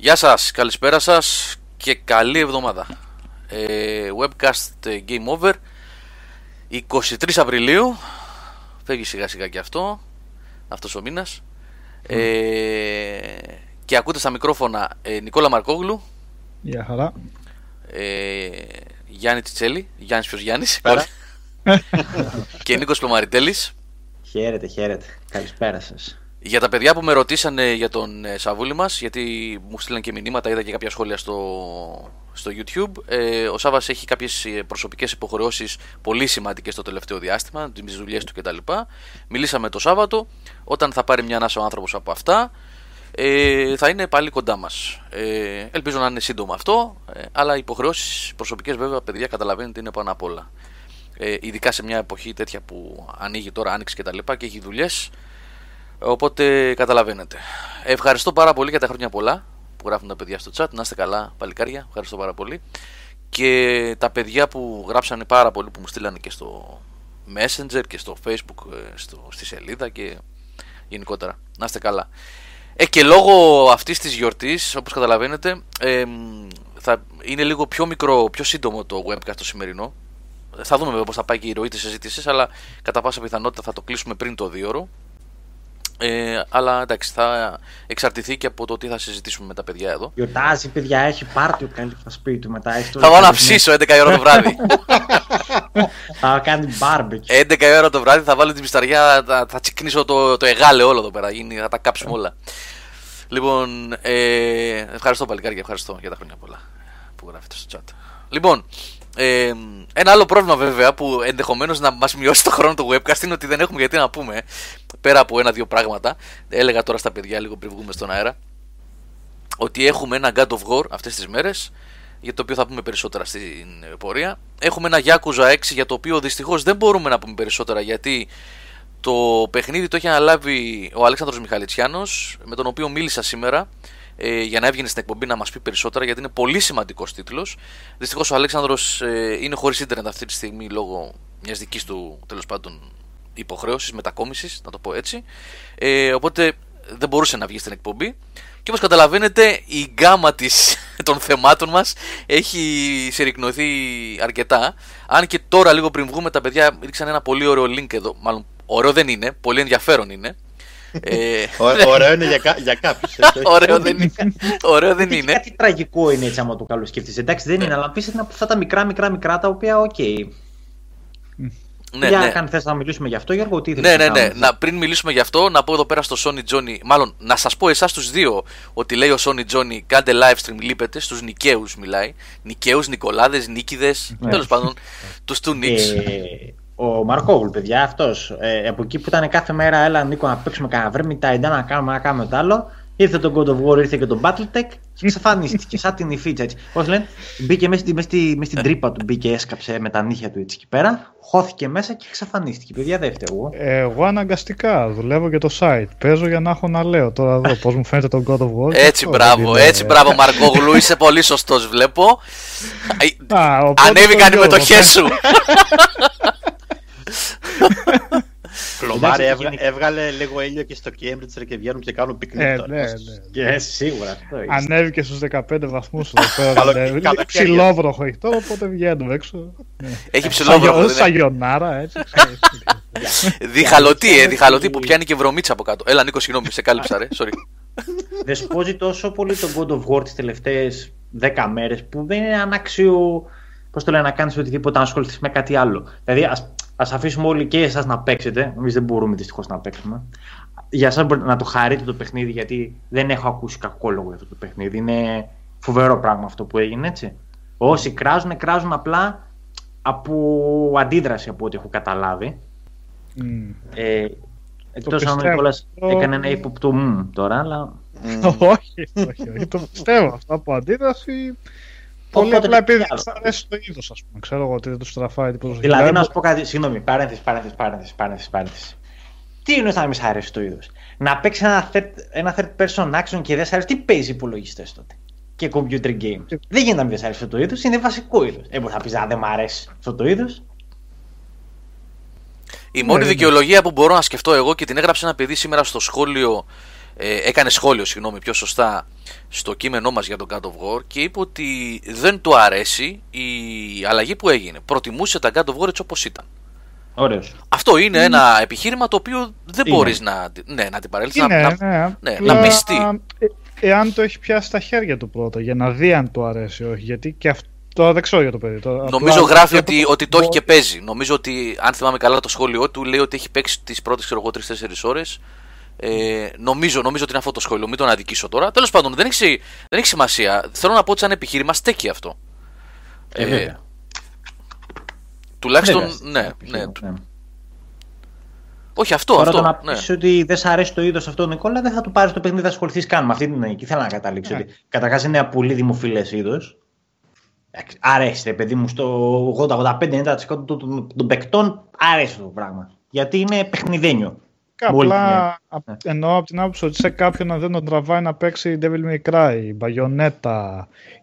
Γεια σας, καλησπέρα σας και καλή εβδομάδα. Ε, webcast ε, Game Over 23 Απριλίου Φεύγει σιγά σιγά και αυτό Αυτός ο μήνας. Ε, Και ακούτε στα μικρόφωνα ε, Νικόλα Μαρκόγλου. Γεια χαρά. Ε, Γιάννη Τσιτσέλη Γιάννης ποιος Γιάννης Και Νίκος Πλωμαριτέλης. Χαίρετε, χαίρετε. Καλησπέρα σας. Για τα παιδιά που με ρωτήσανε για τον ε, Σαβούλη μας, γιατί μου στείλαν και μηνύματα, είδα και κάποια σχόλια στο, στο YouTube, ε, ο Σάβας έχει κάποιες ε, προσωπικές υποχρεώσεις πολύ σημαντικές το τελευταίο διάστημα, τις δουλειές του κτλ. Μιλήσαμε το Σάββατο, όταν θα πάρει μια ανάσα ο άνθρωπος από αυτά, ε, θα είναι πάλι κοντά μας. Ε, ελπίζω να είναι σύντομο αυτό, ε, αλλά οι υποχρεώσεις προσωπικές βέβαια, παιδιά, καταλαβαίνετε, είναι πάνω απ' όλα. Ε, ειδικά σε μια εποχή τέτοια που ανοίγει τώρα, άνοιξη κτλ. Και, και έχει δουλειές, Οπότε καταλαβαίνετε. Ευχαριστώ πάρα πολύ για τα χρόνια πολλά που γράφουν τα παιδιά στο chat. Να είστε καλά, παλικάρια. Ευχαριστώ πάρα πολύ. Και τα παιδιά που γράψανε πάρα πολύ που μου στείλανε και στο Messenger και στο Facebook, ε, στο, στη σελίδα και γενικότερα. Να είστε καλά. Ε, και λόγω αυτής της γιορτής, όπως καταλαβαίνετε, ε, θα είναι λίγο πιο μικρό, πιο σύντομο το webcast το σημερινό. Θα δούμε βέβαια πώς θα πάει και η ροή της συζήτησης, αλλά κατά πάσα πιθανότητα θα το κλείσουμε πριν το 2 ε, αλλά εντάξει, θα εξαρτηθεί και από το τι θα συζητήσουμε με τα παιδιά εδώ. Γιορτάζει, παιδιά, έχει πάρτι ο καλύτερο στο σπίτι του μετά. Έχει θα πάω να ψήσω 11 ώρα το βράδυ. θα κάνει barbecue. 11 ώρα το βράδυ θα βάλω την πισταριά, θα, θα τσικνήσω το, το εγάλε όλο εδώ πέρα. Γίνει, θα τα κάψουμε όλα. Λοιπόν, ε, ευχαριστώ παλικάρια, ευχαριστώ για τα χρόνια πολλά που γράφετε στο chat. Λοιπόν, ε, ένα άλλο πρόβλημα βέβαια που ενδεχομένως να μας μειώσει το χρόνο του webcast είναι ότι δεν έχουμε γιατί να πούμε πέρα από ένα-δύο πράγματα. Έλεγα τώρα στα παιδιά λίγο πριν βγούμε στον αέρα ότι έχουμε ένα God of War αυτές τις μέρες για το οποίο θα πούμε περισσότερα στην πορεία. Έχουμε ένα Yakuza 6 για το οποίο δυστυχώς δεν μπορούμε να πούμε περισσότερα γιατί το παιχνίδι το έχει αναλάβει ο Αλέξανδρος Μιχαλητσιάνος με τον οποίο μίλησα σήμερα ε, για να έβγαινε στην εκπομπή να μας πει περισσότερα γιατί είναι πολύ σημαντικός τίτλος. Δυστυχώς ο Αλέξανδρος ε, είναι χωρίς ίντερνετ αυτή τη στιγμή λόγω μιας δικής του τέλος πάντων υποχρέωση, μετακόμισης, να το πω έτσι. Ε, οπότε δεν μπορούσε να βγει στην εκπομπή. Και όπως καταλαβαίνετε, η γκάμα της, των θεμάτων μας έχει συρρυκνωθεί αρκετά. Αν και τώρα, λίγο πριν βγούμε, τα παιδιά ρίξαν ένα πολύ ωραίο link εδώ. Μάλλον, ωραίο δεν είναι, πολύ ενδιαφέρον είναι. Ε, ωραίο είναι για, για κάποιους. ωραίο δεν είναι. Ωραίο δεν είναι. Κάτι τραγικό είναι έτσι άμα το καλό σκέφτεσαι. Εντάξει δεν είναι, αλλά πεις είναι από αυτά τα μικρά μικρά μικρά τα οποία ΟΚ. Ναι, Για ναι. αν θες να μιλήσουμε γι' αυτό, Γιώργο, τι Ναι, ναι, ναι. Να, πριν μιλήσουμε γι' αυτό, να πω εδώ πέρα στο Sony Johnny, μάλλον να σας πω εσάς τους δύο ότι λέει ο Sony Johnny, κάντε live stream, λείπετε, στους Νικαίους μιλάει. Νικαίους, Νικολάδες, Νίκηδες, ναι. τέλος πάντων, τους του Νίξ. Ε, ο Μαρκόβουλ, παιδιά, αυτός. Ε, από εκεί που ήταν κάθε μέρα, έλα Νίκο να παίξουμε κανένα βρέμι, τα εντά να κάνουμε, να κάνουμε το άλλο. Ήρθε το God of War, ήρθε και το Battletech, εξαφανίστηκε σαν την υφίτσα έτσι. Πώς λένε, μπήκε μέσα, στη, μέσα, στη, μέσα στην τρύπα του, μπήκε, έσκαψε με τα νύχια του έτσι εκεί πέρα, χώθηκε μέσα και εξαφανίστηκε. Παιδιά, δεν εγώ. Εγώ αναγκαστικά δουλεύω και το site. Παίζω για να έχω να λέω τώρα εδώ πώς μου φαίνεται το God of War. Έτσι, μπράβο, έτσι, μπράβο, Μαρκόγλου, είσαι πολύ σωστός, βλέπω. Ανέβηκαν οι μετοχές σου. Κλωμάρι έβγαλε λίγο ήλιο και στο Cambridge και βγαίνουν και κάνουν πικνίκ ε, Ναι, ναι. Και σίγουρα αυτό Ανέβηκε στους 15 βαθμούς εδώ Ψιλόβροχο έχει τώρα, οπότε βγαίνουμε έξω. Έχει ψιλόβροχο. Σαγιονάρα, έτσι. Διχαλωτή, ε, διχαλωτή που πιάνει και βρωμίτσα από κάτω. Έλα, Νίκο, συγγνώμη, σε κάλυψα, ρε. Sorry. Δεσπόζει τόσο πολύ τον God of War τις τελευταίες 10 μέρες που δεν είναι ανάξιο. Πώς το λένε, να κάνεις οτιδήποτε να ασχοληθείς με κάτι άλλο. Δηλαδή, Α αφήσουμε όλοι και εσάς να παίξετε. Εμείς δεν μπορούμε δυστυχώς να παίξουμε. Για εσάς μπορείτε να το χαρείτε το παιχνίδι, γιατί δεν έχω ακούσει κακό λόγο για αυτό το παιχνίδι. Είναι φοβερό πράγμα αυτό που έγινε, έτσι. Όσοι κράζουν, κράζουν απλά από αντίδραση από ό,τι έχω καταλάβει. Mm. Ε, Εκτός αν ο Νικόλας έκανε ένα ύποπτο μου τώρα, αλλά. όχι, όχι, όχι. Το πιστεύω αυτό από αντίδραση. Πολύ απλά επειδή δεν αρέσει το είδος, ας πούμε. Ξέρω εγώ ότι δεν του στραφάει τίποτα. Δηλαδή, να σου πω κάτι. Συγγνώμη, παρένθεση, παρένθεση, παρένθεση. παρένθεση, παρένθεση. Τι είναι να μην σ' αρέσει το είδος; Να παίξει ένα third, ένα third person action και δεν σ' αρέσει. Τι παίζει υπολογιστές τότε; Και computer games. Δεν γίνεται να μην σ' αρέσει αυτό το είδος, είναι βασικό είδος. Ε, θα πεις, αν δεν μ' αρέσει αυτό το είδος. Η μόνη ναι, δικαιολογία που μπορώ να σκεφτώ εγώ και την έγραψε ένα παιδί σήμερα στο σχόλιο ε, έκανε σχόλιο, συγγνώμη, πιο σωστά στο κείμενό μας για τον God of War και είπε ότι δεν του αρέσει η αλλαγή που έγινε. Προτιμούσε τα God of War έτσι όπως ήταν. Ωραίος. Αυτό είναι ένα επιχείρημα το οποίο δεν Είναι. μπορείς να, ναι, να την παρέλθεις, Είναι, να, ναι, να, απλά, να πιστεί. ε, Εάν το έχει πιάσει στα χέρια του πρώτα, για να δει αν του αρέσει ή όχι. Γιατί και αυτό τώρα δεν ξέρω για το παιδί. Τώρα, απλά Νομίζω γράφει για το- ότι, ότι το έχει και παίζει. Νομίζω ότι, αν θυμάμαι καλά το σχόλιο του, λέει ότι έχει παίξει τις πρώτες 3-4 ώρες. Ε, νομίζω, νομίζω ότι είναι αυτό το σχόλιο. Μην τον αδικήσω τώρα. Τέλος πάντων, δεν έχει, δεν έχει σημασία. Θέλω να πω ότι σαν επιχείρημα στέκει αυτό. Ε, βέβαια. τουλάχιστον, Βέβαια, ναι, ναι, επιχείρημα, ναι. Όχι αυτό, Τώρα το αυτό. να ναι. πεις ότι δεν σ' αρέσει το είδος αυτό, Νικόλα, δεν θα του πάρεις το παιχνίδι, θα ασχοληθείς καν με αυτή την εκεί. Θέλω να καταλήξω. Ναι. Ότι καταρχάς είναι ένα πολύ δημοφιλές είδος. Αρέσει, ρε παιδί μου, στο 80-85-90% των, των, των παικτών αρέσει αυτό το πράγμα. Γιατί είναι παιχνιδένιο. Και Πολύ Απλά απ- Ναι. εννοώ από την άποψη ότι σε κάποιον να δεν τον τραβάει να παίξει Devil May Cry, Bayonetta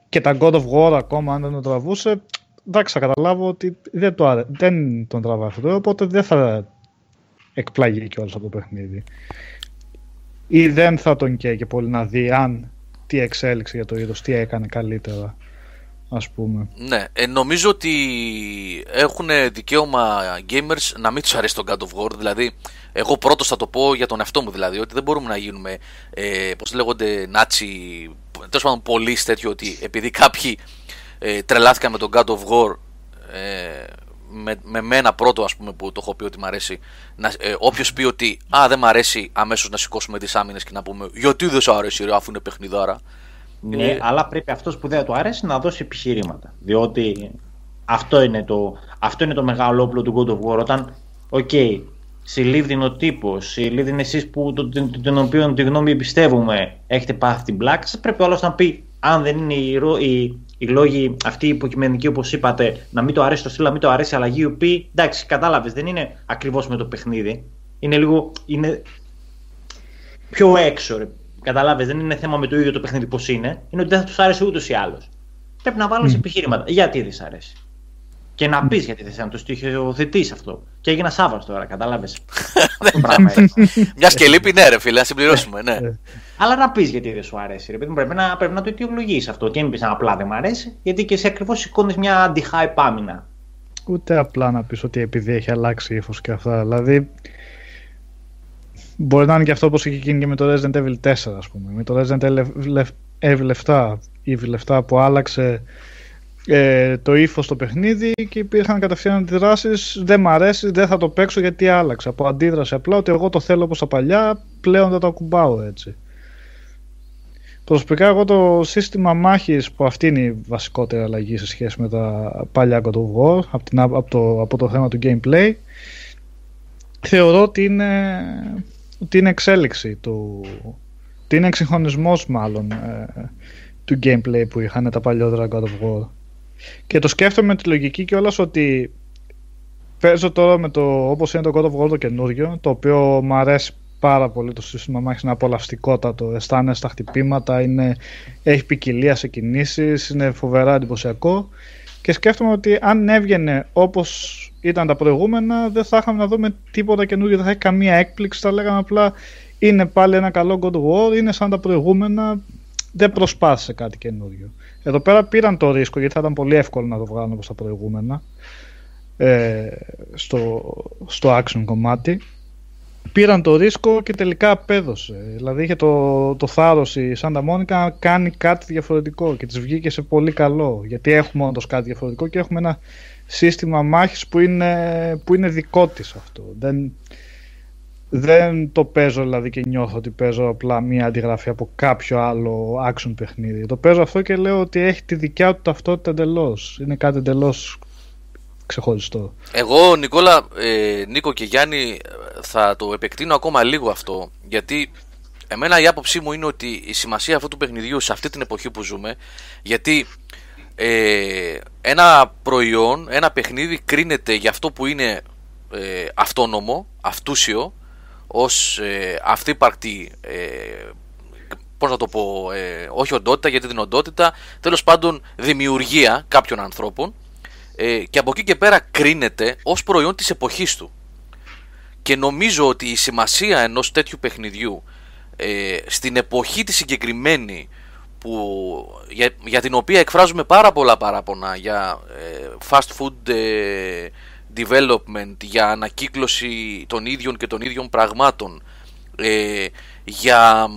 και τα God of War ακόμα αν δεν τον τραβούσε, εντάξει θα καταλάβω ότι δεν, το άρε- δεν τον τραβάει αυτό, οπότε δεν θα εκπλαγεί κιόλας από το παιχνίδι. Ή δεν θα τον καίει και πολύ να δει αν τι εξέλιξε για το είδος, τι έκανε καλύτερα, ας πούμε. Ναι, ε, νομίζω ότι έχουν δικαίωμα gamers να μην τους αρέσει το God of War. Δηλαδή, εγώ πρώτος θα το πω για τον εαυτό μου δηλαδή, ότι δεν μπορούμε να γίνουμε, ε, πώς λέγονται, νάτσι, τέλος πάντων πολλοί τέτοιο, ότι επειδή κάποιοι ε, τρελάθηκαν με τον God of War. Ε, με, με μένα πρώτο ας πούμε που το έχω πει ότι μου αρέσει να, ε, όποιος πει ότι α δεν μ' αρέσει αμέσως να σηκώσουμε τις άμυνες και να πούμε γιατί δεν σου αρέσει ρε αφού είναι παιχνιδάρα Ναι, Ε, αλλά πρέπει αυτός που δεν του αρέσει να δώσει επιχειρήματα. Διότι αυτό είναι το, αυτό είναι το μεγάλο όπλο του God of War. Όταν, ΟΚ, okay, συλλήβδιν ο τύπος, συλλήβδιν εσείς που τον, τον, τον οποίο τη γνώμη εμπιστεύουμε έχετε πάθει την πλάκα σας, πρέπει όλο να πει αν δεν είναι οι, ρο- οι, οι λόγοι αυτοί οι υποκειμενικοί όπως είπατε, να μην το αρέσει το στυλ, να μην το αρέσει η αλλαγή, οι οποίοι εντάξει, κατάλαβες, δεν είναι ακριβώς με το παιχνίδι. Είναι λίγο. Είναι πιο έξω, ρε. Κατάλαβε, δεν είναι θέμα με το ίδιο το παιχνίδι πώς είναι. Είναι ότι δεν θα τους άρεσε ούτως ή άλλως. Πρέπει να βάλει επιχείρηματα. Γιατί δεν σ' αρέσει. Και να πεις γιατί δεν σ' να το στοιχειοθετείς αυτό. Και έγινα Σάββατο τώρα, κατάλαβε. το πράγμα είναι. μια και λείπει ναι ρε φίλε να συμπληρώσουμε ναι. Αλλά να πεις γιατί δεν σου αρέσει. Ρε, παιδί μου, πρέπει, να, πρέπει να το αιτιολογήσει αυτό. Και μην πεις απλά δεν μ' αρέσει, γιατί και εσύ ακριβώς σηκώνει μια anti-hype άμυνα. Ούτε απλά να πεις ότι επειδή έχει αλλάξει ύφο και αυτά. Δηλαδή, μπορεί να είναι και αυτό όπως είχε γίνει και με το Resident Evil 4, ας πούμε. Με το Resident Evil 7, Evil 7 που άλλαξε ε, το ύφος στο παιχνίδι και υπήρχαν κατευθείαν αντιδράσεις. Δεν μ' αρέσει, δεν θα το παίξω γιατί άλλαξε. Από αντίδραση απλά ότι εγώ το θέλω όπως τα παλιά, πλέον δεν το ακουμπάω έτσι. Προσωπικά εγώ το σύστημα μάχης που αυτή είναι η βασικότερη αλλαγή σε σχέση με τα παλιά God of War από, την, από, το, από το θέμα του gameplay θεωρώ ότι είναι, ότι είναι εξέλιξη του, ότι είναι εξυγχρονισμός μάλλον ε, του gameplay που είχαν τα παλιότερα God of War. Και το σκέφτομαι με τη λογική κιόλας ότι παίζω τώρα με το όπως είναι το God of War το καινούριο το οποίο μου αρέσει πάρα πολύ το σύστημα μάχης είναι απολαυστικότατο αισθάνεσαι τα χτυπήματα είναι, έχει ποικιλία σε κινήσεις είναι φοβερά εντυπωσιακό. Και σκέφτομαι ότι αν έβγαινε όπως ήταν τα προηγούμενα δεν θα είχαμε να δούμε τίποτα καινούριο δεν θα έχει καμία έκπληξη θα λέγαμε απλά είναι πάλι ένα καλό God of War είναι σαν τα προηγούμενα δεν προσπάθησε κάτι καινούριο εδώ πέρα πήραν το ρίσκο γιατί θα ήταν πολύ εύκολο να το βγάλουν όπως τα προηγούμενα ε, στο, στο action κομμάτι πήραν το ρίσκο και τελικά απέδωσε. Δηλαδή είχε το, το θάρρος η Σάντα Μόνικα να κάνει κάτι διαφορετικό και της βγήκε σε πολύ καλό. Γιατί έχουμε όντως κάτι διαφορετικό και έχουμε ένα σύστημα μάχης που είναι, που είναι δικό της αυτό. Δεν, δεν το παίζω δηλαδή και νιώθω ότι παίζω απλά μία αντιγραφή από κάποιο άλλο action παιχνίδι. Το παίζω αυτό και λέω ότι έχει τη δικιά του ταυτότητα εντελώς. Είναι κάτι εντελώς ξεχωριστό. Εγώ, Νικόλα, ε, Νίκο και Γιάννη, θα το επεκτείνω ακόμα λίγο αυτό. Γιατί εμένα η άποψή μου είναι ότι η σημασία αυτού του παιχνιδιού σε αυτή την εποχή που ζούμε, γιατί ε, ένα προϊόν, ένα παιχνίδι κρίνεται για αυτό που είναι ε, αυτόνομο, αυτούσιο, ως ε, αυτύπαρκτη, ε, πώς να το πω, ε, όχι οντότητα γιατί την οντότητα, τέλος πάντων δημιουργία κάποιων ανθρώπων ε, και από εκεί και πέρα κρίνεται ως προϊόν της εποχής του. Και νομίζω ότι η σημασία ενός τέτοιου παιχνιδιού ε, στην εποχή τη συγκεκριμένη που, για, για την οποία εκφράζουμε πάρα πολλά παράπονα για ε, fast food ε, development, για ανακύκλωση των ίδιων και των ίδιων πραγμάτων, ε, για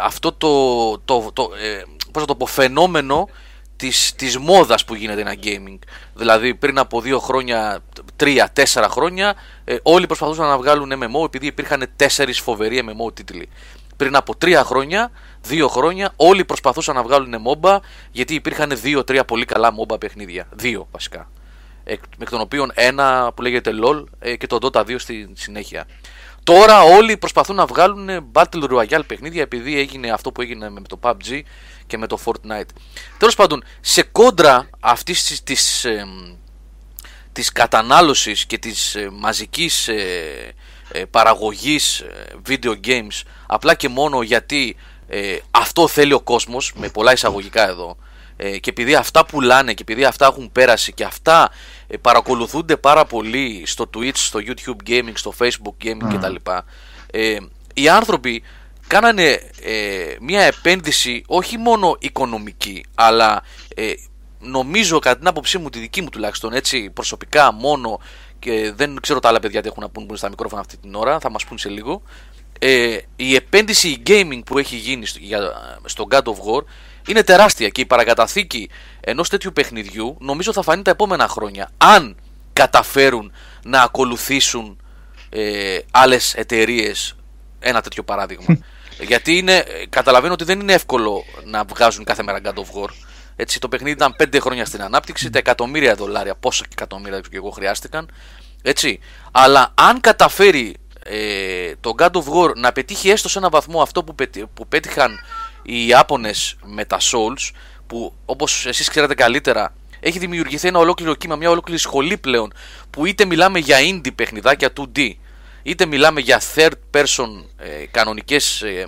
αυτό το, το, το, ε, πώς το πω, φαινόμενο της, της μόδας που γίνεται ένα gaming. Δηλαδή πριν από δύο χρόνια, τρία, τέσσερα χρόνια, ε, όλοι προσπαθούσαν να βγάλουν MMO επειδή υπήρχαν τέσσερις φοβεροί MMO τίτλοι. Πριν από τρία χρόνια, δύο χρόνια, όλοι προσπαθούσαν να βγάλουν MOBA γιατί υπήρχαν δύο-τρία πολύ καλά MOBA παιχνίδια. Δύο βασικά. Εκ, εκ των οποίων ένα που λέγεται LOL ε, και το Dota 2 στη συνέχεια. Τώρα όλοι προσπαθούν να βγάλουν Battle Royale παιχνίδια επειδή έγινε αυτό που έγινε με το PUBG και με το Fortnite. Τέλος πάντων, σε κόντρα αυτής της της, ε, της κατανάλωσης και της ε, μαζικής ε, ε, παραγωγής ε, video games απλά και μόνο γιατί ε, αυτό θέλει ο κόσμος με πολλά εισαγωγικά εδώ και επειδή αυτά πουλάνε και επειδή αυτά έχουν πέραση και αυτά παρακολουθούνται πάρα πολύ στο Twitch, στο YouTube Gaming, στο Facebook Gaming κτλ. οι άνθρωποι κάνανε μια επένδυση όχι μόνο οικονομική αλλά νομίζω κατά την άποψή μου τη δική μου τουλάχιστον έτσι προσωπικά μόνο και δεν ξέρω τα άλλα παιδιά τι έχουν να πούν στα μικρόφωνα αυτή την ώρα, θα μας πούν σε λίγο. Ε, η επένδυση η gaming που έχει γίνει στο, για, στο God of War είναι τεράστια και η παρακαταθήκη ενός τέτοιου παιχνιδιού νομίζω θα φανεί τα επόμενα χρόνια. Αν καταφέρουν να ακολουθήσουν ε, άλλες εταιρείες ένα τέτοιο παράδειγμα. Γιατί είναι, καταλαβαίνω ότι δεν είναι εύκολο να βγάζουν κάθε μέρα God of War. Έτσι, το παιχνίδι ήταν 5 χρόνια στην ανάπτυξη, τα εκατομμύρια δολάρια, πόσα εκατομμύρια και εγώ χρειάστηκαν. Έτσι. Αλλά αν καταφέρει ε, το God of War να πετύχει έστω σε ένα βαθμό αυτό που, που πέτυχαν οι Ιάπωνες με τα Souls, που όπως εσείς ξέρετε καλύτερα έχει δημιουργηθεί ένα ολόκληρο κύμα, μια ολόκληρη σχολή πλέον, που είτε μιλάμε για indie παιχνιδάκια 2D, είτε μιλάμε για third person ε, κανονικές ε,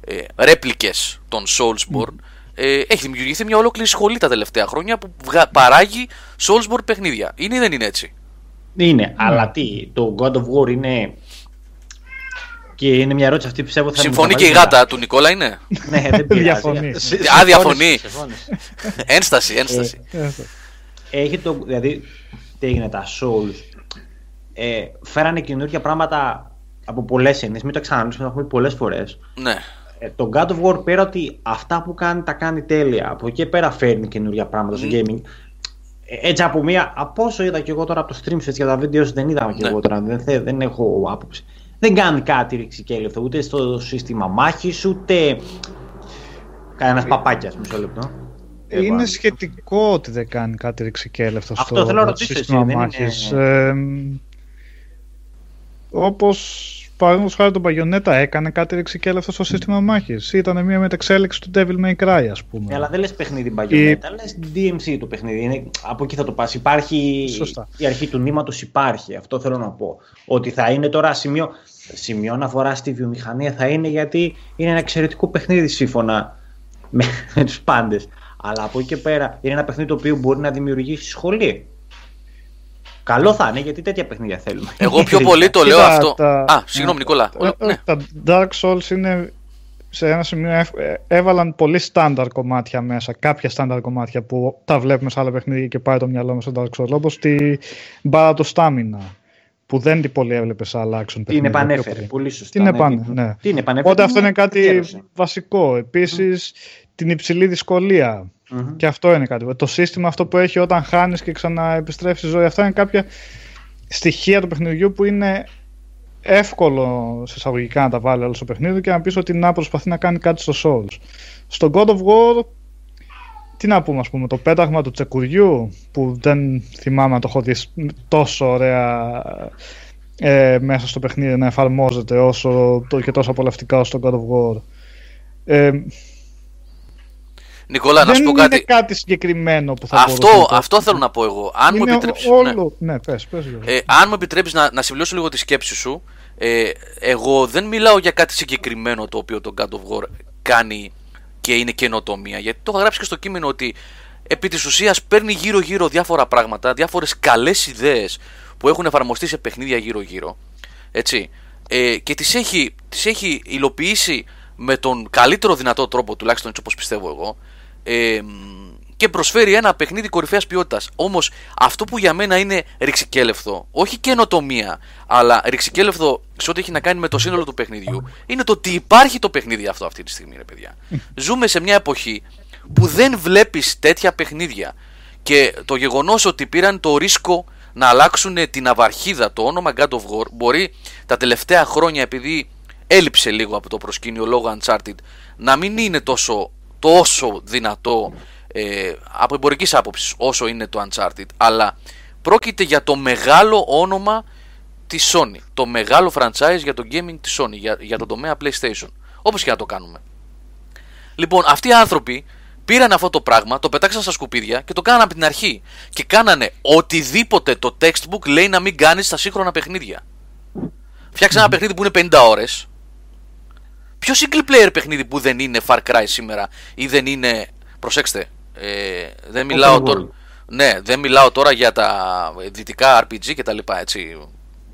ε, ρέπλικες των Soulsborne, ε, έχει δημιουργηθεί μια ολόκληρη σχολή τα τελευταία χρόνια που παράγει Soulsborne παιχνίδια. Είναι ή δεν είναι έτσι; Είναι, mm. αλλά τι, το God of War είναι. Και είναι μια ερώτηση αυτή που πιστεύω θα Συμφωνεί και η γάτα του Νικόλα είναι; ναι, δεν διαφωνείς. Α, διαφωνεί. ένσταση, ένσταση. Ε, έχει το. Δηλαδή, τι έγινε τα Souls. Ε, φέρανε καινούργια πράγματα από πολλές έννοιες. Μην το ξαναλύσουμε, το έχουμε πει πολλές φορές. Ναι. Ε, το God of War πέρα ότι αυτά που κάνει τα κάνει τέλεια. Από εκεί πέρα φέρνει καινούργια πράγματα στο gaming. Ε, έτσι από μία. Από όσο είδα και εγώ τώρα από το stream για τα βίντεο, δεν είδα και ναι. εγώ τώρα. Δεν, δεν έχω άποψη. Δεν κάνει κάτι ρηξικέλευτο ούτε στο σύστημα μάχης ούτε. Κανένας παπάκιας, μισό λεπτό. Είναι σχετικό ότι δεν κάνει κάτι ρηξικέλευτο στο Αυτό θέλω να ρωτήσω σύστημα μάχης. Είναι... Ε, όπως παραδείγματος χάρη τον Παγιονέτα έκανε κάτι ρηξικέλευτο στο σύστημα μάχης. Ήταν μια μεταξέλιξη του Devil May Cry, ας πούμε. Ναι, αλλά δεν λες παιχνίδι Παγιονέτα, η... λες DMC το παιχνίδι. Είναι... Από εκεί θα το πας. Υπάρχει. Σωστά. Η αρχή του νήματος υπάρχει. Αυτό θέλω να πω. Ότι θα είναι τώρα σημείο. Σημείο αναφορά στη βιομηχανία θα είναι γιατί είναι ένα εξαιρετικό παιχνίδι σύμφωνα με, με τους πάντες. Αλλά από εκεί και πέρα είναι ένα παιχνίδι το οποίο μπορεί να δημιουργήσει σχολή. Καλό θα είναι γιατί τέτοια παιχνίδια θέλουμε. Εγώ πιο πολύ το λέω αυτό. Α, συγγνώμη, Νικόλα. Ναι. Τα Dark Souls είναι σε ένα σημείο ε, έβαλαν πολύ στάνταρ κομμάτια μέσα, κάποια στάνταρ κομμάτια που τα βλέπουμε σε άλλα παιχνίδια και πάει το μυαλό μας στο Dark Souls, όπως τη μπάρα το Stamina, που δεν την πολύ έβλεπες σε άλλα action παιχνίδια. Την επανέφερε, πολύ σωστά. Την, ναι, επάνε, ναι. την επανέφερε. Οπότε αυτό είναι κάτι βασικό. Επίσης, την υψηλή δυσκολία Mm-hmm. Και αυτό είναι κάτι. Το σύστημα αυτό που έχει όταν χάνεις και ξαναεπιστρέφεις στη ζωή, αυτά είναι κάποια στοιχεία του παιχνιδιού που είναι εύκολο σε εισαγωγικά να τα βάλει όλο στο παιχνίδι και να πεις ότι να προσπαθεί να κάνει κάτι στο Souls. Στο God of War, τι να πούμε, ας πούμε, το πέταγμα του τσεκουριού που δεν θυμάμαι να το έχω δει τόσο ωραία ε, μέσα στο παιχνίδι να εφαρμόζεται όσο το, και τόσο απολαυτικά όσο το God of War. Ε, Νικόλα, να σου πω κάτι. Είναι κάτι συγκεκριμένο που θα αυτό, μπορούσα Αυτό θέλω να πω εγώ. Αν είναι μου επιτρέψεις. Όλο... Ναι, ναι πες, πες, ε, αν μου επιτρέψεις να, να συμπληρώσω λίγο τη σκέψη σου, ε, εγώ δεν μιλάω για κάτι συγκεκριμένο το οποίο το God of War κάνει και είναι καινοτομία. Γιατί το έχω γράψει και στο κείμενο ότι επί της ουσίας παίρνει γύρω-γύρω διάφορα πράγματα, διάφορες καλές ιδέες που έχουν εφαρμοστεί σε παιχνίδια γύρω-γύρω. Έτσι. ε, και τις έχει, τις έχει υλοποιήσει με τον καλύτερο δυνατό τρόπο, τουλάχιστον έτσι όπως πιστεύω εγώ, ε, και προσφέρει ένα παιχνίδι κορυφαίας ποιότητας. Όμως αυτό που για μένα είναι ρηξικέλευθο, όχι καινοτομία, αλλά ρηξικέλευθο σε ό,τι έχει να κάνει με το σύνολο του παιχνιδιού, είναι το ότι υπάρχει το παιχνίδι αυτό αυτή τη στιγμή, ρε παιδιά. Ζούμε σε μια εποχή που δεν βλέπεις τέτοια παιχνίδια. Και το γεγονός ότι πήραν το ρίσκο να αλλάξουν την αβαρχίδα, το όνομα God of War, μπορεί τα τελευταία χρόνια επειδή έλειψε λίγο από το προσκήνιο λόγω Uncharted να μην είναι τόσο, τόσο δυνατό ε, από εμπορικής άποψης όσο είναι το Uncharted, αλλά πρόκειται για το μεγάλο όνομα της Sony. Το μεγάλο franchise για το gaming της Sony, για, για το τομέα PlayStation. Όπως και να το κάνουμε. Λοιπόν, αυτοί οι άνθρωποι πήραν αυτό το πράγμα, το πετάξαν στα σκουπίδια και το κάνανε από την αρχή. Και κάνανε οτιδήποτε το textbook λέει να μην κάνεις στα σύγχρονα παιχνίδια. Φτιάξαν ένα παιχνίδι που είναι 50 ώρες. Ποιο single player παιχνίδι που δεν είναι Far Cry σήμερα ή δεν είναι. Προσέξτε, ε, δεν μιλάω τώρα. Ναι, δεν μιλάω τώρα για τα δυτικά RPG και τα λοιπά, έτσι,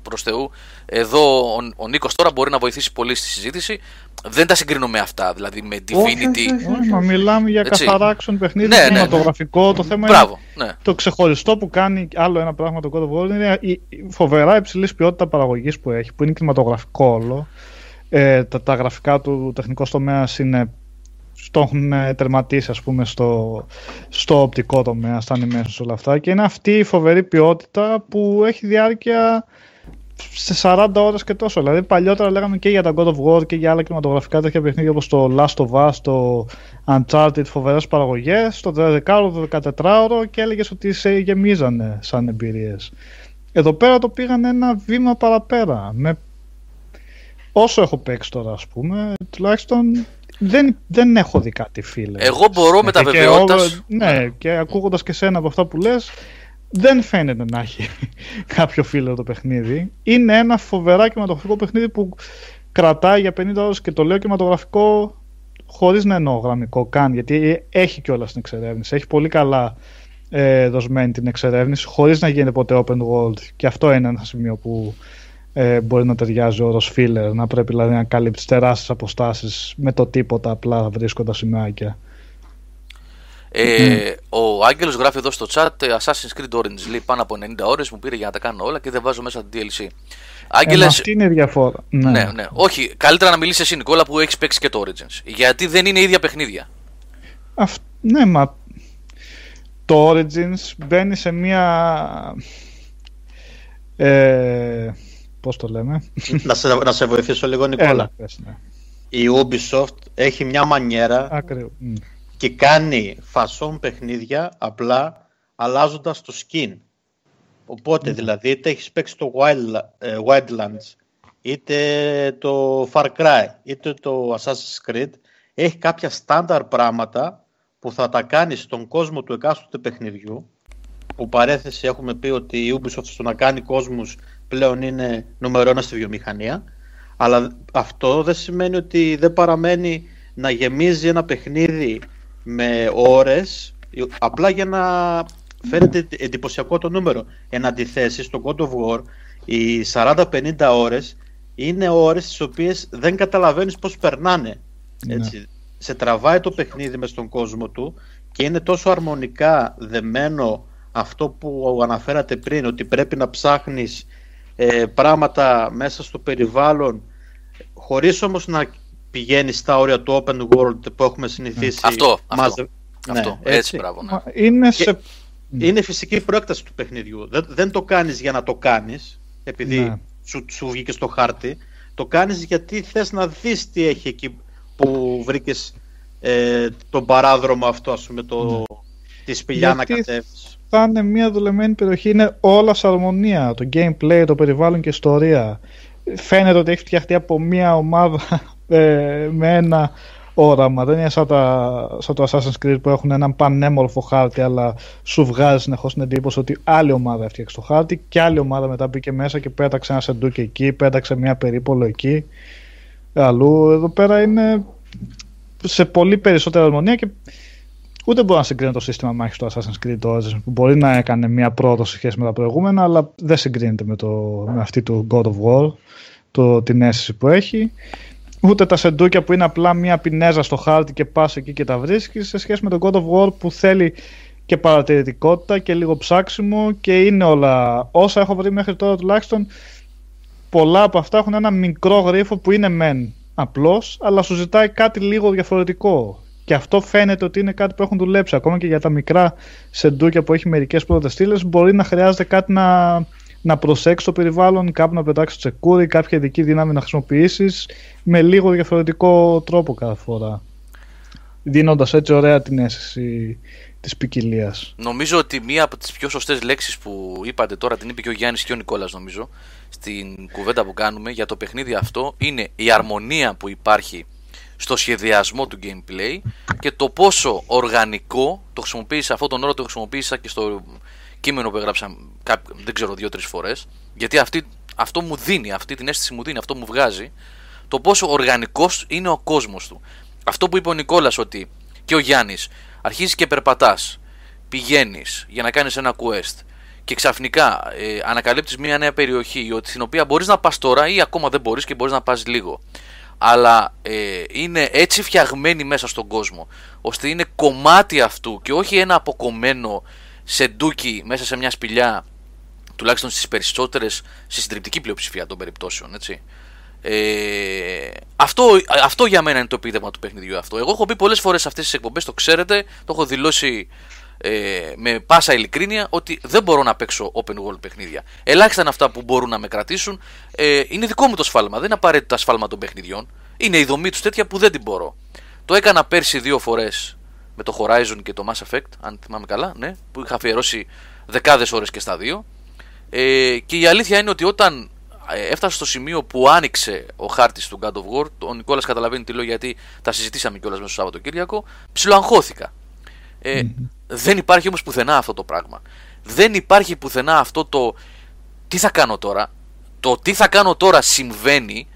προς Θεού. Εδώ ο, ο Νίκος τώρα μπορεί να βοηθήσει πολύ στη συζήτηση. Δεν τα συγκρίνω με αυτά, δηλαδή με Divinity. Όχι, μα μιλάμε για Έτσι. καθαρά action παιχνίδι, Ναι, ναι, ναι. κινηματογραφικό. Το θέμα Μπράβο, είναι ναι. το ξεχωριστό που κάνει άλλο ένα πράγμα το God of War είναι η η φοβερά υψηλής ποιότητας παραγωγής που έχει, που είναι κινηματογραφικό όλο. Ε, τα, τα γραφικά του τεχνικός τομέας είναι το έχουν ε, τερματίσει ας πούμε στο, στο οπτικό τομέα, στα animations όλα αυτά και είναι αυτή η φοβερή ποιότητα που έχει διάρκεια σε 40 ώρες και τόσο. Δηλαδή παλιότερα λέγαμε και για τα God of War και για άλλα κινηματογραφικά τέτοια παιχνίδια όπως το Last of Us, το Uncharted, φοβερές παραγωγές, το 12ωρο, το 14ωρο και έλεγες ότι σε γεμίζανε σαν εμπειρίες. Εδώ πέρα το πήγαν ένα βήμα παραπέρα. Με... Όσο έχω παίξει τώρα ας πούμε, τουλάχιστον δεν, δεν έχω δει κάτι φίλε. Εγώ μπορώ με τα Και βεβαιότητας- over- Ναι, και ακούγοντας και σένα από αυτά που λες, δεν φαίνεται να έχει κάποιο φίλο το παιχνίδι. Είναι ένα φοβερά κινηματογραφικό παιχνίδι που κρατάει για 50 ώρες και το λέω κινηματογραφικό χωρίς να εννοώ γραμμικό καν, γιατί έχει κιόλας την εξερεύνηση. Έχει πολύ καλά ε, δοσμένη την εξερεύνηση, χωρίς να γίνεται ποτέ open world. Και αυτό είναι ένα σημείο που ε, μπορεί να ταιριάζει ο όρος filler, να πρέπει δηλαδή να καλύψει τεράστιες αποστάσεις με το τίποτα απλά βρίσκοντας σημαίακια. Ε, Ο Άγγελος γράφει εδώ στο chat ε, Assassin's Creed Origins λέει πάνω από 90 ώρες μου πήρε για να τα κάνω όλα και δεν βάζω μέσα το DLC. Ε, Άγγελε, μα αυτή είναι η διαφορά. Ναι. ναι, ναι. Όχι, καλύτερα να μιλήσει εσύ Νικόλα που έχεις παίξει και το Origins. Γιατί δεν είναι ίδια παιχνίδια. Αυ- ναι, μα το Origins μπαίνει σε μία... Ε, πώς το λέμε; να, σε, να σε βοηθήσω λίγο, Νικόλα. Έλα, πες, ναι. Η Ubisoft έχει μια μανιέρα Ακριβώς. Μμ. και κάνει φασόν παιχνίδια απλά αλλάζοντας το skin. Οπότε δηλαδή είτε έχεις παίξει το Wild, ε, Wildlands είτε το Far Cry είτε το Assassin's Creed έχει κάποια στάνταρ πράγματα που θα τα κάνεις στον κόσμο του εκάστοτε παιχνιδιού που παρέθεση έχουμε πει ότι η Ubisoft στο να κάνει κόσμους πλέον είναι νούμερο ένα στη βιομηχανία αλλά αυτό δεν σημαίνει ότι δεν παραμένει να γεμίζει ένα παιχνίδι με ώρες απλά για να φαίνεται εντυπωσιακό το νούμερο. Εν αντιθέσει στο God of War οι 40-50 ώρες είναι ώρες τις οποίες δεν καταλαβαίνεις πώς περνάνε. Ναι. Έτσι. Σε τραβάει το παιχνίδι μες στον κόσμο του και είναι τόσο αρμονικά δεμένο αυτό που αναφέρατε πριν ότι πρέπει να ψάχνεις ε, πράγματα μέσα στο περιβάλλον χωρίς όμως να πηγαίνει στα όρια του open world που έχουμε συνηθίσει. Αυτό, αυτό. μαζε- Αυτό. Ναι, έτσι, μπράβο. Ναι. Μα Είναι Και- σε... Είναι φυσική προέκταση του παιχνιδιού. Δεν, δεν το κάνεις για να το κάνεις, επειδή Ναι. σου, σου βγήκε στο χάρτη. Το κάνεις γιατί θες να δεις τι έχει εκεί που βρήκες ε, τον παράδρομο αυτό, ας πούμε, το, τη σπηλιά να Γιατί κατέβεις. Θα είναι μια δουλεμένη περιοχή, είναι όλα σε αρμονία. Το gameplay, το περιβάλλον και η ιστορία. Φαίνεται ότι έχει φτιαχτεί από μια ομάδα ε, με ένα όραμα. Δεν είναι σαν, τα, σαν το Assassin's Creed που έχουν έναν πανέμορφο χάρτη, αλλά σου βγάζει συνεχώς την εντύπωση ότι άλλη ομάδα έφτιαξε το χάρτη και άλλη ομάδα μετά μπήκε μέσα και πέταξε ένα σεντούκι εκεί, πέταξε μια περίπολο εκεί. Αλλού εδώ πέρα είναι σε πολύ περισσότερη αρμονία και Ούτε μπορώ να συγκρίνω το σύστημα μάχη του Assassin's Creed το Origins, που μπορεί να έκανε μια πρόοδο σε σχέση με τα προηγούμενα, αλλά δεν συγκρίνεται με, το, με αυτή του God of War. το, την αίσθηση που έχει. Ούτε τα σεντούκια που είναι απλά μια πινέζα στο χάρτη και πας εκεί και τα βρίσκεις σε σχέση με τον God of War που θέλει και παρατηρητικότητα και λίγο ψάξιμο και είναι όλα όσα έχω βρει μέχρι τώρα τουλάχιστον πολλά από αυτά έχουν ένα μικρό γρίφο που είναι μεν απλός αλλά σου ζητάει κάτι λίγο διαφορετικό και αυτό φαίνεται ότι είναι κάτι που έχουν δουλέψει ακόμα και για τα μικρά σεντούκια που έχει μερικές πρώτες στήλες μπορεί να χρειάζεται κάτι να, να προσέξει το περιβάλλον, κάπου να πετάξει το τσεκούρι, κάποια ειδική δύναμη να χρησιμοποιήσεις με λίγο διαφορετικό τρόπο κάθε φορά. Δίνοντας έτσι ωραία την αίσθηση της ποικιλίας. Νομίζω ότι μία από τις πιο σωστές λέξεις που είπατε τώρα την είπε και ο Γιάννης και ο Νικόλας, νομίζω, στην κουβέντα που κάνουμε για το παιχνίδι αυτό είναι η αρμονία που υπάρχει στο σχεδιασμό του gameplay και το πόσο οργανικό το χρησιμοποίησα αυτόν τον όρο το χρησιμοποίησα και στο κείμενο που έγραψα δεν ξέρω δύο-τρεις φορές. Γιατί αυτή, αυτό μου δίνει, αυτή την αίσθηση μου δίνει, αυτό μου βγάζει το πόσο οργανικός είναι ο κόσμος του. Αυτό που είπε ο Νικόλας ότι και ο Γιάννης αρχίζεις και περπατάς, πηγαίνεις για να κάνεις ένα quest και ξαφνικά ε, ανακαλύπτεις μια νέα περιοχή στην οποία μπορείς να πας τώρα ή ακόμα δεν μπορείς και μπορείς να πας λίγο αλλά ε, είναι έτσι φτιαγμένη μέσα στον κόσμο ώστε είναι κομμάτι αυτού και όχι ένα αποκομμένο σεντούκι μέσα σε μια σπηλιά τουλάχιστον στις περισσότερες στη συντριπτική πλειοψηφία των περιπτώσεων έτσι. Ε, αυτό, αυτό για μένα είναι το επίδευμα του παιχνιδιού αυτό. Εγώ έχω πει πολλές φορές σε αυτές τις εκπομπές, το ξέρετε, το έχω δηλώσει ε, με πάσα ειλικρίνεια ότι δεν μπορώ να παίξω open world παιχνίδια. Ελάχιστα είναι αυτά που μπορούν να με κρατήσουν. Ε, είναι δικό μου το σφάλμα, δεν είναι απαραίτητο σφάλμα των παιχνιδιών. Είναι η δομή τους τέτοια που δεν την μπορώ. Το έκανα πέρσι δύο φορές με το Horizon και το Mass Effect, αν θυμάμαι καλά, ναι, που είχα αφιερώσει δεκάδες ώρες και στα δύο. Ε, και η αλήθεια είναι ότι όταν ε, έφτασα στο σημείο που άνοιξε ο χάρτης του God of War, ο Νικόλας καταλαβαίνει τι λέω γιατί τα συζητήσαμε κιόλας μέσα στο Σαββατοκύριακο, ψιλοαγχώθηκα. Ε, Δεν υπάρχει όμως πουθενά αυτό το πράγμα. Δεν υπάρχει πουθενά αυτό το τι θα κάνω τώρα. Το τι θα κάνω τώρα συμβαίνει,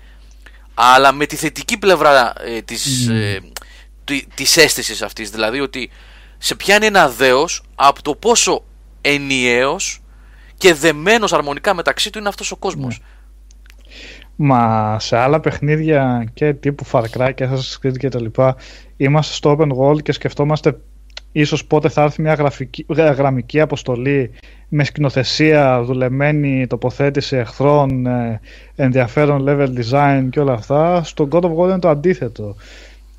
αλλά με τη θετική πλευρά ε, της, ε, της αίσθησης αυτής. Δηλαδή ότι σε πιάνει ένα δέος από το πόσο ενιαίος και δεμένος αρμονικά μεταξύ του είναι αυτός ο κόσμος. Ναι. Μα σε άλλα παιχνίδια και τύπου Far Cry και Assassin's Creed και τα λοιπά είμαστε στο open world και σκεφτόμαστε ίσως πότε θα έρθει μια γραφική, γραμμική αποστολή με σκηνοθεσία, δουλεμένη τοποθέτηση εχθρών, ε, ενδιαφέρον level design και όλα αυτά. Στο God of War είναι το αντίθετο.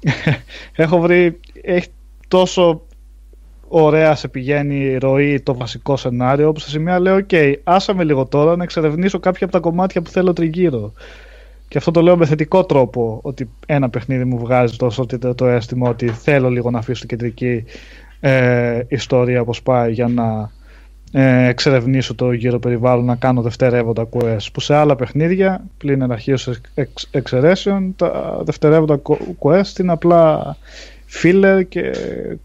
Έχω βρει, έχει τόσο ωραία σε πηγαίνει η ροή το βασικό σενάριο, όπου σε σημεία λέω, ok, άσαμε λίγο τώρα να εξερευνήσω κάποια από τα κομμάτια που θέλω τριγύρω. Και αυτό το λέω με θετικό τρόπο, ότι ένα παιχνίδι μου βγάζει τόσο το αίσθημα ότι θέλω λίγο να αφήσω την κεντρική ε, ιστορία όπως πάει για να ε, εξερευνήσω το γύρο περιβάλλον, να κάνω δευτερεύοντα quest. Που σε άλλα παιχνίδια, πλην εναρχείως εξ, εξαιρέσεων, τα δευτερεύοντα quest είναι απλά filler και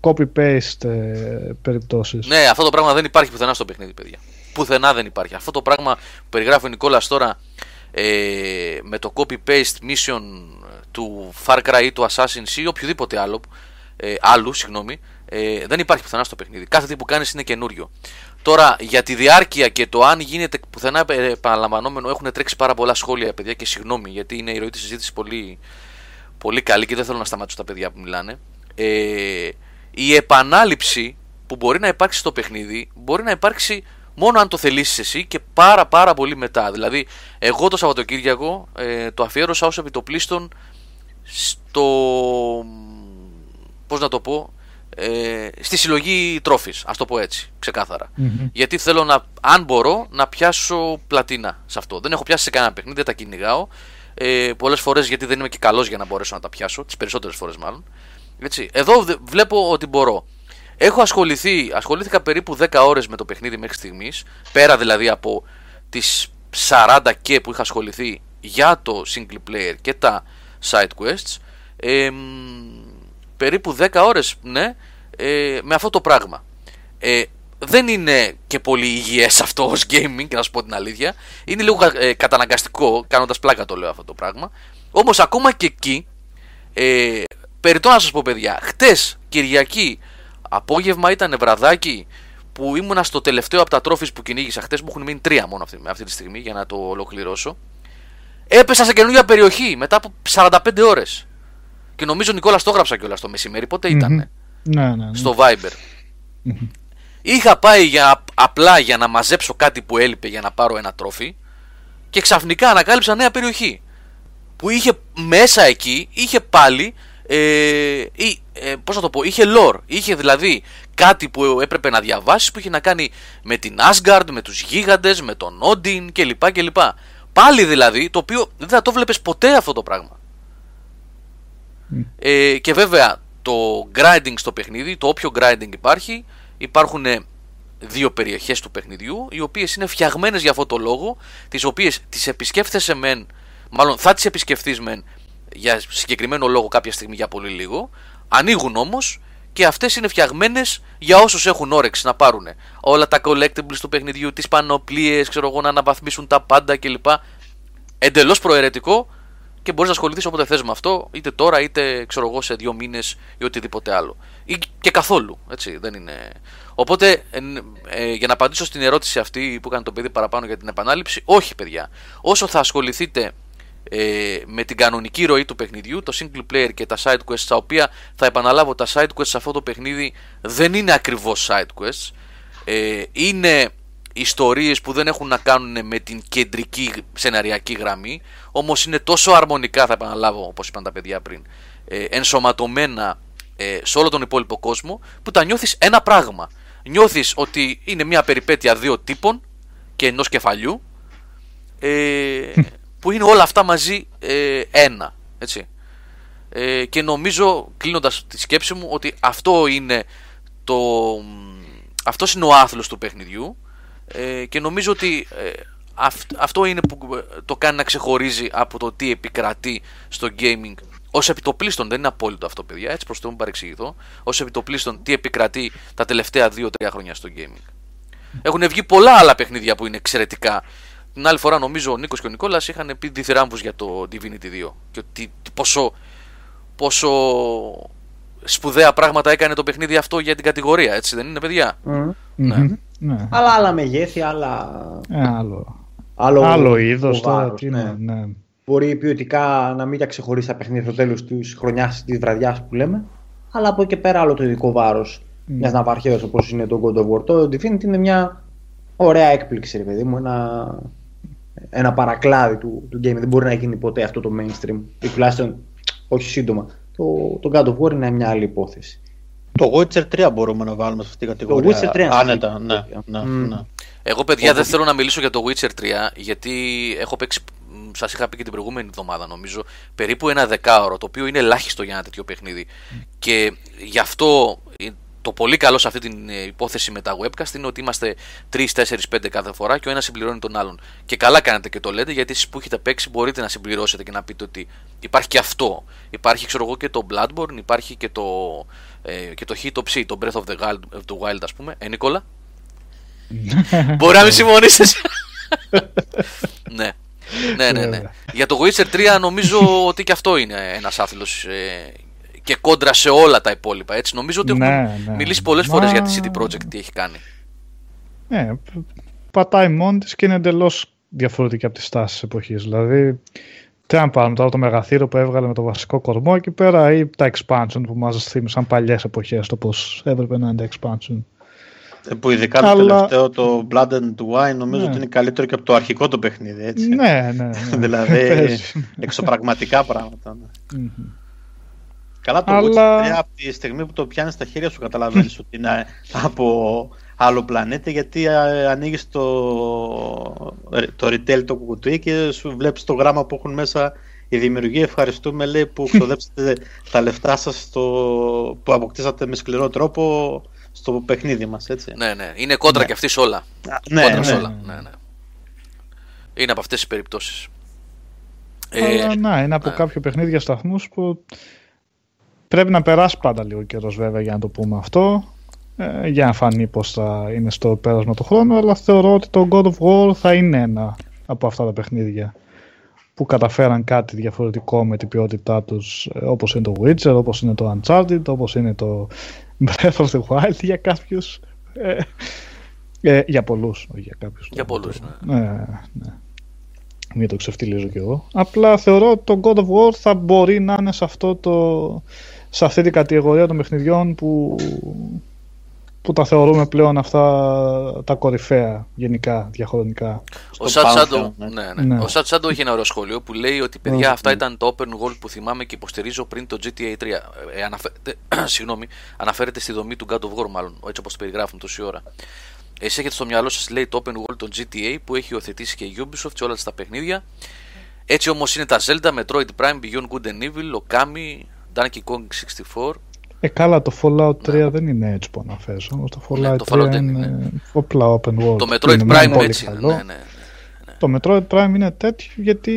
copy-paste ε, περιπτώσεις. Ναι, αυτό το πράγμα δεν υπάρχει πουθενά στο παιχνίδι, παιδιά. Πουθενά δεν υπάρχει. Αυτό το πράγμα που περιγράφει ο Νικόλας τώρα ε, με το copy-paste mission του Far Cry ή του Assassin's ή οποιοδήποτε άλλο, ε, άλλου, συγγνώμη, ε, δεν υπάρχει πουθενά στο παιχνίδι. Κάθε τι που κάνεις είναι καινούριο. Τώρα για τη διάρκεια και το αν γίνεται πουθενά επαναλαμβανόμενο έχουν τρέξει πάρα πολλά σχόλια, παιδιά, και συγγνώμη γιατί είναι η ροή της συζήτησης πολύ, πολύ καλή και δεν θέλω να σταματήσω τα παιδιά που μιλάνε. Ε, η επανάληψη που μπορεί να υπάρξει στο παιχνίδι μπορεί να υπάρξει μόνο αν το θελήσεις εσύ και πάρα πάρα πολύ μετά. Δηλαδή, εγώ το Σαββατοκύριακο ε, το αφιέρωσα ως επιτοπλίστων στο. Πώς να το πω, ε, στη συλλογή τρόφη, ας το πω έτσι, Γιατί θέλω να, αν μπορώ, να πιάσω πλατίνα σε αυτό. Δεν έχω πιάσει σε κανένα παιχνίδι, δεν τα κυνηγάω. Ε, Πολλές φορές γιατί δεν είμαι και καλός για να μπορέσω να τα πιάσω, τις περισσότερες φορές μάλλον. Έτσι. Εδώ βλέπω ότι μπορώ. Έχω ασχοληθεί, ασχολήθηκα περίπου 10 ώρες με το παιχνίδι μέχρι στιγμής, πέρα δηλαδή από τις 40 και που είχα ασχοληθεί για το single player και τα side quests. Ε, περίπου 10 ώρες, ναι, ε, με αυτό το πράγμα. Ε, δεν είναι και πολύ υγιές αυτό ως gaming, και να σου πω την αλήθεια. Είναι λίγο ε, καταναγκαστικό, κάνοντας πλάκα το λέω αυτό το πράγμα. Όμως ακόμα και εκεί, ε, περιττώ να σας πω παιδιά, χτες Κυριακή απόγευμα ήταν βραδάκι που ήμουνα στο τελευταίο από τα τρόφις που κυνήγησα χτες, μου έχουν μείνει τρία μόνο αυτή, αυτή τη στιγμή για να το ολοκληρώσω. Έπεσα σε καινούργια περιοχή μετά από 45 ώρες. Και νομίζω Νικόλας το έγραψα κιόλας το μεσημέρι. Πότε ήταν. Ναι, ναι, ναι. Στο Viber. Είχα πάει για, απλά για να μαζέψω κάτι που έλειπε για να πάρω ένα τρόφι και ξαφνικά ανακάλυψα νέα περιοχή που είχε μέσα εκεί, είχε πάλι ε, ή, ε, πώς να το πω, είχε lore, είχε δηλαδή κάτι που έπρεπε να διαβάσεις που είχε να κάνει με την Asgard, με τους γίγαντες, με τον Odin κλπ. κλπ. Πάλι δηλαδή, το οποίο δεν θα το βλέπεις ποτέ αυτό το πράγμα. Ε, και βέβαια το grinding στο παιχνίδι, το όποιο grinding υπάρχει, υπάρχουν δύο περιοχές του παιχνιδιού, οι οποίες είναι φτιαγμένες για αυτό το λόγο, τις οποίες τις επισκέφθεσαι μεν, μάλλον θα τις επισκεφθείς μεν για συγκεκριμένο λόγο κάποια στιγμή για πολύ λίγο, ανοίγουν όμως και αυτές είναι φτιαγμένες για όσους έχουν όρεξη να πάρουν όλα τα collectibles του παιχνιδιού, τις πανοπλίες, ξέρω εγώ να αναβαθμίσουν τα πάντα κλπ. Εντελώς προαιρετικό και μπορείς να ασχοληθείς όποτε θες με αυτό, είτε τώρα είτε ξέρω εγώ σε δύο μήνες ή οτιδήποτε άλλο. Ή και καθόλου. Έτσι, δεν είναι... Οπότε, ε, για να απαντήσω στην ερώτηση αυτή που έκανε το παιδί παραπάνω για την επανάληψη, όχι παιδιά. Όσο θα ασχοληθείτε ε, με την κανονική ροή του παιχνιδιού, το single player και τα side quests, τα οποία θα επαναλάβω, τα side quests σε αυτό το παιχνίδι δεν είναι ακριβώς side quests. Ε, είναι ιστορίες που δεν έχουν να κάνουν με την κεντρική σεναριακή γραμμή όμως είναι τόσο αρμονικά θα επαναλάβω όπως είπαν τα παιδιά πριν ε, ενσωματωμένα ε, σε όλο τον υπόλοιπο κόσμο που τα νιώθεις ένα πράγμα. Νιώθεις ότι είναι μια περιπέτεια δύο τύπων και ενός κεφαλιού ε, που είναι όλα αυτά μαζί ε, ένα έτσι. Ε, και νομίζω κλείνοντας τη σκέψη μου ότι αυτό είναι το αυτός είναι ο άθλος του παιχνιδιού ε, και νομίζω ότι ε, αυτό είναι που ε, το κάνει να ξεχωρίζει από το τι επικρατεί στο gaming ως επιτοπλίστων. Δεν είναι απόλυτο αυτό, παιδιά, έτσι προς το μου παρεξηγηθώ. Ω επιτοπλίστων, τι επικρατεί τα τελευταία 2-3 χρόνια στο gaming. Έχουν βγει πολλά άλλα παιχνίδια που είναι εξαιρετικά. Την άλλη φορά, νομίζω, ο Νίκος και ο Νικόλας είχαν πει διθυράμβου για το Divinity 2 και ότι πόσο, πόσο σπουδαία πράγματα έκανε το παιχνίδι αυτό για την κατηγορία, έτσι δεν είναι, παιδιά; Ναι. Ναι. Αλλά άλλα μεγέθη, άλλα. Ε, άλλο. Άλλο, άλλο είδος τώρα. ναι. ναι. Μπορεί ποιοτικά να μην τα ξεχωρίσει τα παιχνίδια στο τέλος της χρονιάς της βραδιάς που λέμε. Αλλά από εκεί και πέρα άλλο το ειδικό βάρος mm. μιας ναυαρχίδας όπως είναι το God of War. Το Divinity είναι μια ωραία έκπληξη, ρε παιδί μου. Ένα, ένα παρακλάδι του, του game. Δεν μπορεί να γίνει ποτέ αυτό το mainstream. Ή τουλάχιστον όχι σύντομα. Το, το God of War είναι μια άλλη υπόθεση. Το Witcher 3 μπορούμε να βάλουμε σε αυτή την κατηγορία. Το Witcher 3. Άνετα, ναι, ναι, ναι. Εγώ, παιδιά, δεν θέλω να μιλήσω για το Witcher 3, γιατί έχω παίξει, σας είχα πει και την προηγούμενη εβδομάδα, νομίζω, περίπου ένα δεκάωρο, το οποίο είναι ελάχιστο για ένα τέτοιο παιχνίδι. Και γι' αυτό το πολύ καλό σε αυτή την ε, υπόθεση με τα webcast είναι ότι είμαστε 3, 4, 5 κάθε φορά και ο ένας συμπληρώνει τον άλλον. Και καλά κάνετε και το λέτε, γιατί εσείς που έχετε παίξει μπορείτε να συμπληρώσετε και να πείτε ότι υπάρχει και αυτό. Υπάρχει, ξέρω εγώ, και το Bloodborne, υπάρχει και το, ε, και το Hit το Breath of the Wild, the Wild ας πούμε. Ε, Νικόλα. Μπορεί να μην συμφωνήσεις. ναι. Ναι, ναι, ναι. Για το Witcher 3 νομίζω ότι και αυτό είναι ένας άθλος ε, και κόντρα σε όλα τα υπόλοιπα. Έτσι. Νομίζω ότι ναι, έχουμε ναι. μιλήσει πολλές Μα... φορές για τη CD Projekt τι έχει κάνει. Ναι, πατάει μόνη της και είναι εντελώς διαφορετική από τις στάσεις της εποχής. Δηλαδή, τι να πάρουμε τώρα το μεγαθύριο που έβγαλε με το βασικό κορμό εκεί πέρα ή τα expansion που μας θύμισαν παλιές εποχές το πώς έπρεπε να είναι τα expansion. Ε, που ειδικά Αλλά... το τελευταίο, το Blood and Wine, νομίζω ναι. ότι είναι καλύτερο και από το αρχικό το παιχνίδι, έτσι. Ναι, ναι. ναι. δηλαδή, εξωπραγματικά πράγματα. Ναι. Καλά το Αλλά... Witcher από τη στιγμή που το πιάνεις στα χέρια σου καταλαβαίνεις ότι είναι από άλλο πλανήτη γιατί ανοίγεις το, το retail το κουτί και σου βλέπεις το γράμμα που έχουν μέσα η δημιουργία ευχαριστούμε λέει που ξοδέψατε τα λεφτά σας που αποκτήσατε με σκληρό τρόπο στο παιχνίδι μας έτσι. Ναι, ναι. Είναι κόντρα ναι. και αυτής σε όλα. Ναι, κόντρα ναι. Σε όλα. ναι, ναι. Είναι από αυτές τις περιπτώσεις. Αλλά ε, να, είναι από ναι. κάποιο παιχνίδι για σταθμούς που πρέπει να περάσει πάντα λίγο καιρός βέβαια για να το πούμε αυτό ε, για να φανεί πως θα είναι στο πέρασμα του χρόνου αλλά θεωρώ ότι το God of War θα είναι ένα από αυτά τα παιχνίδια που καταφέραν κάτι διαφορετικό με την ποιότητά τους ε, όπως είναι το Witcher, όπως είναι το Uncharted, όπως είναι το Breath of the Wild για κάποιους ε, ε, για πολλούς, όχι για κάποιους για πολλούς, ναι. ναι, ναι. μην το ξεφτυλίζω κι εγώ. Απλά θεωρώ ότι το God of War θα μπορεί να είναι σε, αυτό το, σε αυτή την κατηγορία των παιχνιδιών που, που τα θεωρούμε πλέον αυτά τα κορυφαία γενικά, διαχρονικά. Ο Σατσάντο ναι. ναι, ναι. ναι. έχει ένα ωραίο σχόλιο που λέει ότι παιδιά αυτά ήταν το open world που θυμάμαι και υποστηρίζω πριν το GTA 3. Ε, αναφέρεται, συγγνώμη, αναφέρεται στη δομή του God of War μάλλον, έτσι όπως το περιγράφουν τόση ώρα. Εσύ έχετε στο μυαλό σας, λέει, το open world των GTA που έχει υιοθετήσει και η Ubisoft σε όλα τα παιχνίδια. Έτσι όμως είναι τα Zelda, Metroid Prime, Beyond Good and Evil, Okami, Donkey Kong 64. Ε, καλά, το Fallout 3 ναι. δεν είναι έτσι που αναφέρω. Το Fallout, ναι, το Fallout 3 είναι ναι. απλά open world. Το Metroid Prime έτσι είναι. Ναι, ναι, ναι, Το Metroid Prime είναι τέτοιο γιατί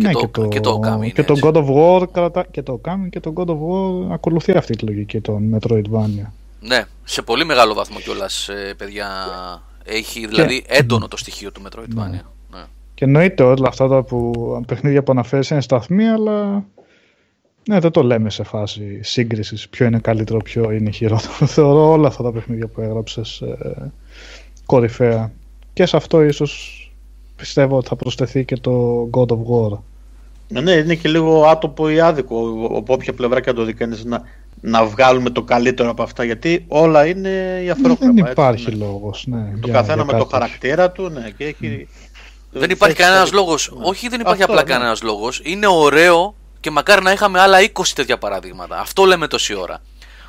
και ναι, το, και το, και το, Okami και το God of War κρατα, και το Okami και το God of War ακολουθεί αυτή τη λογική των Metroidvania. Ναι, σε πολύ μεγάλο βαθμό κιόλας, ε, παιδιά. Έχει δηλαδή και... έντονο το στοιχείο του Metroidvania. Ναι. Ναι. Και εννοείται όλα αυτά τα που, παιχνίδια που αναφέρει είναι σταθμοί, αλλά ναι, δεν το λέμε σε φάση σύγκρισης ποιο είναι καλύτερο, ποιο είναι χειρότερο. Θεωρώ όλα αυτά τα παιχνίδια που έγραψες ε, κορυφαία. Και σε αυτό ίσως πιστεύω ότι θα προσθεθεί και το God of War. Ναι, ναι, είναι και λίγο άτομο ή άδικο από όποια πλευρά και αν το δει να, να βγάλουμε το καλύτερο από αυτά γιατί όλα είναι η αφρόκραμα. Δεν υπάρχει ναι. λόγος. Ναι, το καθένα με το χαρακτήρα του ναι, και έχει... Δεν υπάρχει κανένας λόγος. Ναι. Όχι, δεν υπάρχει απλά ναι. κανένας λόγος. Είναι ωραίο και μακάρι να είχαμε άλλα 20 τέτοια παραδείγματα. Αυτό λέμε τόση ώρα.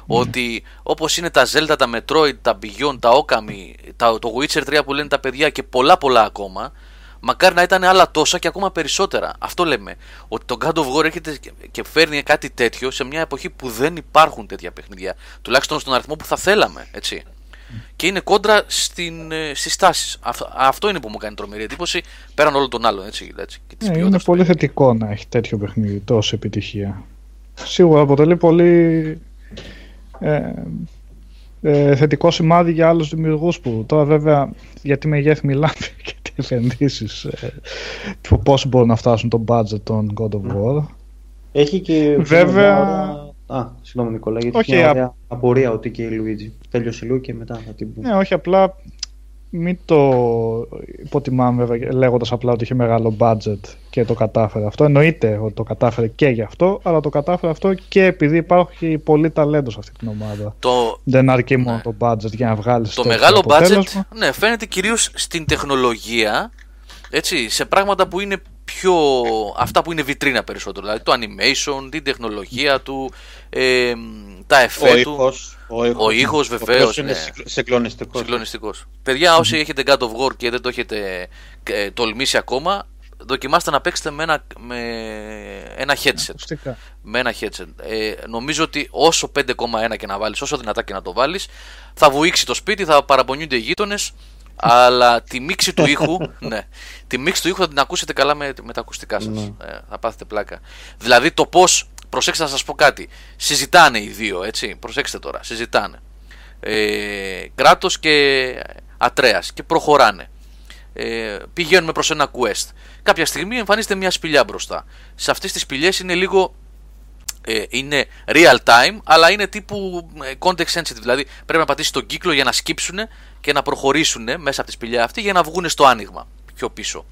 Ότι όπως είναι τα Zelda, τα Metroid, τα Beyond, τα Okami, τα, το Witcher 3 που λένε τα παιδιά και πολλά πολλά ακόμα, Μακάρι να ήταν άλλα τόσα και ακόμα περισσότερα. Αυτό λέμε. Ότι το God of War έρχεται και φέρνει κάτι τέτοιο σε μια εποχή που δεν υπάρχουν τέτοια παιχνίδια. Τουλάχιστον στον αριθμό που θα θέλαμε. Έτσι. Και είναι κόντρα στην, ε, στις τάσεις. Αυτό, είναι που μου κάνει τρομερή εντύπωση πέραν όλων των άλλων. Έτσι, έτσι, και ε, είναι πολύ θετικό να έχει τέτοιο παιχνίδι, τόσο επιτυχία. Σίγουρα αποτελεί πολύ ε, ε, θετικό σημάδι για άλλους δημιουργούς που τώρα βέβαια γιατί μεγέθη μιλάμε επενδύσεις ε, του πώς μπορούν να φτάσουν το budget των God of War. Έχει και. Βέβαια. Α, συγγνώμη Νικόλα, γιατί όχι, μια ωραία απορία ότι και η Λουίτζι. Τέλειωσε η Λου και μετά θα την πούμε. Ναι, όχι απλά μην το υποτιμάμε βέβαια λέγοντας απλά ότι είχε μεγάλο budget και το κατάφερε αυτό. Εννοείται ότι το κατάφερε και γι' αυτό, αλλά το κατάφερε αυτό και επειδή υπάρχει πολύ ταλέντος σε αυτή την ομάδα. Το... Δεν αρκεί μόνο ναι. το budget για να βγάλεις το μεγάλο budget. Ναι, φαίνεται κυρίως στην τεχνολογία, έτσι, σε πράγματα που είναι πιο. αυτά που είναι βιτρίνα περισσότερο. Δηλαδή το animation, την τεχνολογία του, ε, τα εφέ του. Ο ήχος, ο ήχος βεβαίως. Είναι ναι. συγκλονιστικός. Συγκλονιστικός. Παιδιά, όσοι έχετε God of War και δεν το έχετε ε, τολμήσει ακόμα, δοκιμάστε να παίξετε με ένα, με ένα headset. Με ένα headset. Ε, νομίζω ότι όσο 5,1 και να βάλεις, όσο δυνατά και να το βάλεις, θα βουήξει το σπίτι, θα παραπονιούνται οι γείτονες. Αλλά τη μίξη του ήχου, ναι, τη μίξη του ήχου θα την ακούσετε καλά με, με τα ακουστικά σας. Ναι. Ε, θα πάθετε πλάκα. Δηλαδή το πώς προσέξτε να σας πω κάτι. Συζητάνε οι δύο, έτσι. Προσέξτε τώρα, συζητάνε. Ε, κράτος και Ατρέας και προχωράνε. Ε, πηγαίνουμε προς ένα quest. Κάποια στιγμή εμφανίζεται μια σπηλιά μπροστά. Σε αυτές τις σπηλιές είναι λίγο ε, είναι real time, αλλά είναι τύπου ε, context sensitive. Δηλαδή πρέπει να πατήσεις τον κύκλο για να σκύψουν και να προχωρήσουν μέσα από τη σπηλιά αυτή για να βγουν στο άνοιγμα πιο πίσω.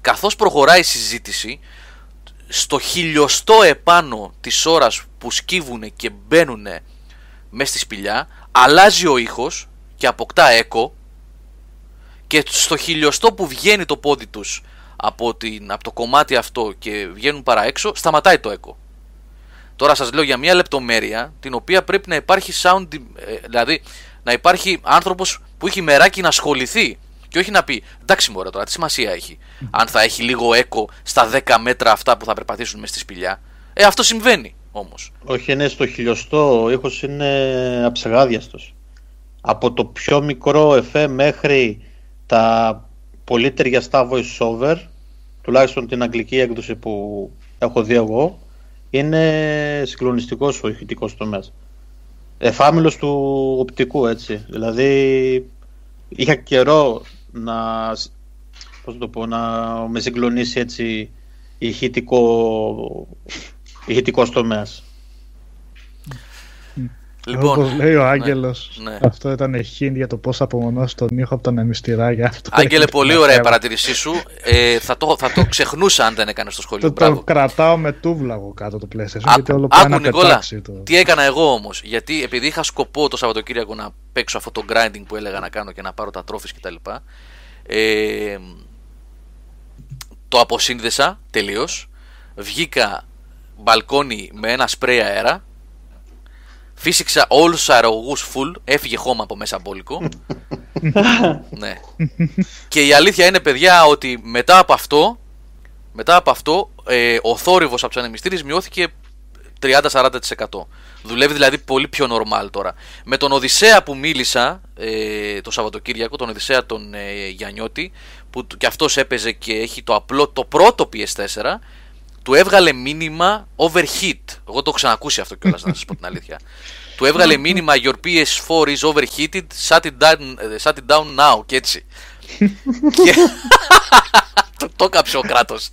Καθώς προχωράει η συζήτηση, στο χιλιοστό επάνω της ώρας που σκύβουν και μπαίνουν μέσα στη σπηλιά αλλάζει ο ήχος και αποκτά έκο και στο χιλιοστό που βγαίνει το πόδι τους από, την, από το κομμάτι αυτό και βγαίνουν παρά έξω σταματάει το έκο τώρα σας λέω για μια λεπτομέρεια την οποία πρέπει να υπάρχει sound ε, δηλαδή να υπάρχει άνθρωπος που έχει μεράκι να ασχοληθεί και όχι να πει εντάξει μωρέ τώρα, τι σημασία έχει. Αν θα έχει λίγο έκο στα 10 μέτρα αυτά που θα περπατήσουν μες στη σπηλιά. Ε, αυτό συμβαίνει όμως. Όχι, είναι στο χιλιοστό. Ο ήχος είναι αψεγάδιαστος. Από το πιο μικρό εφέ μέχρι τα πολύ ταιριαστά voice over, τουλάχιστον την αγγλική έκδοση που έχω δει εγώ, είναι συγκλονιστικός ο ηχητικός τομέας. Εφάμιλος του οπτικού, έτσι. Δηλαδή, είχα καιρό να, πώς το πω, να με συγκλονίσει έτσι ηχητικό, ηχητικός τομέας. Λοιπόν, Όπως λέει ο Άγγελος, ναι. αυτό ήταν hint για το πώς θα απομονώσει τον ήχο από τα μεμιστηράκια. Αυτό Άγγελε, είναι πολύ ένα ωραία η θέμα. παρατηρήσή σου. Ε, θα, το, θα το ξεχνούσα αν δεν έκανε το σχολείο. Το, το Μπράβο. κρατάω με τούβλα εγώ κάτω το PlayStation, Άκου, γιατί όλο πάει άκου να Νικόλα, πετάξει το... τι έκανα εγώ όμως. Γιατί επειδή είχα σκοπό το Σαββατοκύριακο να παίξω αυτό το grinding που έλεγα να κάνω και να πάρω τα τρόφι κτλ. Ε, το αποσύνδεσα τελείως. Βγήκα μπαλκόνι με ένα σπρέι αέρα. Φύσηξα όλους τους αερογού full. Έφυγε χώμα από μέσα μπόλικο. ναι. Και η αλήθεια είναι, παιδιά, ότι μετά από αυτό, μετά από αυτό ε, ο θόρυβος από τους ανεμιστήρες μειώθηκε 30-40%. Δουλεύει δηλαδή πολύ πιο normal τώρα. Με τον Οδυσσέα που μίλησα ε, το Σαββατοκύριακο, τον Οδυσσέα τον ε, Γιαννιώτη, που του- και αυτός έπαιζε και έχει το απλό, το πρώτο PS4, του έβγαλε μήνυμα overheat. Εγώ το έχω ξανακούσει αυτό κιόλας να σας πω την αλήθεια. του έβγαλε μήνυμα your PS4 is overheated, shut it down, ε, shut it down now και έτσι. και... το, το κάψε ο κράτος.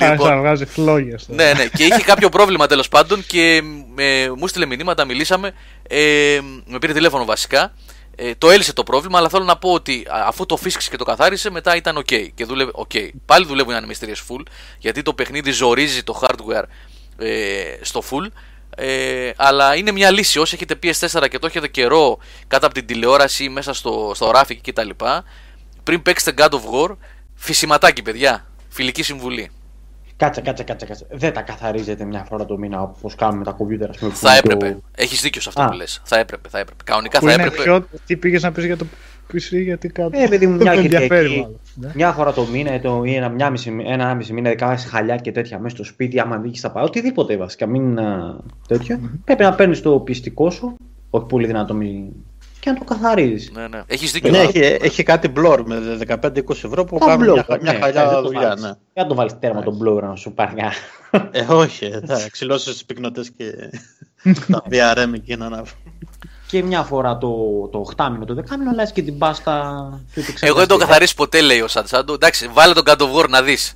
Άρχισε να βγάζει φλόγες. τώρα. Ναι, ναι, και είχε κάποιο πρόβλημα τέλος πάντων και ε, μου στείλε μηνύματα, μιλήσαμε. Ε, με πήρε τηλέφωνο βασικά. Ε, το έλυσε το πρόβλημα, αλλά θέλω να πω ότι α, αφού το φύσκησε και το καθάρισε, μετά ήταν OK. Και δούλευε OK. Πάλι δουλεύουν οι ανεμιστήρε full, γιατί το παιχνίδι ζορίζει το hardware ε, στο full. Ε, αλλά είναι μια λύση. Όσοι έχετε PS4 και το έχετε καιρό κάτω από την τηλεόραση ή μέσα στο, στο ράφι κτλ. Πριν παίξετε God of War, φυσιματάκι, παιδιά. Φιλική συμβουλή. Κάτσε, κάτσε, κάτσε, κάτσε. Δεν τα καθαρίζετε μια φορά το μήνα όπως κάνουμε τα κομπιούτερ, ας πούμε. που Θα είναι πιο- έπρεπε. Έχεις δίκιο σε αυτό Α. που λες. Θα έπρεπε, θα έπρεπε. Κανονικά Που θα είναι έπρεπε. πιο... Τι πήγες να πεις για το PC, γιατί κάτι... Ε, παιδί μου, μια δεν ενδιαφέρει Κυριακή, μάλλον. Ναι. μια φορά το μήνα ή το, ή ένα, μια μισή, ένα, ένα μισή μήνα, δεκάμιση χαλιά και τέτοια μέσα στο σπίτι, άμα δείξει τα πάντα, οτιδήποτε βασικά, μην α, τέτοιο. Πρέπει να παίρνεις το πιστικό σου, όχι πολύ δυνατό, μη... και να το καθαρίζεις. Ναι, ναι. Έχεις δίκιο. Ναι, έχει, έχει κάτι μπλόρ με 15-20 ευρώ που Τα κάνουν blow, μια, χα- μια ναι, χαλιά δεν το δουλειά. βάλεις. Ναι. Για να το βάλεις τέρμα τον blower να σου πάρει μια. Ε, όχι, θα ξυλώσεις τις πυκνοτέ και τα VRM εκείνα να. και μια φορά το, το 8 μήνο, το 10 μήνο, αλλάζει και την πάστα. και ό,τι Εγώ δεν το ξεχαστεί. καθαρίσει ποτέ, λέει ο Σαντσάντο. Εντάξει, βάλε τον God of War να δεις.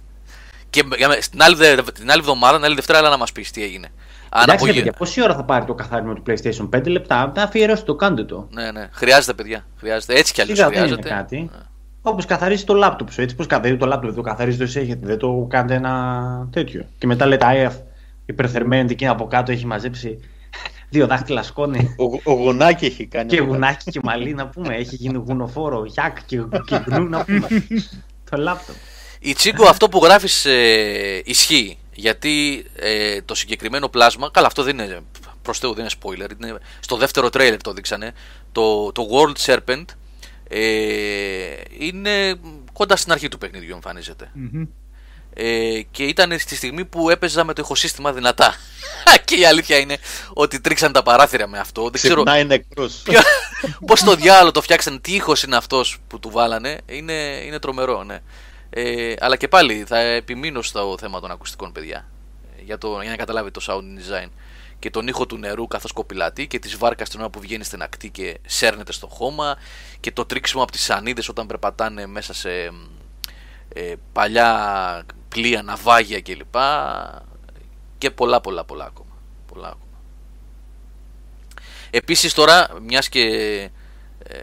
Και για με- την άλλη, δε- την άλλη εβδομάδα, την άλλη Δευτέρα, έλα να μας πεις τι έγινε. Αν Εντάξει, ρε απογε- παιδιά, πόση ώρα θα πάρει το καθάρισμα του PlayStation 5 λεπτά, να αφιερώσετε το, κάντε το. Ναι, ναι. Χρειάζεται, παιδιά. Χρειάζεται. Έτσι κι αλλιώς Σιγά δεν είναι χρειάζεται. κάτι. Ναι. Όπως καθαρίζει το λάπτοπ σου. Έτσι, πώς καθαρίζει το λάπτοπ, δεν το καθαρίζει το έχετε, δεν το κάνετε ένα τέτοιο. Και μετά λέτε, Α, υπερθερμένη εκεί από κάτω έχει μαζέψει δύο δάχτυλα σκόνη Ο, ο γουνάκι έχει κάνει. και από κάτω. γουνάκι και μαλλί να πούμε. Έχει γίνει γουνοφόρο, γιάκ και, και γνού να πούμε. το λάπτοπ. Η Τσίγκο αυτό που γράφεις ε, ισχύει. Γιατί ε, το συγκεκριμένο πλάσμα. Καλά, αυτό δεν είναι. Προς Θεού δεν είναι spoiler. Είναι, στο δεύτερο τρέιλερ το δείξανε. Το, το World Serpent ε, είναι κοντά στην αρχή του παιχνιδιού, εμφανίζεται. Μμμ. Ε, και ήταν στη στιγμή που έπαιζα με το ηχοσύστημα δυνατά. και η αλήθεια είναι ότι τρίξαν τα παράθυρα με αυτό. Δεν ξέρω Ξυπνάει νεκρός. πώς το διάλογο το φτιάξαν, τι ήχος είναι αυτός που του βάλανε. Είναι, είναι τρομερό, ναι. Ε, αλλά και πάλι θα επιμείνω στο θέμα των ακουστικών, παιδιά. Ε, Για, το, για να καταλάβετε το sound design. Και τον ήχο του νερού καθώς κοπηλατεί και της βάρκας την ώρα που βγαίνει στην ακτή και σέρνεται στο χώμα και το τρίξιμο από τις σανίδες όταν περπατάνε μέσα σε ε, παλιά πλοία, ναυάγια κλπ. Και πολλά πολλά πολλά ακόμα. Πολλά ακόμα. Επίσης τώρα, μιας και ε,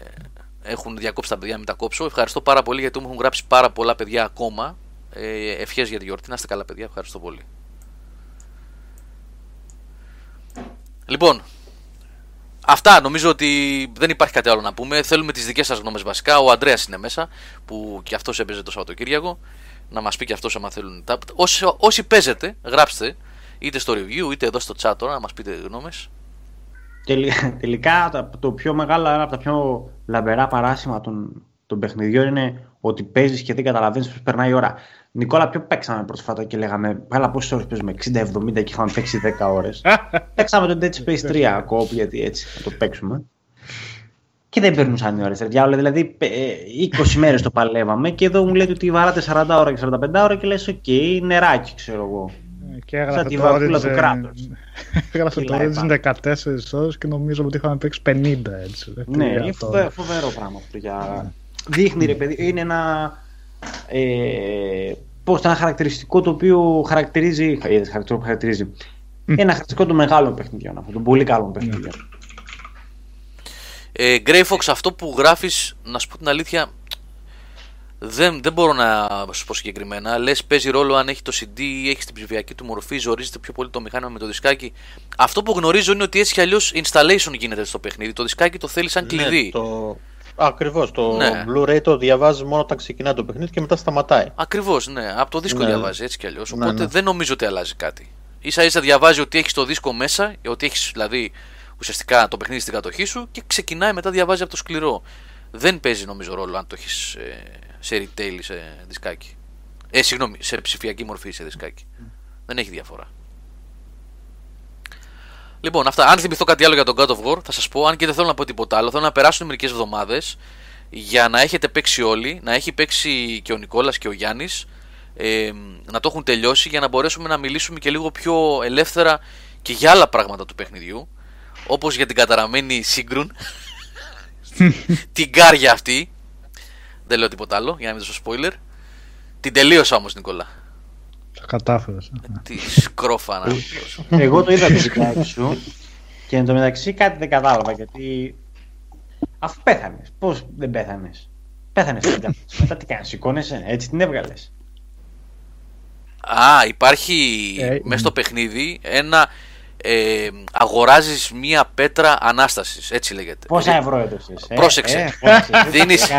έχουν διακόψει τα παιδιά, μην τα κόψω, ευχαριστώ πάρα πολύ γιατί μου έχουν γράψει πάρα πολλά παιδιά ακόμα. Ε, ευχές για τη γιορτή, να είστε καλά παιδιά, ευχαριστώ πολύ. Λοιπόν, αυτά νομίζω ότι δεν υπάρχει κάτι άλλο να πούμε. Θέλουμε τις δικές σας γνώμες βασικά. Ο Ανδρέας είναι μέσα, που και αυτός έπαιζε το Σαββατοκύριακο. Να μας πει και αυτός άμα θέλουν. Τα- Όσοι, όσοι παίζετε, γράψτε είτε στο review είτε εδώ στο chat τώρα να μας πείτε γνώμες. Τελει- Τελικά τα- το πιο μεγάλο, ένα από τα πιο λαμπερά παράσημα των, των παιχνιδιών είναι ότι παίζεις και δεν καταλαβαίνεις πώς περνάει η ώρα. Νικόλα, ποιο παίξαμε πρόσφατα και λέγαμε, Καλά, πόσες ώρες παίζουμε, 60-70 και είχαμε παίξει 10 ώρες. παίξαμε το Dead Space 3 ακόμα, γιατί έτσι θα το παίξουμε. Και δεν περνούσαν οι ώρες. Δηλαδή, ε, 20 μέρες το παλεύαμε και εδώ μου λέτε ότι βαράτε 40 ώρα και 45 ώρα και λες: Οκ, νεράκι, ξέρω εγώ. Και έγραφε Σαν τη το βακούλα του Origin- κράτους. Έγραφε το Κυλάει Origin 14 ώρες και νομίζω ότι είχαμε παίξει 50 έτσι. ρε, Ναι, τι είναι αυτό. φοβε- φοβερό πράγμα αυτό. Για... Δείχνει ρε παιδί, είναι ένα. Ε, πώς, ένα χαρακτηριστικό το οποίο χαρακτηρίζει. ε, χαρακτηριστικό που χαρακτηρίζει. Ένα χαρακτηριστικό των μεγάλων παιχνιδιών, αυτών των πολύ καλών παιχνιδιών. Ε, Grey Fox, αυτό που γράφεις, να σου πω την αλήθεια, δεν, δεν μπορώ να σου πω συγκεκριμένα. Λες, παίζει ρόλο αν έχει το CD ή έχει την ψηφιακή του μορφή, ζορίζεται πιο πολύ το μηχάνημα με το δισκάκι. Αυτό που γνωρίζω είναι ότι έτσι κι αλλιώς installation γίνεται στο παιχνίδι. Το δισκάκι το θέλεις σαν κλειδί. Ναι, το... Ακριβώς. Το Ναι. Blu-ray το διαβάζεις μόνο όταν ξεκινάει το παιχνίδι και μετά σταματάει. Ακριβώς, ναι. Από το δίσκο Ναι. διαβάζει έτσι κι αλλιώς. Ναι, Οπότε ναι. δεν νομίζω ότι αλλάζει κάτι. σα ίσα διαβάζει ότι έχεις το δίσκο μέσα, ότι έχεις δηλαδή ουσιαστικά το παιχνίδι στην κατοχή σου και ξεκινάει μετά διαβάζει από το σκληρό. Δεν παίζει νομίζω ρόλο αν το έχεις σε retail ή σε δισκάκι. Ε, συγγνώμη, σε ψηφιακή μορφή ή σε δισκάκι. Δεν έχει διαφορά. Λοιπόν, αυτά. Αν θυμηθώ κάτι άλλο για τον God of War, θα σας πω. Αν και δεν θέλω να πω τίποτα άλλο, θέλω να περάσουν μερικές εβδομάδες για να έχετε παίξει όλοι, να έχει παίξει και ο Νικόλας και ο Γιάννης ε, να το έχουν τελειώσει για να μπορέσουμε να μιλήσουμε και λίγο πιο ελεύθερα και για άλλα πράγματα του παιχνιδιού όπως για την καταραμένη Σύγκρουν την κάρια αυτή δεν λέω τίποτα άλλο για να μην δώσω spoiler την τελείωσα όμως Νικόλα Τα κατάφερες. τη σκρόφα να Εγώ το είδα το βιντεάκι σου και εν τω μεταξύ κάτι δεν κατάλαβα γιατί αφού πέθανες, πώς δεν πέθανες; Πέθανες μετά τι κάνεις, σηκώνεσαι, έτσι την έβγαλες. Α, υπάρχει Ε, μέσα στο παιχνίδι ένα ε, αγοράζεις μία πέτρα ανάστασης, έτσι λέγεται. Πόσα Δηλαδή, ευρώ έδωσες. Ε, Πρόσεξε. Δίνεις-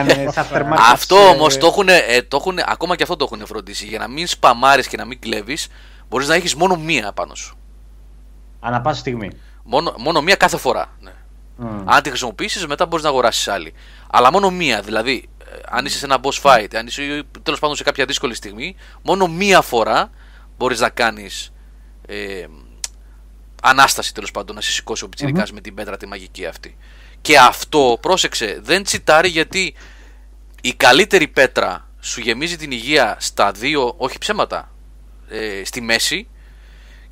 Αυτό όμως το έχουν, ε, το έχουν, ακόμα και αυτό το έχουν φροντίσει. Για να μην σπαμάρεις και να μην κλέβεις, μπορείς να έχεις μόνο μία πάνω σου. Ανά πάσα στιγμή. Μόνο, μόνο μία κάθε φορά. Ναι. Μμ. Αν τη χρησιμοποιήσεις, μετά μπορείς να αγοράσεις άλλη. Αλλά μόνο μία. Δηλαδή, ε, αν είσαι σε ένα boss fight, αν είσαι τέλος πάντων σε κάποια δύσκολη στιγμή, μόνο μία φορά μπορείς να κάνεις ε, ανάσταση τέλος πάντων, να σε σηκώσει ο πιτσιρικας με την πέτρα τη μαγική αυτή. Και αυτό, πρόσεξε, δεν τσιτάρει γιατί η καλύτερη πέτρα σου γεμίζει την υγεία στα δύο, όχι ψέματα, ε, στη μέση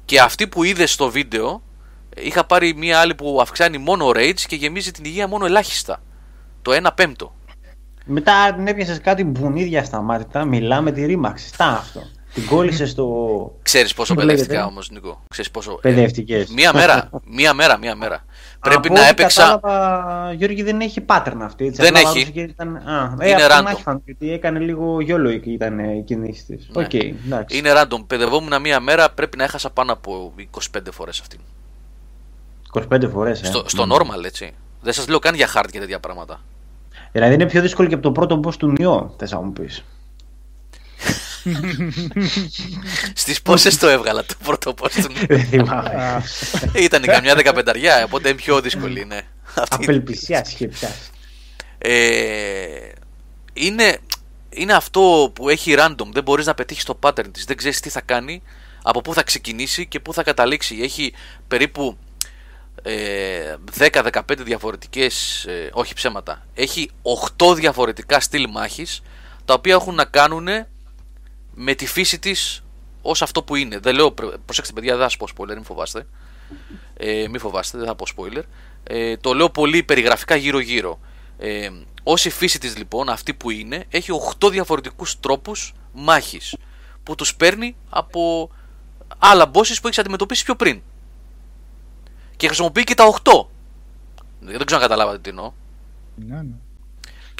και αυτή που είδε στο βίντεο ε, είχα πάρει μία άλλη που αυξάνει μόνο rage και γεμίζει την υγεία μόνο ελάχιστα. Το 1 πέμπτο. Μετά την έπιασες κάτι μπουνίδια στα μάτια, μιλάμε τη ρήμαξη. Τα αυτό. Την κόλλησε στο. Ξέρεις πόσο Το παιδεύτηκα λέγεται. όμως Νίκο. Ξέρεις πόσο... ε, Παιδευτικέ. μία μέρα, μία μέρα, μία μέρα. Πρέπει Από να ό,τι έπαιξα... Κατάλαβα, Γιώργη δεν έχει pattern αυτή. Έτσι, Δεν απλά έχει. βαρούσε Και ήταν... Α, ε, Είναι αυτό random. να έχει φανεί, γιατί έκανε λίγο γιόλο η- ήταν ε, η κίνηση της. Ναι. Οκ, εντάξει. Είναι random. Παιδευόμουν μία μέρα, πρέπει να έχασα πάνω από 25 φορές αυτήν. 25 φορές. Ε. Στο, στο normal, έτσι. Δεν σας λέω καν για hard και τέτοια πράγματα. Δηλαδή είναι πιο δύσκολο και από το πρώτο boss του Νιό, θες να μου πεις. Στις πόσες το έβγαλα το πρώτο post του. Δεν θυμάμαι. Ήταν καμιά δεκαπενταριά, οπότε είναι πιο δύσκολη, ναι. Αυτή Απελπισία είχε πιάσει. ε, είναι, είναι αυτό που έχει random. Δεν μπορείς να πετύχεις το pattern της. Δεν ξέρεις τι θα κάνει, από πού θα ξεκινήσει και πού θα καταλήξει. Έχει περίπου ε, 10-15 διαφορετικές, ε, όχι ψέματα, έχει 8 διαφορετικά στυλ μάχης τα οποία έχουν να κάνουν με τη φύση της ως αυτό που είναι. Δεν λέω, προ- προσέξτε παιδιά, δεν θα σας πω spoiler, μην φοβάστε. Ε, μην φοβάστε, δεν θα πω spoiler. Ε, το λέω πολύ περιγραφικά γύρω-γύρω. Ε, ως η φύση της λοιπόν, αυτή που είναι, έχει 8 διαφορετικούς τρόπους μάχης που τους παίρνει από άλλα bosses που έχεις αντιμετωπίσει πιο πριν. Και χρησιμοποιεί και τα 8. Δεν ξέρω αν καταλάβατε τι εννοώ. Ναι, ναι.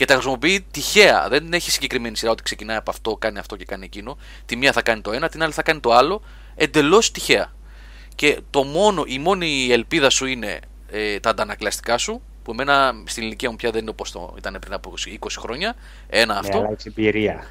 Και τα χρησιμοποιεί τυχαία. Δεν έχει συγκεκριμένη σειρά ότι ξεκινάει από αυτό, κάνει αυτό και κάνει εκείνο. Τη μία θα κάνει το ένα, την άλλη θα κάνει το άλλο. Εντελώς τυχαία. Και το μόνο, η μόνη ελπίδα σου είναι ε, τα αντανακλαστικά σου, που εμένα στην ηλικία μου πια δεν είναι όπως το ήταν πριν από 20 χρόνια. Ένα Ναι, αυτό. αλλά έχει εμπειρία.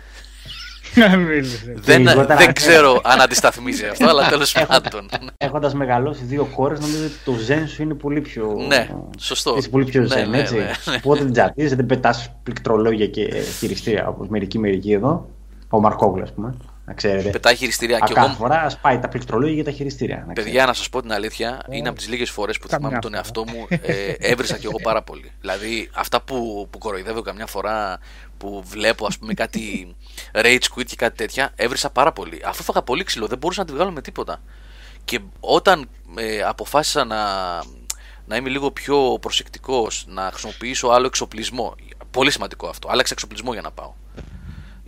Μίλησες. δεν, λιγότερα- δεν ξέρω αν αντισταθμίζει αυτό, αλλά τέλος πάντων. Έχοντας μεγαλώσει δύο κόρες, νομίζω ότι το ζεν σου είναι πολύ πιο. Ναι, σωστό. Είσαι πολύ πιο Ναι, ζεν, ναι, έτσι. ναι, ναι. Οπότε δεν τζατίζει, δεν πετάς πληκτρολόγια και χειριστήρια όπως μερικοί μερικοί εδώ. Ο Μαρκόγλου, ας πούμε. Να ξέρετε. Πετάει χειριστήρια Α, και κάθε εγώ. φορά σπάει τα πληκτρολόγια και τα χειριστήρια. να Παιδιά, να σας πω την αλήθεια, είναι από τις λίγες φορές που Καμιά θυμάμαι τον φορά. εαυτό μου. Ε, έβρισα κι εγώ πάρα πολύ. Δηλαδή, αυτά που, που κοροϊδεύω καμιά φορά που βλέπω, ας πούμε, κάτι rage quit και κάτι τέτοια, έβρισα πάρα πολύ. Αφού φάγα πολύ ξύλο, δεν μπορούσα να τη βγάλω με τίποτα. Και όταν ε, αποφάσισα να, να είμαι λίγο πιο προσεκτικός, να χρησιμοποιήσω άλλο εξοπλισμό. Πολύ σημαντικό αυτό. Άλλαξα εξοπλισμό για να πάω.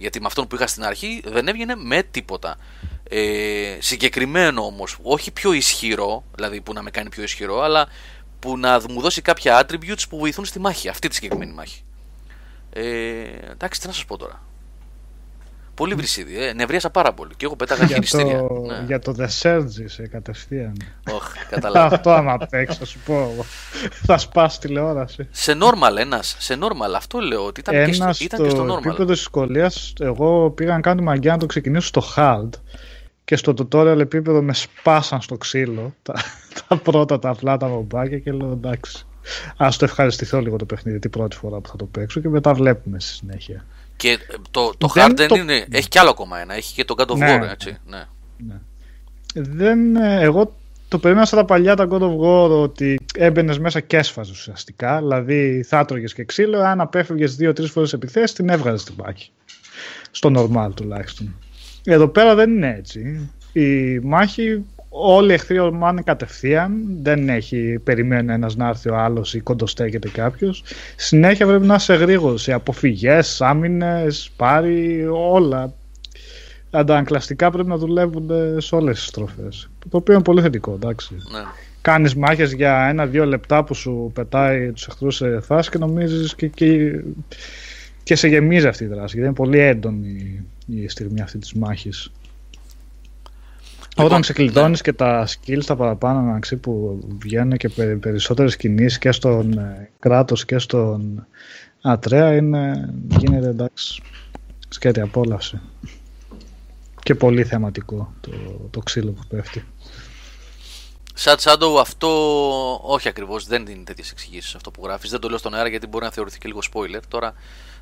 Γιατί με αυτόν που είχα στην αρχή δεν έβγαινε με τίποτα. Ε, συγκεκριμένο όμως, όχι πιο ισχυρό, δηλαδή που να με κάνει πιο ισχυρό, αλλά που να μου δώσει κάποια attributes που βοηθούν στη μάχη, αυτή τη συγκεκριμένη μάχη. Ε, εντάξει, τι να σας πω τώρα. Πολύ βρυσίδι, ε. νευρίασα πάρα πολύ. Και εγώ πέταγα για, χειριστήρια. το, Ναι. για το The Surge σε κατευθείαν. Οχ, κατάλαβα. Αυτό άμα παίξει, θα σου πω. Θα σπάσει τηλεόραση. σε normal ένας, σε normal, αυτό λέω ότι ήταν, και, Ένας στο, ήταν και στο στο normal. επίπεδο δυσκολίας, εγώ πήγα να κάνω τη μαγιά να το ξεκινήσω στο hard και στο tutorial επίπεδο με σπάσαν στο ξύλο τα, τα πρώτα τα απλά τα μομπάκια και λέω εντάξει. Α το ευχαριστηθώ λίγο το παιχνίδι την πρώτη φορά που θα το παίξω και μετά βλέπουμε στη συνέχεια. Και ε, το, το Δεν hard δεν το- είναι, έχει κι άλλο ακόμα ένα, έχει και το God of Ναι. War, έτσι. Ναι. Δεν, ε, εγώ το περίμενα στα παλιά τα God of War ότι έμπαινες μέσα και έσφαζες ουσιαστικά. Δηλαδή θα έτρωγες και ξύλο, αν απέφευγες δύο-τρεις φορές επιθέσεις, την έβγαζες στην πάχη. Στο normal τουλάχιστον. Εδώ πέρα δεν είναι έτσι. Η μάχη, όλοι οι εχθροί ορμάνε κατευθείαν. Δεν έχει περιμένει ένας να έρθει ο άλλος ή κοντοστέκεται κάποιος. Συνέχεια πρέπει να είσαι γρήγορος. Οι αποφυγές, άμυνες, πάρει όλα αντανακλαστικά πρέπει να δουλεύουν ε, σε όλες τις στροφές. Το οποίο είναι πολύ θετικό, εντάξει. ναι. Κάνεις μάχες για ένα-δύο λεπτά που σου πετάει τους εχθρούς σε φάση και νομίζεις και, και, και σε γεμίζει αυτή η δράση. Γιατί είναι πολύ έντονη η στιγμή αυτή της μάχης. Λοιπόν, Όταν ξεκλειδώνεις και τα skills τα παραπάνω αναξύ που βγαίνουν και περι- περισσότερες κινήσεις και στον ε, κράτος και στον Ατρέα είναι, γίνεται εντάξει σκέτη απόλαυση. Και πολύ θεματικό το, το ξύλο που πέφτει. Σαν Shadow αυτό όχι ακριβώς, δεν είναι τέτοιες εξηγήσεις αυτό που γράφεις. Δεν το λέω στον αέρα γιατί μπορεί να θεωρηθεί και λίγο spoiler. Τώρα,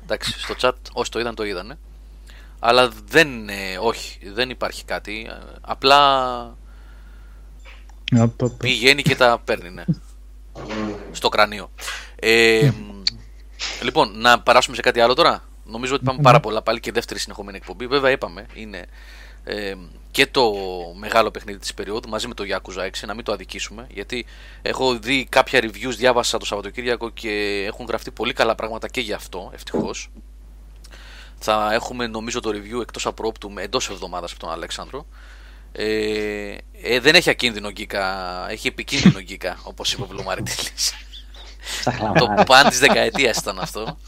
εντάξει, στο chat όσοι το είδαν το είδανε. Αλλά δεν είναι, όχι, δεν υπάρχει κάτι. Ε, Απλά Απ, απ, πηγαίνει και τα παίρνει, ναι. Στο κρανίο. Ε, μ, λοιπόν, να περάσουμε σε κάτι άλλο τώρα. Νομίζω ότι πάμε πάρα πολλά πάλι και δεύτερη συνεχόμενη εκπομπή. Βέβαια, είπαμε, είναι ε, και το μεγάλο παιχνίδι της περίοδου μαζί με το Yakuza 6, να μην το αδικήσουμε. Γιατί έχω δει κάποια reviews, διάβασα το Σαββατοκύριακο και έχουν γραφτεί πολύ καλά πράγματα και γι' αυτό, ευτυχώς. Θα έχουμε νομίζω το review εκτός απρόπτου εντός εβδομάδας από τον Αλέξανδρο. Ε, ε, δεν έχει ακίνδυνο γκίκα, έχει επικίνδυνο γκίκα, όπως είπε ο Βλουμαριτήλης. Στα το χλαμάρια. παν της δεκαετίας ήταν αυτό.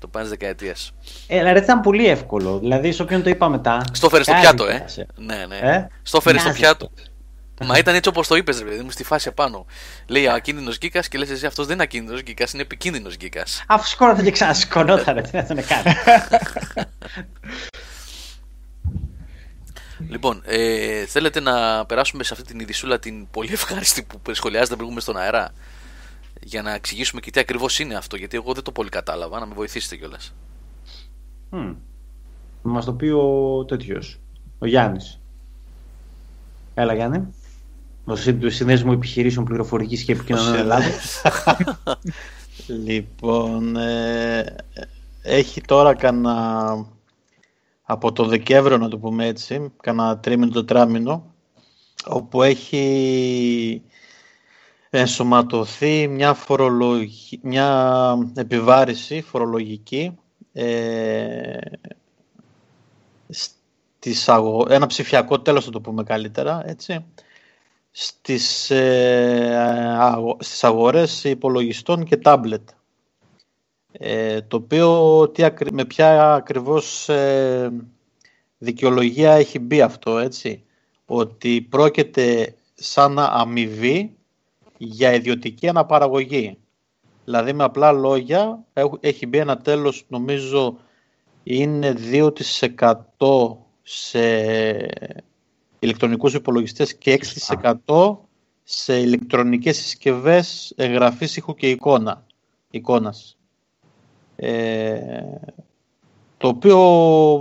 το παν της δεκαετίας. Ε, δηλαδή ήταν πολύ εύκολο. Δηλαδή, σε όποιον το είπα μετά. Στο φέρε στο κάνει πιάτο, ε. πέρασε. Ναι, ναι. Ε, Στο φέρε στο μοιάζει πιάτο. Μα ήταν έτσι όπως το είπες, ρε παιδί μου, στη φάση επάνω. Λέει ακίνδυνος γκίκα και λες εσύ αυτός δεν είναι ακίνδυνος γκίκα, είναι επικίνδυνος γκίκα. Αφού σκόναταν και ξανασκονόταν, ρε, τι να τον κάνει. Λοιπόν, ε, θέλετε να περάσουμε σε αυτή την ειδισούλα την πολύ ευχάριστη που σχολιάζεται πριν βγούμε στον αέρα. Για να εξηγήσουμε και τι ακριβώς είναι αυτό, γιατί εγώ δεν το πολύ κατάλαβα, να με βοηθήσετε κιόλας. Μμμ. Να μας το πει ο τέτοιος, ο Γιάννης. Έλα Γιάννη. Ο Συν- Συνδέσμου Επιχειρήσεων Πληροφορικής και Επικοινωνιών Ο Ελλάδος. Λοιπόν, ε, έχει τώρα κανένα από το Δεκέμβριο να το πούμε έτσι, κανένα τρίμηνο τετράμινο, όπου έχει ενσωματωθεί μια, φορολογική, μια επιβάρηση φορολογική ε, στις αγο- ένα ψηφιακό τέλος θα το πούμε καλύτερα, έτσι, στις, ε, αγο- στις αγορές υπολογιστών και τάμπλετ. Ε, το οποίο τι, ακρι- με ποια ακριβώς ε, δικαιολογία έχει μπει αυτό, έτσι; Ότι πρόκειται σαν αμοιβή για ιδιωτική αναπαραγωγή. Δηλαδή με απλά λόγια έχ- έχει μπει ένα τέλος νομίζω είναι 2% σε ηλεκτρονικούς υπολογιστές και 6% σε ηλεκτρονικές συσκευές εγγραφής ήχου και εικόνα, εικόνας. Ε, το οποίο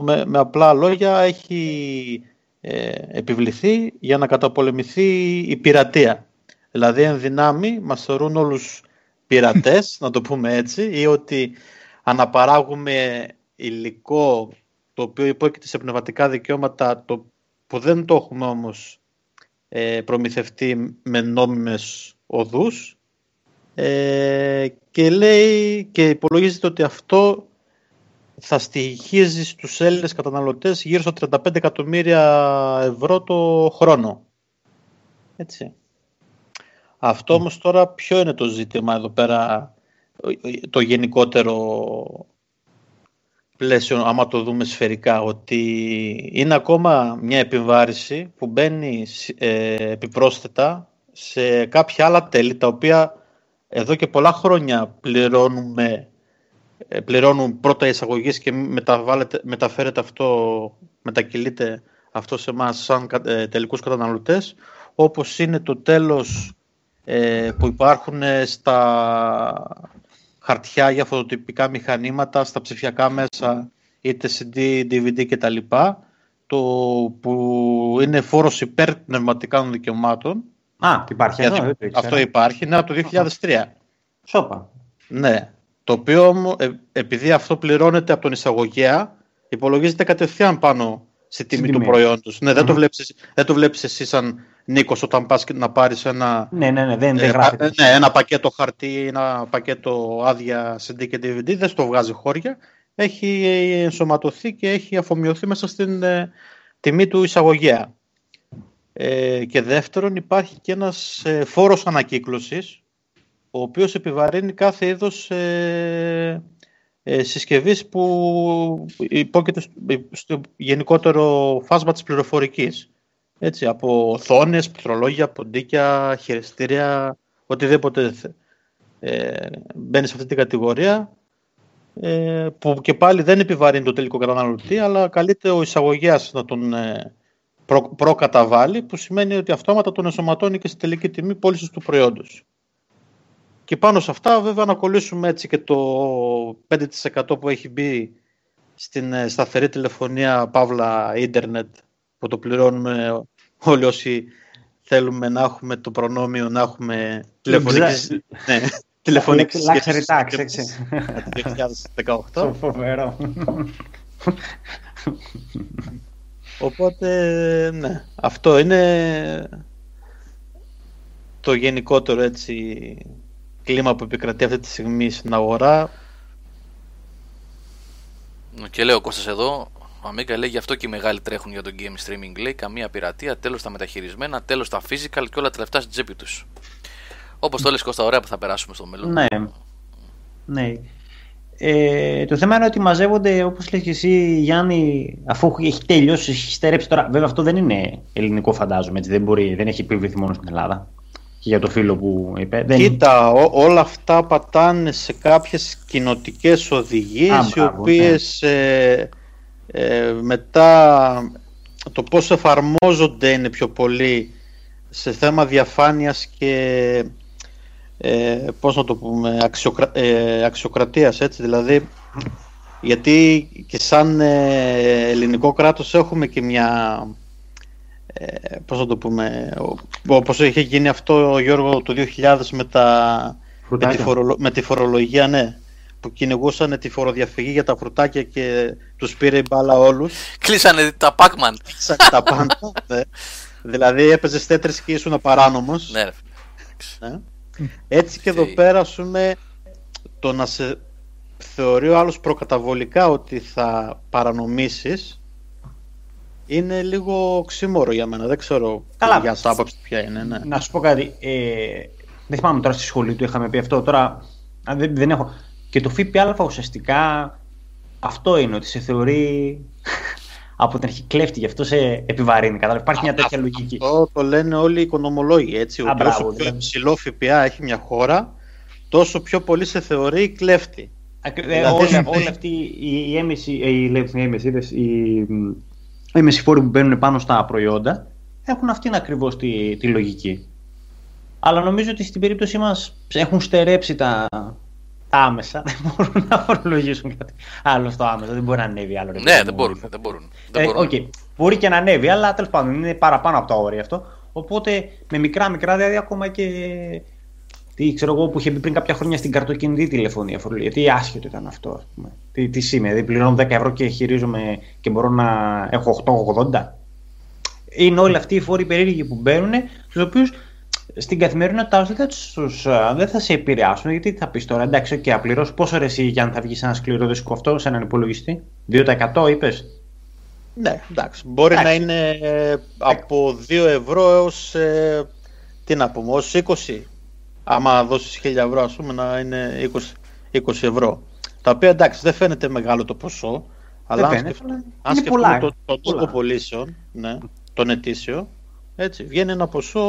με, με απλά λόγια έχει ε, επιβληθεί για να καταπολεμηθεί η πειρατεία. Δηλαδή εν δυνάμει μας θεωρούν όλους πειρατές, να το πούμε έτσι, ή ότι αναπαράγουμε υλικό το οποίο υπόκειται σε πνευματικά δικαιώματα το, που δεν το έχουμε όμως ε, προμηθευτεί με νόμιμες οδούς ε, και λέει και υπολογίζεται ότι αυτό θα στοιχίζει στους Έλληνες καταναλωτές γύρω στα 35 εκατομμύρια ευρώ το χρόνο. Έτσι. Αυτό όμως τώρα ποιο είναι το ζήτημα εδώ πέρα, το γενικότερο πλαίσιο, άμα το δούμε σφαιρικά, ότι είναι ακόμα μια επιβάρηση που μπαίνει ε, επιπρόσθετα σε κάποια άλλα τέλη, τα οποία εδώ και πολλά χρόνια πληρώνουμε, ε, πληρώνουν πρώτα εισαγωγής και μεταφέρεται αυτό, μετακυλείται αυτό σε εμάς σαν ε, τελικούς καταναλωτές, όπως είναι το τέλος ε, που υπάρχουν στα χαρτιά για φωτοτυπικά μηχανήματα, στα ψηφιακά μέσα, είτε CD, DVD κτλ. Το που είναι φόρος υπέρ πνευματικών δικαιωμάτων. Α, υπάρχει αυτό. αυτό υπάρχει, είναι από το 2003. Σόπα. Ναι. Το οποίο ε, επειδή αυτό πληρώνεται από τον εισαγωγέα, υπολογίζεται κατευθείαν πάνω στη τιμή, του προϊόντος. Ναι, δεν, το βλέπεις, δεν το βλέπεις εσύ σαν Νίκος όταν πας να πάρεις ένα, ναι, ναι, ναι, δεν, δεν ε, ναι, ένα πακέτο χαρτί, ένα πακέτο άδεια CD και DVD, δεν στο βγάζει χώρια. Έχει ενσωματωθεί και έχει αφομοιωθεί μέσα στην ε, τιμή του εισαγωγέα. Ε, και δεύτερον υπάρχει και ένας ε, φόρος ανακύκλωσης ο οποίος επιβαρύνει κάθε είδος ε, ε, συσκευής που υπόκειται στο γενικότερο φάσμα της πληροφορικής. Έτσι, από οθόνες, πληκτρολόγια, ποντίκια, χειριστήρια, οτιδήποτε ε, μπαίνει σε αυτή την κατηγορία ε, που και πάλι δεν επιβαρύνει το τελικό καταναλωτή αλλά καλείται ο εισαγωγέας να τον ε, προ, προκαταβάλει που σημαίνει ότι αυτόματα τον ενσωματώνει και στη τελική τιμή πώλησης του προϊόντος. Και πάνω σε αυτά βέβαια να κολλήσουμε έτσι και το 5% που έχει μπει στην ε, σταθερή τηλεφωνία παύλα ίντερνετ που το πληρώνουμε όλοι όσοι θέλουμε να έχουμε το προνόμιο να έχουμε τηλεφωνική ναι, τηλεφωνική Luxury tax, έτσι. 2018. Φοβερό. Οπότε, ναι, αυτό είναι το γενικότερο έτσι κλίμα που επικρατεί αυτή τη στιγμή στην αγορά. Και λέω Κώστας εδώ, ο Αμίκα λέει γι' αυτό και οι μεγάλοι τρέχουν για το game streaming. Λέει καμία πειρατεία, τέλος τα μεταχειρισμένα, τέλος τα physical και όλα τα λεφτά στην τσέπη τους. Όπως το λες Κώστα, ωραία που θα περάσουμε στο μέλλον. Ναι. ναι. Ε, το θέμα είναι ότι μαζεύονται, όπως λέει και εσύ, Γιάννη, αφού έχει τελειώσει, έχει στερέψει τώρα. Βέβαια, αυτό δεν είναι ελληνικό, φαντάζομαι. Έτσι, δεν, μπορεί, δεν έχει επιβληθεί μόνο στην Ελλάδα. Και για το φίλο που είπε. Κοίτα, όλα αυτά πατάνε σε κάποιες κοινοτικές οδηγίες, οι οποίες. Ναι. Ε, ε, μετά το πώς εφαρμόζονται είναι πιο πολύ σε θέμα διαφάνειας και ε, πώς να το πούμε αξιοκρα... ε, αξιοκρατίας έτσι. Δηλαδή γιατί και σαν ε, ελληνικό κράτος έχουμε και μια ε, πώς να το πούμε όπως είχε γίνει αυτό Γιώργο το 2000 με, τα, με, τη, με τη φορολογία ναι που κυνηγούσαν τη φοροδιαφυγή για τα φρουτάκια και τους πήρε η μπάλα όλους. Κλείσανε τα Pac-Man. Κλείσανε τα πάντα. ναι. Δηλαδή έπαιζες τέτρες και ήσουν παράνομο. Ναι. ναι. Έτσι και εδώ πέρα σου το να σε θεωρεί ο άλλος προκαταβολικά ότι θα παρανομήσεις είναι λίγο ξύμορο για μένα. Δεν ξέρω Καλά. για σας άποψη ποια είναι. Ναι. Να σου πω κάτι. Ε, δεν θυμάμαι τώρα στη σχολή του είχαμε πει αυτό. Τώρα δεν, δεν έχω. Και το ΦΠΑ ουσιαστικά αυτό είναι, ότι σε θεωρεί από την αρχή κλέφτη, γι' αυτό σε επιβαρύνει. Κατάλαβες. Υπάρχει μια τέτοια λογική. Αυτό το λένε όλοι οι οικονομολόγοι. Έτσι, ότι όσο πιο δηλαδή. ψηλό ΦΠΑ έχει μια χώρα, τόσο πιο πολύ σε θεωρεί κλέφτη. Ε, δηλαδή, όλη, όλη αυτή η έμεση, η, η, η φόροι που μπαίνουν πάνω στα προϊόντα έχουν αυτήν ακριβώς τη, τη λογική. Αλλά νομίζω ότι στην περίπτωσή μας έχουν στερέψει τα, άμεσα δεν μπορούν να φορολογήσουν κάτι άλλο στο άμεσα. Δεν μπορεί να ανέβει άλλο. Ναι, δεν μπορούν. Δεν μπορούν. Ε, okay. Μπορεί και να ανέβει, αλλά τέλος πάντων είναι παραπάνω από τα όρια αυτό. Οπότε με μικρά μικρά δηλαδή ακόμα και. Τι ξέρω εγώ που είχε μπει πριν κάποια χρόνια στην καρτοκινητή τηλεφωνία φορολογία. Τι άσχετο ήταν αυτό, ας πούμε. Τι, τι σημαίνει, δηλαδή πληρώνω 10 ευρώ και χειρίζομαι και μπορώ να έχω 8,80. Είναι όλοι αυτοί οι φόροι περίεργοι που μπαίνουν, στους οποίους στην καθημερινότητά σου δεν, δεν θα σε επηρεάσουν. Γιατί θα πεις τώρα, εντάξει, και okay, απληρώσω πόσο ρε εσύ για αν θα βγεις ένα σκληρό δίσκο αυτό σε έναν υπολογιστή; 2% είπες; Ναι, εντάξει. Μπορεί να είναι ε, από 2 ευρώ έως. Ε, τι να πούμε, ως 20. άμα δώσεις 1000 ευρώ ας πούμε να είναι 20, 20 ευρώ. Τα οποία εντάξει δεν φαίνεται μεγάλο το ποσό, αλλά αν, φαίνεται, σκεφ... αλλά αν είναι πολλά, σκεφτούμε το, το πολλά. τόπο πωλήσεων, ναι, τον ετήσιο, έτσι, βγαίνει ένα ποσό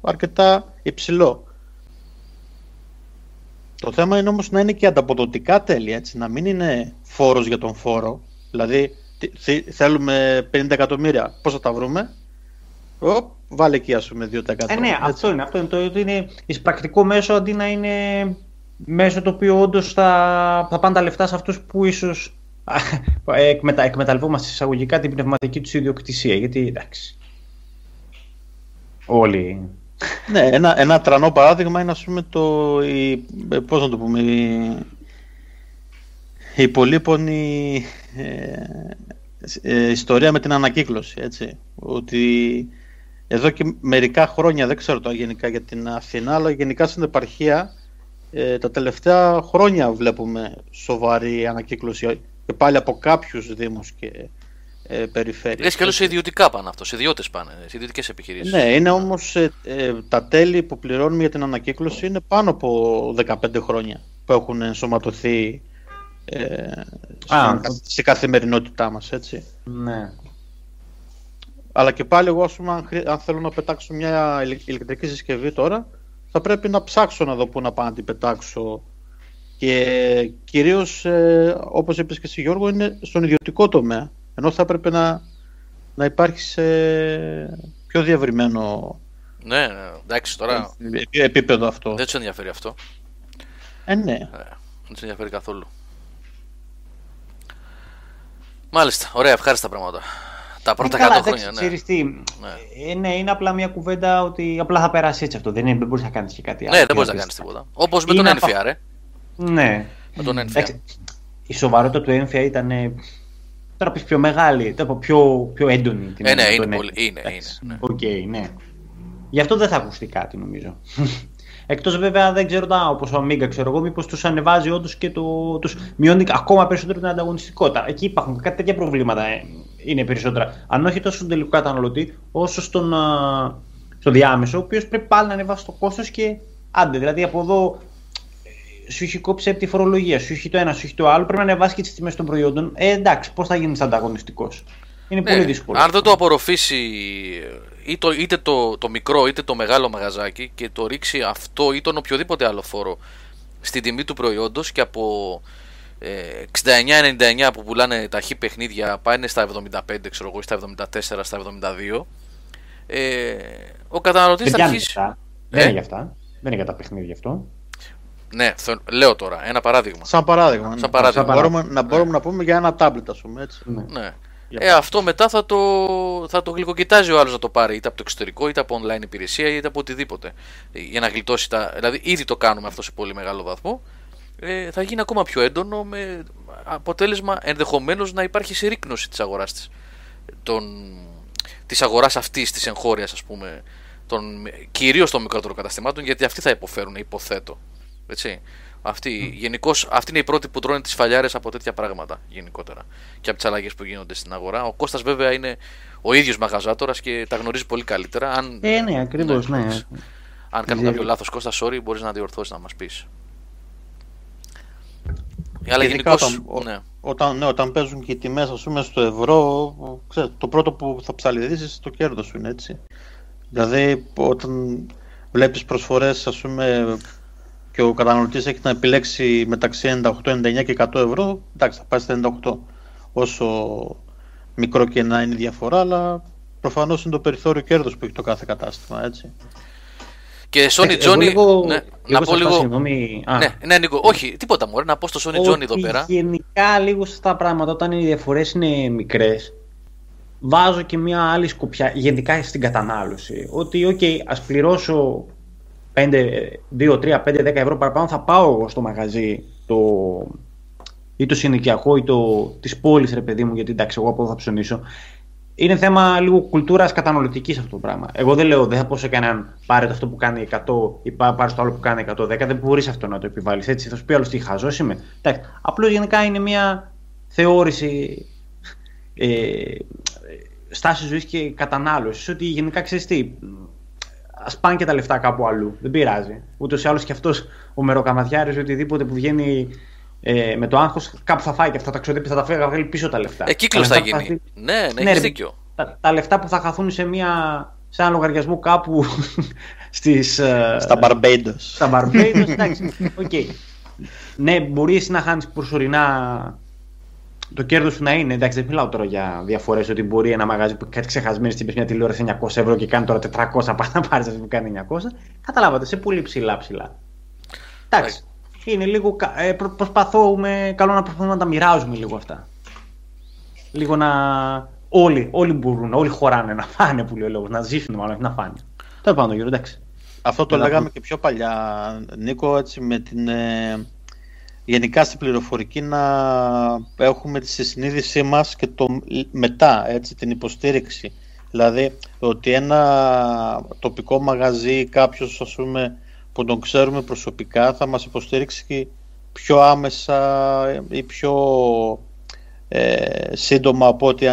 αρκετά υψηλό. Το θέμα είναι όμως να είναι και ανταποδοτικά τέλη, έτσι, να μην είναι φόρος για τον φόρο. Δηλαδή, τι- θε- θέλουμε 50 εκατομμύρια, πώς θα τα βρούμε; Οπ, βάλε εκεί ας πούμε 2%. Ε, ναι, έτσι. αυτό είναι. Αυτό είναι το ότι είναι εισπρακτικό μέσο αντί να είναι μέσο το οποίο όντως θα, θα πάνε τα λεφτά σε αυτούς που ίσως εκμετα, εκμεταλλευόμαστε εισαγωγικά την πνευματική τους ιδιοκτησία. Γιατί εντάξει. Όλοι. Ναι, ένα, ένα τρανό παράδειγμα είναι ας πούμε το, η, ε, πώς να το πούμε, η, η πολύπονη ε, ε, ιστορία με την ανακύκλωση, έτσι. Ότι εδώ και μερικά χρόνια, δεν ξέρω τώρα γενικά για την Αθηνά, αλλά γενικά στην επαρχία ε, τα τελευταία χρόνια βλέπουμε σοβαρή ανακύκλωση και πάλι από κάποιους δήμους και ε, περιφέρειες. Λες και άλλο σε ιδιωτικά πάνε αυτό, σε ιδιώτες πάνε, σε ιδιωτικές επιχειρήσεις. Ναι, είναι όμως ε, ε, τα τέλη που πληρώνουμε για την ανακύκλωση είναι πάνω από 15 χρόνια που έχουν ενσωματωθεί ε, Α, στην, στη καθημερινότητά μας, έτσι. Ναι. Αλλά και πάλι εγώ, ας πούμε, αν, χρει- αν θέλω να πετάξω μια ηλε- ηλεκτρική συσκευή τώρα, θα πρέπει να ψάξω να δω πού να πάω να την πετάξω. Και κυρίως, ε, όπως είπες και εσύ Γιώργο, είναι στον ιδιωτικό τομέα. Ενώ θα έπρεπε να, να υπάρχει σε πιο διευρυμένο Ναι, ναι, εντάξει τώρα επί- επίπεδο αυτό. δεν τους ενδιαφέρει αυτό. Ε, ναι. Ε, Δεν τους ενδιαφέρει καθόλου. Μάλιστα, ωραία, ευχάριστα πράγματα. Τα πρώτα Ε, καλά, 100 εντάξει, χρόνια, ναι. ξέρεις τι, Ναι. ε, ναι, είναι απλά μια κουβέντα ότι απλά θα περάσει έτσι αυτό. Δεν, είναι, δεν μπορείς να κάνεις και κάτι άλλο. Ναι, δεν Τι μπορείς να να κάνεις πεις. τίποτα. Όπως με τον Είναι από- NFR, ε. Ναι. Με τον NFR. Εντάξει, η σοβαρότητα του έμφυα ήταν. Ε, Τώρα πεις πιο μεγάλη, τώρα πιο, πιο έντονη. την Ε, ναι, έννοια είναι του πολύ- έμφυα. είναι, Εντάξει, είναι, ναι. Οκ, ναι. Γι' αυτό δεν θα ακουστεί κάτι νομίζω. Εκτός βέβαια δεν ξέρω τα, όπως ο Amiga ξέρω εγώ, μήπως τους ανεβάζει όντως και το, τους μειώνει ακόμα περισσότερο την ανταγωνιστικότητα. Εκεί υπάρχουν κάτι τέτοια προβλήματα ε, είναι περισσότερα. Αν όχι τόσο στον τελικό καταναλωτή, όσο στον, α, στο διάμεσο, ο οποίος πρέπει πάλι να ανεβάσει το κόστος και άντε. Δηλαδή από εδώ ε, σου έχει κόψει από τη φορολογία, σου έχει το ένα, σου έχει το άλλο, πρέπει να ανεβάσει και τις τιμές των προϊόντων. Ε, εντάξει, πώς θα γίνεις ανταγωνιστικός; Είναι Ναι, πολύ δύσκολο. Αν δεν το απορροφήσει ή το, είτε το, το μικρό είτε το μεγάλο μαγαζάκι και το ρίξει αυτό ή τον οποιοδήποτε άλλο φόρο στην τιμή του προϊόντος και από ε, 69-99 που πουλάνε τα χι παιχνίδια πάνε στα 75 ξέρω εγώ ή στα 74, στα 72 ε, ο καταναλωτής δεν θα πιάνει αρχίσει αυτά. Ε; Δεν είναι για αυτά. Δεν είναι για τα παιχνίδια αυτό. Ναι, θε- λέω τώρα ένα παράδειγμα Σαν παράδειγμα. ναι. Σαν παράδειγμα. Να μπορούμε, να, μπορούμε να πούμε για ένα τάμπλετ, ας πούμε, έτσι. Ναι. Ναι. Για Ε, αυτό μετά θα το, θα το γλυκοκοιτάζει ο άλλος να το πάρει είτε από το εξωτερικό, είτε από online υπηρεσία, είτε από οτιδήποτε. Ε, Για να γλιτώσει τα. Δηλαδή, ήδη το κάνουμε αυτό σε πολύ μεγάλο βαθμό. Ε, θα γίνει ακόμα πιο έντονο με αποτέλεσμα ενδεχομένως να υπάρχει συρρήκνωση της αγοράς της. Της αγοράς αυτής της εγχώριας, ας πούμε. Κυρίως των μικρότερων καταστημάτων, γιατί αυτοί θα υποφέρουν, υποθέτω. Έτσι. Αυτή, γενικώς, αυτή είναι η πρώτη που τρώνε τις φαλιάρες από τέτοια πράγματα γενικότερα και από τις αλλαγές που γίνονται στην αγορά. Ο Κώστας βέβαια είναι ο ίδιος μαγαζάτορας και τα γνωρίζει πολύ καλύτερα. Αν, Ε, ναι, ακριβώς, ναι. εντάξει. αν κάνω Ζε- κάποιο λάθος, Κώστα, sorry, μπορείς να διορθώσεις να μας πεις. Αλλά Γενικά γενικώς. όταν- Ναι. Όταν, ναι, όταν παίζουν και οι τιμές ας πούμε στο ευρώ, ξέρεις, το πρώτο που θα ψαλιδίσεις το κέρδος σου είναι έτσι. Δηλαδή όταν βλέπεις προσφορές ας πούμε και ο καταναλωτής έχει να επιλέξει μεταξύ 98, 99 και 100 ευρώ, εντάξει θα πάει στα 98. Όσο μικρό και να είναι η διαφορά, αλλά προφανώς είναι το περιθώριο κέρδος που έχει το κάθε κατάστημα, έτσι. Και Sony Ε, εγώ Johnny. λίγο- ναι, λίγο να πω σε αυτά, λίγο. συγγνώμη. Α, Ναι, ναι, Νίκο, όχι, τίποτα μου. Να πω στο Sony Johnny εδώ ότι πέρα. Γενικά λίγο σε αυτά τα πράγματα όταν οι διαφορές είναι μικρές, βάζω και μια άλλη σκοπιά γενικά στην κατανάλωση. Ότι, OK, ας πληρώσω 5, 2, 3, 5, 10 ευρώ παραπάνω, θα πάω εγώ στο μαγαζί το, ή το συνοικιακό ή το της πόλης, ρε παιδί μου, γιατί εντάξει, εγώ από εδώ θα ψωνίσω. Είναι θέμα λίγο κουλτούρας καταναλωτική αυτό το πράγμα. Εγώ δεν λέω, δεν θα πω σε κανέναν πάρε αυτό που κάνει 100 ή πά- πάρε το άλλο που κάνει 110. Δεν μπορείς αυτό να το επιβάλλεις έτσι. Θα σου πει άλλο τι χαζός είμαι. Εντάξει. Απλώς γενικά είναι μια θεώρηση ε, στάση ζωής και κατανάλωσης. Ότι γενικά ξέρεις τι. Ας πάνε και τα λεφτά κάπου αλλού. Δεν πειράζει. Ούτως ή άλλως και αυτός ο μεροκαματιάρης οτιδήποτε που βγαίνει ε, με το άγχος κάπου θα φάει και αυτά τα ξοδέψει, θα τα φέρει, θα βγάλει πίσω τα λεφτά. Ε, κύκλος θα γίνει. Ναι, ναι, ναι, ρε, δίκιο. Τα, τα, λεφτά που θα χαθούν σε, μια, σε ένα λογαριασμό κάπου στις, ε, Στα Barbados. Στα Barbados, εντάξει. Okay. Ναι, μπορείς εσύ να χάνεις προσωρινά το κέρδος σου να είναι. Εντάξει, δεν μιλάω τώρα για διαφορές ότι μπορεί ένα μαγαζί που κάτι ξεχασμένο στην μια τηλεόραση 900 ευρώ και κάνει τώρα 400 πάει να πάρεις αυτή που κάνει 900. Καταλάβατε, σε πολύ ψηλά ψηλά. Εντάξει. Είναι λίγο. Ε, προ, προσπαθούμε. Καλό να προσπαθούμε να τα μοιράζουμε λίγο αυτά. Λίγο να. Όλοι, όλοι μπορούν, όλοι χωράνε να φάνε που λέει ο λόγος. Να ζήσουν μάλλον, να φάνε. Τέλος πάντων, γύρω, εντάξει. Αυτό το λέγαμε και πιο παλιά, Νίκο, έτσι με την. Ε, γενικά στην πληροφορική να έχουμε τη συνείδησή μας και το μετά, έτσι, την υποστήριξη. Δηλαδή, ότι ένα τοπικό μαγαζί, κάποιος ας πούμε, που τον ξέρουμε προσωπικά, θα μας υποστήριξει πιο άμεσα ή πιο ε, σύντομα από ότι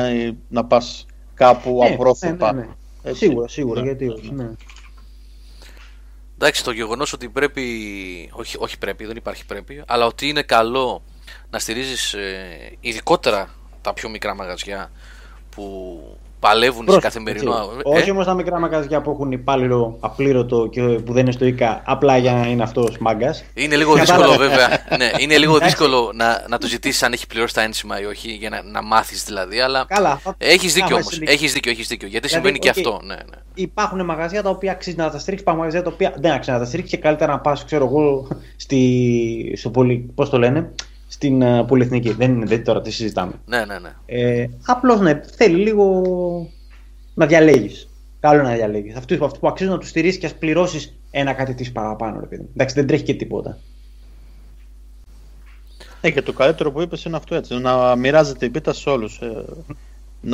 να πας κάπου ναι, απρόθεπα. Ναι, ναι, ναι. Σίγουρα, σίγουρα, γιατί όχι. Ναι. Εντάξει, το γεγονός ότι πρέπει. Όχι, όχι πρέπει, δεν υπάρχει πρέπει, αλλά ότι είναι καλό να στηρίζεις ε, ειδικότερα τα πιο μικρά μαγαζιά που παλεύουν Προς, σε καθημερινό. Ε; Όχι όμως τα μικρά μαγαζιά που έχουν υπάλληλο απλήρωτο και που δεν είναι στο ΙΚΑ απλά για να είναι αυτός μάγκας. Είναι λίγο δύσκολο βέβαια. ναι, είναι λίγο δύσκολο να, να το ζητήσεις αν έχει πληρώσει τα ένσημα ή όχι, για να, να μάθεις δηλαδή. Αλλά Καλά, έχεις δίκιο όμως. Έχεις δίκιο, έχεις δίκιο. Γιατί δηλαδή, συμβαίνει okay, και αυτό. Ναι, ναι. Υπάρχουν μαγαζιά τα οποία αξίζει να τα στηρίξει, υπάρχουν μαγαζιά τα οποία δεν αξίζει να τα στηρίξει και καλύτερα να πας, ξέρω εγώ, στη, στο πολύ. Πώς το λένε, στην uh, πολυεθνική. Δεν είναι δεν τώρα τι συζητάμε. Ναι, ναι, ναι. Ε, Απλώς ναι, θέλει λίγο να διαλέγεις. Καλό να διαλέγεις. Αυτούς αυτό που αξίζουν να τους στηρίσεις και ας πληρώσεις ένα κάτι της παραπάνω. Ρε παιδί. Εντάξει, δεν τρέχει και τίποτα. Ε, και το καλύτερο που είπες είναι αυτό έτσι. Να μοιράζεται η πίτα σε όλους. Ε,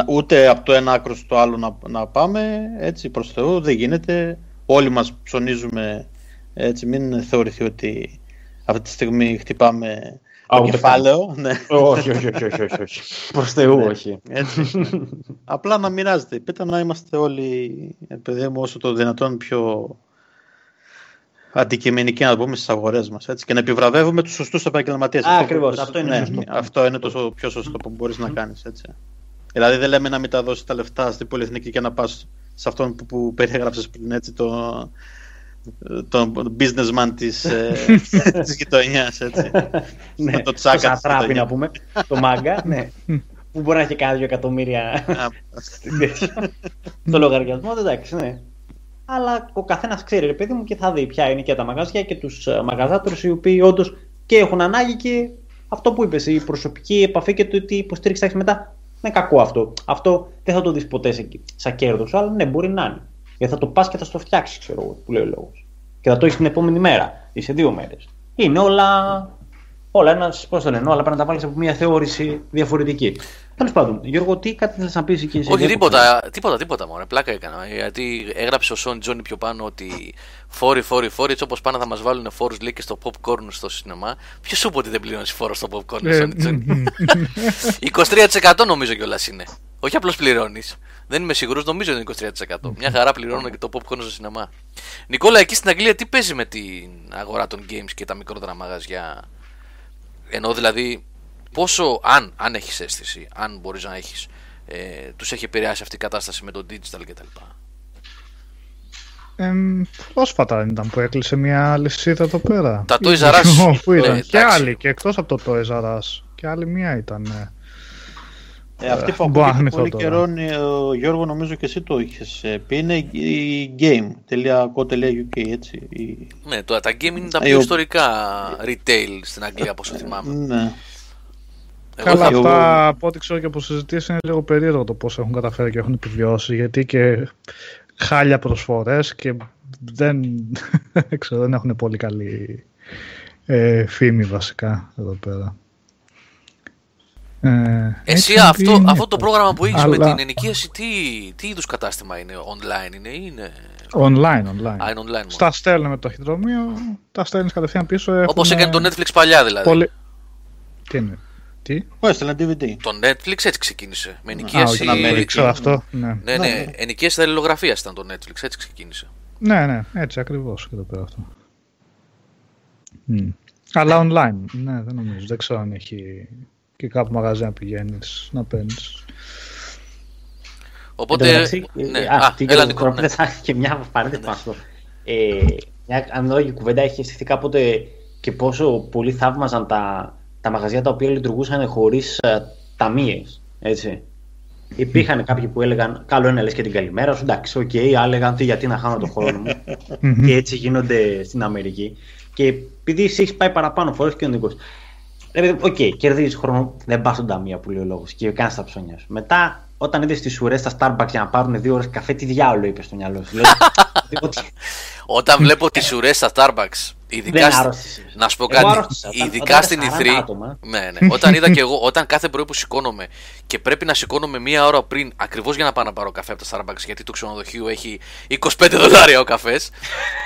ούτε από το ένα άκρο στο άλλο να, να πάμε έτσι προς Θεού. Δεν γίνεται. Όλοι μας ψωνίζουμε έτσι. Μην θεωρηθεί ότι αυτή τη στιγμή χτυπάμε το κεφάλαιο. Ναι. όχι, όχι, όχι, όχι, όχι, όχι. Προς Θεού, ναι, όχι. Έτσι. Απλά να μοιράζεται. Πείτε να είμαστε όλοι, παιδί μου, όσο το δυνατόν πιο αντικειμενικοί, να το πούμε, στις αγορές μας. Και να επιβραβεύουμε τους σωστούς επαγγελματίες. Ακριβώς. Αυτό, είναι, ναι, σωστό. αυτό είναι το πιο σωστό που μπορείς να κάνεις. Δηλαδή δεν λέμε να μην τα δώσεις τα λεφτά στην πολυεθνική και να πας σε αυτόν που, που περιέγραψες πριν, έτσι, το, τον businessman της, ε, της γειτονιάς, έτσι. ναι, το τσάκα το να πούμε, το μάγκα, ναι. που μπορεί να έχει κάνει δύο εκατομμύρια στο λογαριασμό, εντάξει, ναι. Αλλά ο καθένας ξέρει, ρε παιδί μου, και θα δει ποια είναι και τα μαγαζιά και τους ε, μαγαζάτρου οι οποίοι όντως και έχουν ανάγκη και αυτό που είπες, η προσωπική επαφή και το τι υποστήριξη θα έχει μετά. Είναι κακό αυτό. Αυτό δεν θα το δεις ποτέ σαν κέρδος, αλλά ναι, μπορεί να είναι. Γιατί θα το πας και θα στο φτιάξεις, ξέρω εγώ, που λέει ο λόγος. Και θα το έχεις την επόμενη μέρα ή σε δύο μέρες. Είναι όλα. Όλα ένας, πώς το λένε, όλα πρέπει να τα βάλεις από μια θεώρηση διαφορετική. Τέλος πάντων, Γιώργο, τι κάτι θες να πεις εκεί. Όχι, τίποτα, τίποτα, τίποτα μόνο. Πλάκα έκανα. Γιατί έγραψε ο Σον Τζόνι πιο πάνω ότι φόροι, φόροι, φόροι, έτσι όπως πάνε θα μας βάλουν φόρους λέει και στο popcorn στο σινεμά. Ποιος σου είπε ότι δεν πληρώνεις φόρο στο popcorn, Σον Τζόνι; 23% νομίζω κιόλας είναι. Όχι απλώς πληρώνεις. Δεν είμαι σίγουρος, νομίζω είναι 23%. Μια χαρά πληρώνω και το popcorn στο σινεμά. Νικόλα, εκεί στην Αγγλία τι παίζει με την αγορά των games και τα μικρότερα μαγαζιά; Ενώ δηλαδή πόσο, αν, αν έχεις αίσθηση, αν μπορείς να έχεις, ε, τους έχει επηρεάσει αυτή η κατάσταση με το digital κτλ. Ε, πρόσφατα ήταν που έκλεισε μια λυσίδα εδώ πέρα. Τα Toys R Us. Που ήταν. Ε, και άλλοι, και εκτός από το Toys R Us. Και άλλη μία ήταν. Ε. Ε, αυτή που ακούγεται πολύ καιρό, ο Γιώργο νομίζω και εσύ το είχες πει, είναι η game.co.uk έτσι. Ναι, τώρα τα game είναι τα πιο ιστορικά retail στην Αγγλία όπως θυμάμαι. Ναι. Καλά, εγώ... αυτά από ό,τι ξέρω και από συζητήσεις είναι λίγο περίεργο το πώς έχουν καταφέρει και έχουν επιβιώσει. Γιατί και χάλια προσφορές και δεν, ξέρω, δεν έχουν πολύ καλή ε, φήμη βασικά εδώ πέρα. Ε, Εσύ αυτό, αυτό το πρόγραμμα που έχει με την ενοικίαση, τι, τι είδους κατάστημα είναι, online είναι, είναι... Online, online. Α, είναι online Στα στέλνει με το ταχυδρομείο, τα στέλνεις κατευθείαν πίσω. Όπως έκανε το Netflix παλιά δηλαδή. Πολύ... Τι είναι; Τι; έστελνε DVD. Το Netflix έτσι ξεκίνησε. Με ενοικίαση. Α, okay, αυτό. Ναι, ναι, ναι. ναι. Ενοικίαση αλληλογραφίας ήταν το Netflix, έτσι ξεκίνησε. Ναι, ναι, έτσι ακριβώς και εδώ πέρα αυτό. Mm. Αλλά online, ναι, δεν νομίζω. Δεν ξέρω αν έχει και κάπου μαγαζί να πηγαίνεις, να παίρνεις. Οπότε. Εντάξει, ναι. ε, Α, αυτή έλα, και, Νίκο, ναι. και μια παρένθεση πάνω αυτό. Ε, μια ανάλογη κουβέντα έχει στηθεί κάποτε και πόσο πολύ θαύμαζαν τα, τα μαγαζιά τα οποία λειτουργούσαν χωρίς ε, ταμίες, έτσι. Υπήρχαν κάποιοι που έλεγαν καλό είναι λες και την καλημέρα σου, εντάξει, οκ, άλλοι έλεγαν τι γιατί να χάνω τον χρόνο μου. και έτσι γίνονται στην Αμερική. Και επειδή εσύ έχεις πάει παραπάνω φορές και ο Νίκος, Ρε παιδί, οκ, κερδίζεις χρόνο, δεν πας στον ταμία που λέει ο λόγος και κάνεις τα ψώνια σου. Μετά, όταν είδες τις ουρές στα Starbucks για να πάρουν δύο ώρες καφέ, τι διάολο είπες στο μυαλό σου. Λέει, ότι Όταν βλέπω τις ουρές στα Starbucks, ειδικά. δεν στη- άρρωστησε. Να σου πω Εγώ κάτι. άρρωστησα. Όταν- Ειδικά όταν στην ήταν 40 Ιθρή. άτομα. Ναι, ναι. Όταν είδα και εγώ, όταν κάθε πρωί που σηκώνομαι και πρέπει να σηκώνομαι μία ώρα πριν ακριβώς για να πάω να πάρω καφέ από τα Starbucks γιατί το ξενοδοχείο έχει 25 δολάρια ο καφές.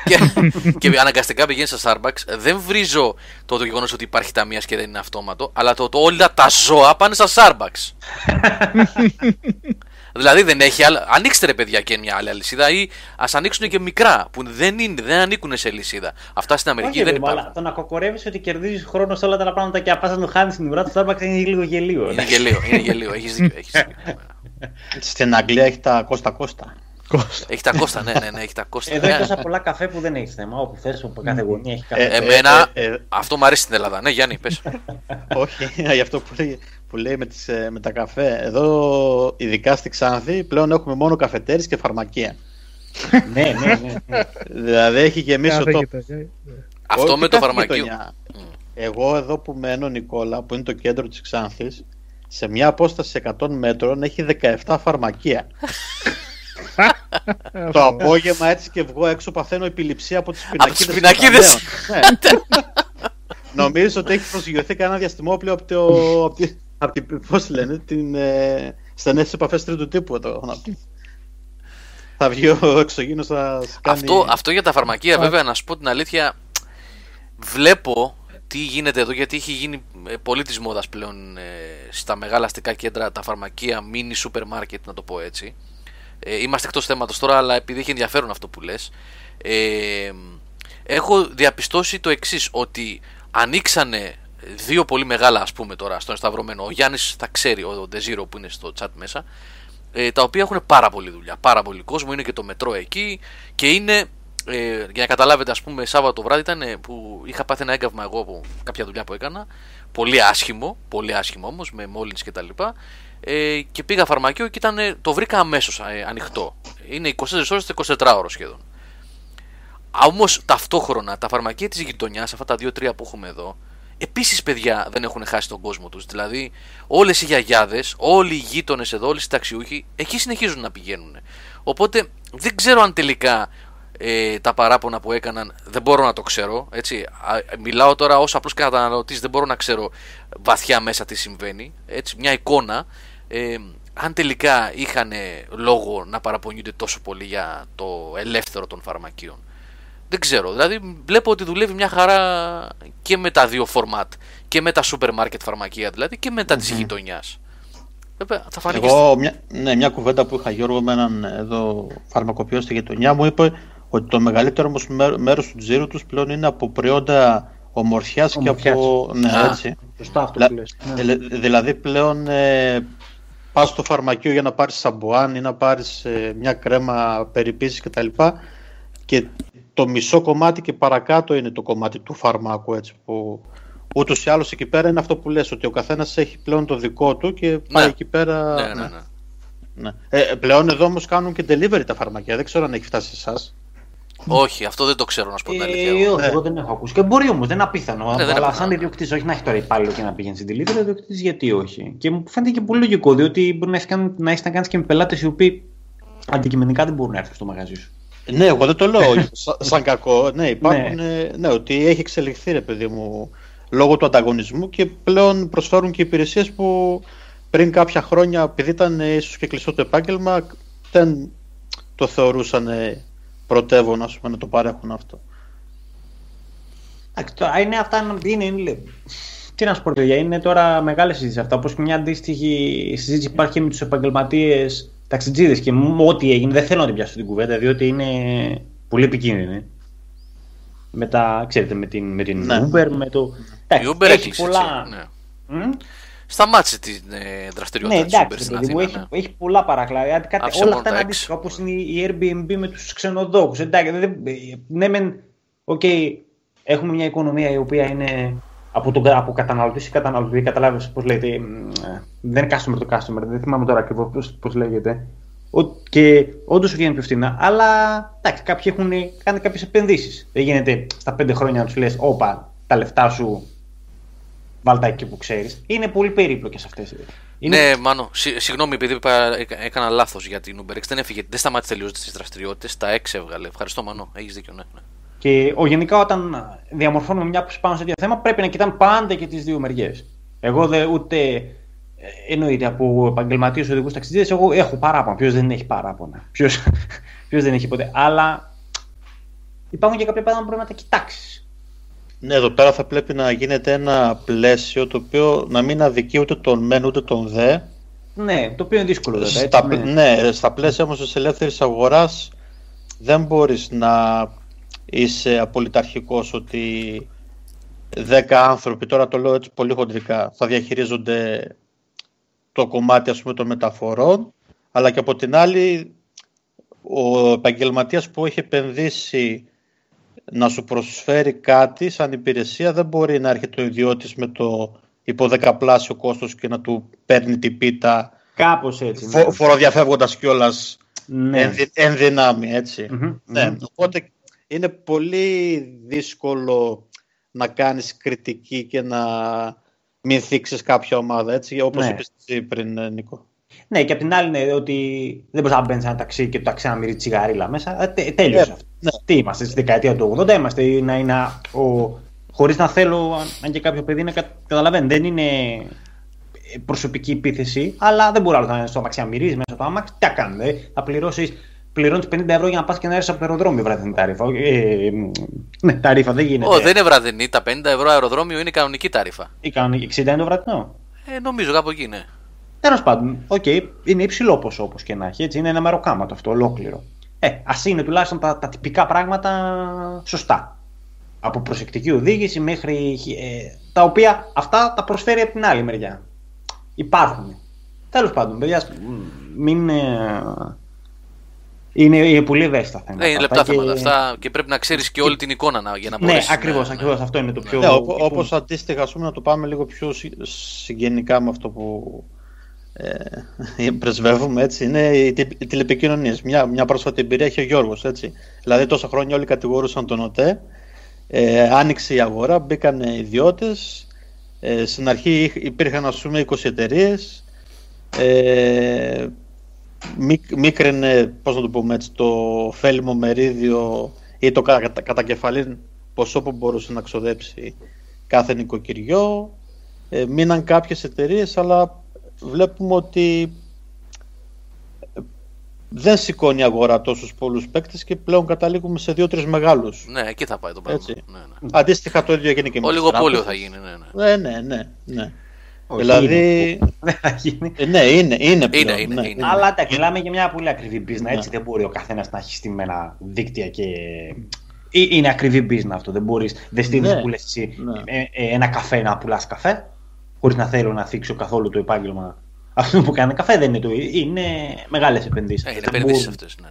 και, και αναγκαστικά πηγαίνει στα Starbucks, δεν βρίζω το, το γεγονός ότι υπάρχει ταμεία και δεν είναι αυτόματο, αλλά το ότι όλα τα ζώα πάνε στα Starbucks. Δηλαδή δεν έχει άλλα. Ανοίξτε ρε παιδιά και μια άλλη αλυσίδα ή ας ανοίξουν και μικρά που δεν, είναι, δεν ανήκουν σε λυσίδα. Αυτά στην Αμερική Όχι, δεν ρε, υπάρχουν. αλλά το να κοκορεύεις ότι κερδίζεις χρόνος σε όλα τα άλλα πράγματα και απάς να το χάνεις στην ουρά του Starbucks είναι λίγο γελίο. Είναι γελίο, είναι γελίο. Έχεις δίκιο, έχεις δίκιο. Στην Αγγλία έχει τα Κώστα Κώστα. Κώστα. Έχει τα κόστα, ναι, ναι, ναι, έχει τα κόστα. Εδώ έχει Ναι. τόσα πολλά καφέ που δεν έχεις θέμα. Όπου θες, από κάθε γωνία έχει καφέ. Ε, Εμένα ε, ε, αυτό μου αρέσει στην Ελλάδα. Ναι, Γιάννη, πες. Όχι, για αυτό που λέει, που λέει με, τις, ε, με τα καφέ. Εδώ, ειδικά στη Ξάνθη, πλέον έχουμε μόνο καφετέρες και φαρμακεία. ναι, ναι, ναι. ναι. δηλαδή έχει γεμίσει ο Κάθε τόπο. γειτονιά. Αυτό Όχι με το κάθε φαρμακείο. γειτονιά. Εγώ εδώ που μένω, Νικόλα, που είναι το κέντρο της Ξάνθης, σε μια απόσταση 100 μέτρων έχει 17 φαρμακεία. το απόγευμα έτσι και βγω έξω παθαίνω επιληψία από τις Από τις πινακίδες. των πινακίδες. Αττανέων. Ναι. Νομίζω ότι έχει προσγειωθεί κανένα διαστημόπλαιο από, το, από, τη, από την, πώς λένε, την ε, στενές επαφές τρίτου τύπου. εδώ. θα βγει ο εξωγήινος θα σε κάνει... Αυτό, αυτό για τα φαρμακεία, βέβαια, να σου πω την αλήθεια, βλέπω τι γίνεται εδώ γιατί έχει γίνει ε, πολύ της μόδας πλέον ε, στα μεγάλα αστικά κέντρα τα φαρμακεία, mini σούπερ μάρκετ, να το πω έτσι. Ε, είμαστε εκτός θέματος τώρα, αλλά επειδή έχει ενδιαφέρον αυτό που λες. Ε, έχω διαπιστώσει το εξής, ότι ανοίξανε δύο πολύ μεγάλα, ας πούμε τώρα, στον Σταυρωμένο. Ο Γιάννης θα ξέρει, ο Ντεζίρο που είναι στο chat μέσα, ε, τα οποία έχουν πάρα πολύ δουλειά, πάρα πολύ κόσμο. Είναι και το μετρό εκεί και είναι. Ε, για να καταλάβετε, ας πούμε, Σάββατο βράδυ ήταν ε, που είχα πάθει ένα έγκαυμα εγώ από κάποια δουλειά που έκανα. Πολύ άσχημο, πολύ άσχημο όμως, με μόλυνση και τα λοιπά. Ε, και πήγα φαρμακείο και ήταν, ε, το βρήκα αμέσως ε, ανοιχτό. Είναι 24 ώρες, 24 ώρο σχεδόν. Όμως ταυτόχρονα τα φαρμακεία της γειτονιάς, αυτά τα 2-3 που έχουμε εδώ, επίσης παιδιά δεν έχουν χάσει τον κόσμο τους. Δηλαδή, όλες οι γιαγιάδες, όλοι οι γείτονες εδώ, όλοι οι ταξιούχοι, εκεί συνεχίζουν να πηγαίνουν. Οπότε δεν ξέρω αν τελικά ε, τα παράπονα που έκαναν δεν μπορώ να το ξέρω. Έτσι. Α, μιλάω τώρα ως απλός καταναλωτής, δεν μπορώ να ξέρω βαθιά μέσα τι συμβαίνει. Έτσι, μια εικόνα. Ε, αν τελικά είχαν λόγο να παραπονιούνται τόσο πολύ για το ελεύθερο των φαρμακείων. Δεν ξέρω. Δηλαδή βλέπω ότι δουλεύει μια χαρά και με τα δύο φορμάτ. Και με τα σούπερ μάρκετ φαρμακεία δηλαδή και με τα της γειτονιάς. Βέβαια θα φανείς και Εγώ, μια, ναι, μια κουβέντα που είχα Γιώργο με έναν εδώ φαρμακοποιό στη γειτονιά μου είπε ότι το μεγαλύτερο όμως μέρο- μέρος του τζίρου τους πλέον είναι από προϊόντα ομορφιάς και Ομορφιάς. από... Ναι, Α. έτσι. Σωστό αυτό Δηλα- που λες. Ναι. δηλα- Δηλαδή πλέον ε, πας στο φαρμακείο για να πάρεις σαμπουάν ή να πάρεις ε, μια κρέμα περιποίησης κτλ. Και το μισό κομμάτι και παρακάτω είναι το κομμάτι του φαρμάκου έτσι που ούτως ή άλλως εκεί πέρα είναι αυτό που λες ότι ο καθένας έχει πλέον το δικό του και πάει Ναι. εκεί πέρα Ναι, ναι, ναι. ναι. Ε, πλέον εδώ όμως κάνουν και delivery τα φαρμακεία. Δεν ξέρω αν έχει φτάσει σε εσάς. Όχι, αυτό δεν το ξέρω να σου πω την αλήθεια. Ε, εγώ. όχι, εγώ δεν έχω ακούσει. Και μπορεί όμως, δεν είναι απίθανο. Ναι, δεν είναι αλλά απίθανο, σαν ναι. ιδιοκτήτης, όχι να έχει τώρα υπάλληλο και να πηγαίνει στην delivery, ιδιοκτήτης γιατί όχι. Και μου φαίνεται και πολύ λογικό, διότι μπορεί να έχεις κάνει να, έχεις να κάνεις και με πελάτες οι οποίοι αντικειμενικά δεν μπορούν να έρθουν στο μαγαζί σου. Ναι, εγώ δεν το λέω σα- σαν κακό. Ναι, υπάρχουν. ε, ναι, ότι έχει εξελιχθεί, ρε παιδί μου, λόγω του ανταγωνισμού και πλέον προσφέρουν και υπηρεσίες που πριν κάποια χρόνια, επειδή ήταν ίσως και κλειστό το επάγγελμα, δεν το θεωρούσαν ε, πρωτεύον, ας πούμε, να το παρέχουν αυτό. Εντάξει, τώρα είναι αυτά, είναι, είναι, τι να σου πω, παιδιά, είναι τώρα μεγάλη συζήτηση αυτά. Όπως και μια αντίστοιχη συζήτηση υπάρχει και με τους επαγγελματίες ταξιτζίδες και μου ό,τι έγινε. Δεν θέλω να την πιάσω την κουβέντα, διότι είναι πολύ επικίνδυνη. Με τα, ξέρετε, με την, με την Ναι. Uber, με το... Η Uber έχει έκλεισε. πολλά... έτσι, ναι. Μμ. Σταμάτησε την ε, Ναι, δραστηριότητα της Uber εντάξει, στην ρε παιδί μου, Αθήνα. έχει, ναι. έχει πολλά παράκλαδια. Κάτι, Άφησε όλα μόνο αυτά τα είναι έξι. αντίστοιχα όπως είναι η Airbnb με τους ξενοδόχους. Εντάξει, δεν, δεν- ναι, μεν, οκ, έχουμε μια οικονομία η οποία είναι από, τον, από καταναλωτή σε καταναλωτή. Καταλάβει πώς λέγεται. μ, ε, Δεν είναι customer to customer, δεν θυμάμαι τώρα ακριβώς πώς λέγεται. Ο, και όντως βγαίνει πιο φθηνά, αλλά εντάξει, κάποιοι έχουν κάνει κάποιες επενδύσεις. Δεν γίνεται στα πέντε χρόνια να τους λες: Όπα, τα λεφτά σου βάλτα εκεί που ξέρεις. Είναι πολύ περίπλοκες αυτές. Ναι, Μάνο, συ- συγγνώμη επειδή είπα- έκα- έκανα λάθος για την Uber X. Δεν έφυγε, δεν σταμάτησε τελείως τις δραστηριότητες, τα έξευγαλε. Ευχαριστώ, Μάνο, έχεις δίκιο, ναι. ναι. Και ο, γενικά όταν διαμορφώνουμε μια άποψη πάνω σε τέτοιο θέμα πρέπει να κοιτάμε πάντα και τις δύο μεριές. Εγώ δεν ούτε. ε, Εννοείται από επαγγελματίες οδικού ταξιδίδε, εγώ έχω παράπονα. Ποιος δεν έχει παράπονα; Ποιος δεν έχει ποτέ; Αλλά υπάρχουν και κάποια πράγματα που πρέπει να τα κοιτάξεις. Ναι, εδώ πέρα θα πρέπει να γίνεται ένα πλαίσιο το οποίο να μην αδικεί ούτε τον μεν ούτε τον δε. Ναι, το οποίο είναι δύσκολο βέβαια. Στα, έτσι, ναι. ναι, στα πλαίσια όμως της ελεύθερης αγοράς δεν μπορείς να είσαι απολυταρχικός ότι 10 άνθρωποι, τώρα το λέω έτσι πολύ χοντρικά, θα διαχειρίζονται το κομμάτι ας πούμε των μεταφορών, αλλά και από την άλλη ο επαγγελματίας που έχει επενδύσει να σου προσφέρει κάτι σαν υπηρεσία δεν μπορεί να έρχεται ο ιδιώτης με το υπό δεκαπλάσιο κόστος και να του παίρνει την πίτα Κάπως έτσι. ναι. φο, φοροδιαφεύγοντας κιόλας ναι. εν, δυ- εν δυνάμει, έτσι. Μμμ, Ναι, μμμ. οπότε είναι πολύ δύσκολο να κάνεις κριτική και να μην θίξεις κάποια ομάδα, έτσι, όπως Ναι. είπες εσύ πριν, ε, Νίκο. Ναι, και απ' την άλλη είναι ότι δεν μπορείς να μπαίνεις σε ένα ταξί και το ταξί να μυρίζει τσιγαρίλα μέσα. Ε, τε, τέλειωσε Ναι, αυτό. ναι. Τι είμαστε, στη δεκαετία του 80 είμαστε, ή να είναι ο. Χωρίς να θέλω, αν- αν και κάποιο παιδί να κα- καταλαβαίνει, δεν είναι ε, προσωπική επίθεση, αλλά δεν μπορεί άλλο να είναι στο αμάξι να μυρίζεις μέσα από το αμάξι. Τι θα κάνει, ε, θα πληρώσεις. Πληρώνει 50 ευρώ για να πας και να έρθεις από το αεροδρόμιο βραδινή ταρίφα. Ε, μ, ναι, ταρίφα δεν γίνεται. Ω, δεν είναι βραδινή. Τα 50 ευρώ αεροδρόμιο είναι κανονική ταρίφα. Ή κανονική 60 είναι το βραδινό. Ε, νομίζω κάπου εκεί είναι. Τέλος πάντων, οκ, είναι υψηλό ποσό όπως και να έχει. Έτσι, είναι ένα μεροκάματο αυτό ολόκληρο. Ε, ας είναι τουλάχιστον τα, τα τυπικά πράγματα σωστά. Από προσεκτική οδήγηση μέχρι. Ε, τα οποία αυτά τα προσφέρει από την άλλη μεριά. Υπάρχουν. Τέλος πάντων, παιδιά, μ, μην. ε, είναι, είναι πολύ ευαίσθητα θέματα. Ε, είναι αυτά λεπτά και- θέματα αυτά και πρέπει να ξέρεις και όλη την εικόνα να, για να Ναι, μπορέσεις. ακριβώς, ακριβώς, αυτό είναι το πιο. Ναι, οπο- όπως αντίστοιχα, ας πούμε, να το πάμε λίγο πιο συ- συγγενικά με αυτό που ε, πρεσβεύουμε, έτσι, είναι οι, τε- οι τηλεπικοινωνίες. Μια, μια πρόσφατη εμπειρία έχει ο Γιώργος, έτσι. Δηλαδή τόσα χρόνια όλοι κατηγορούσαν τον ΟΤΕ, ε, άνοιξε η αγορά, μπήκαν ιδιώτες, ε, στην αρχή είχ- υπήρχαν ας πούμε 20 εταιρείες. Ε, μίκ- μίκραινε, πώς να το πούμε έτσι, το ωφέλιμο μερίδιο ή το κα- κατα- κατακεφαλήν ποσό που μπορούσε να ξοδέψει κάθε νοικοκυριό. Ε, μείναν κάποιες εταιρείες, αλλά βλέπουμε ότι ε, δεν σηκώνει η αγορά τόσους πολλούς παίκτες και πλέον καταλήγουμε σε δύο-τρεις μεγάλους. Ναι, εκεί θα πάει το πράγμα. Έτσι. Ναι, ναι. Αντίστοιχα το ίδιο έγινε και με τις Ολιγοπόλιο θα τράπεζες. γίνει, ναι, ναι. Ναι, ναι, ναι. ναι. Όχι, δηλαδή, είναι. Δεν θα γίνει. ε, ναι, είναι, είναι πλέον. είναι, ναι, είναι. Αλλά εντάξει, μιλάμε για μια πολύ ακριβή business. Ναι. Έτσι δεν μπορεί ο καθένας να έχει στημένα δίκτυα και. Ε, Είναι ακριβή business αυτό. Δεν μπορείς. Δεν στείλεις Ναι. που λες εσύ Ναι. ε, ε, ένα καφέ να πουλάς καφέ. Χωρίς να θέλω να θίξω καθόλου το επάγγελμα αυτού που κάνει καφέ. Δεν είναι το ίδιο. Είναι μεγάλες επενδύσεις. Ε, είναι δεν, επενδύσεις μπορούν, αυτές. Ναι.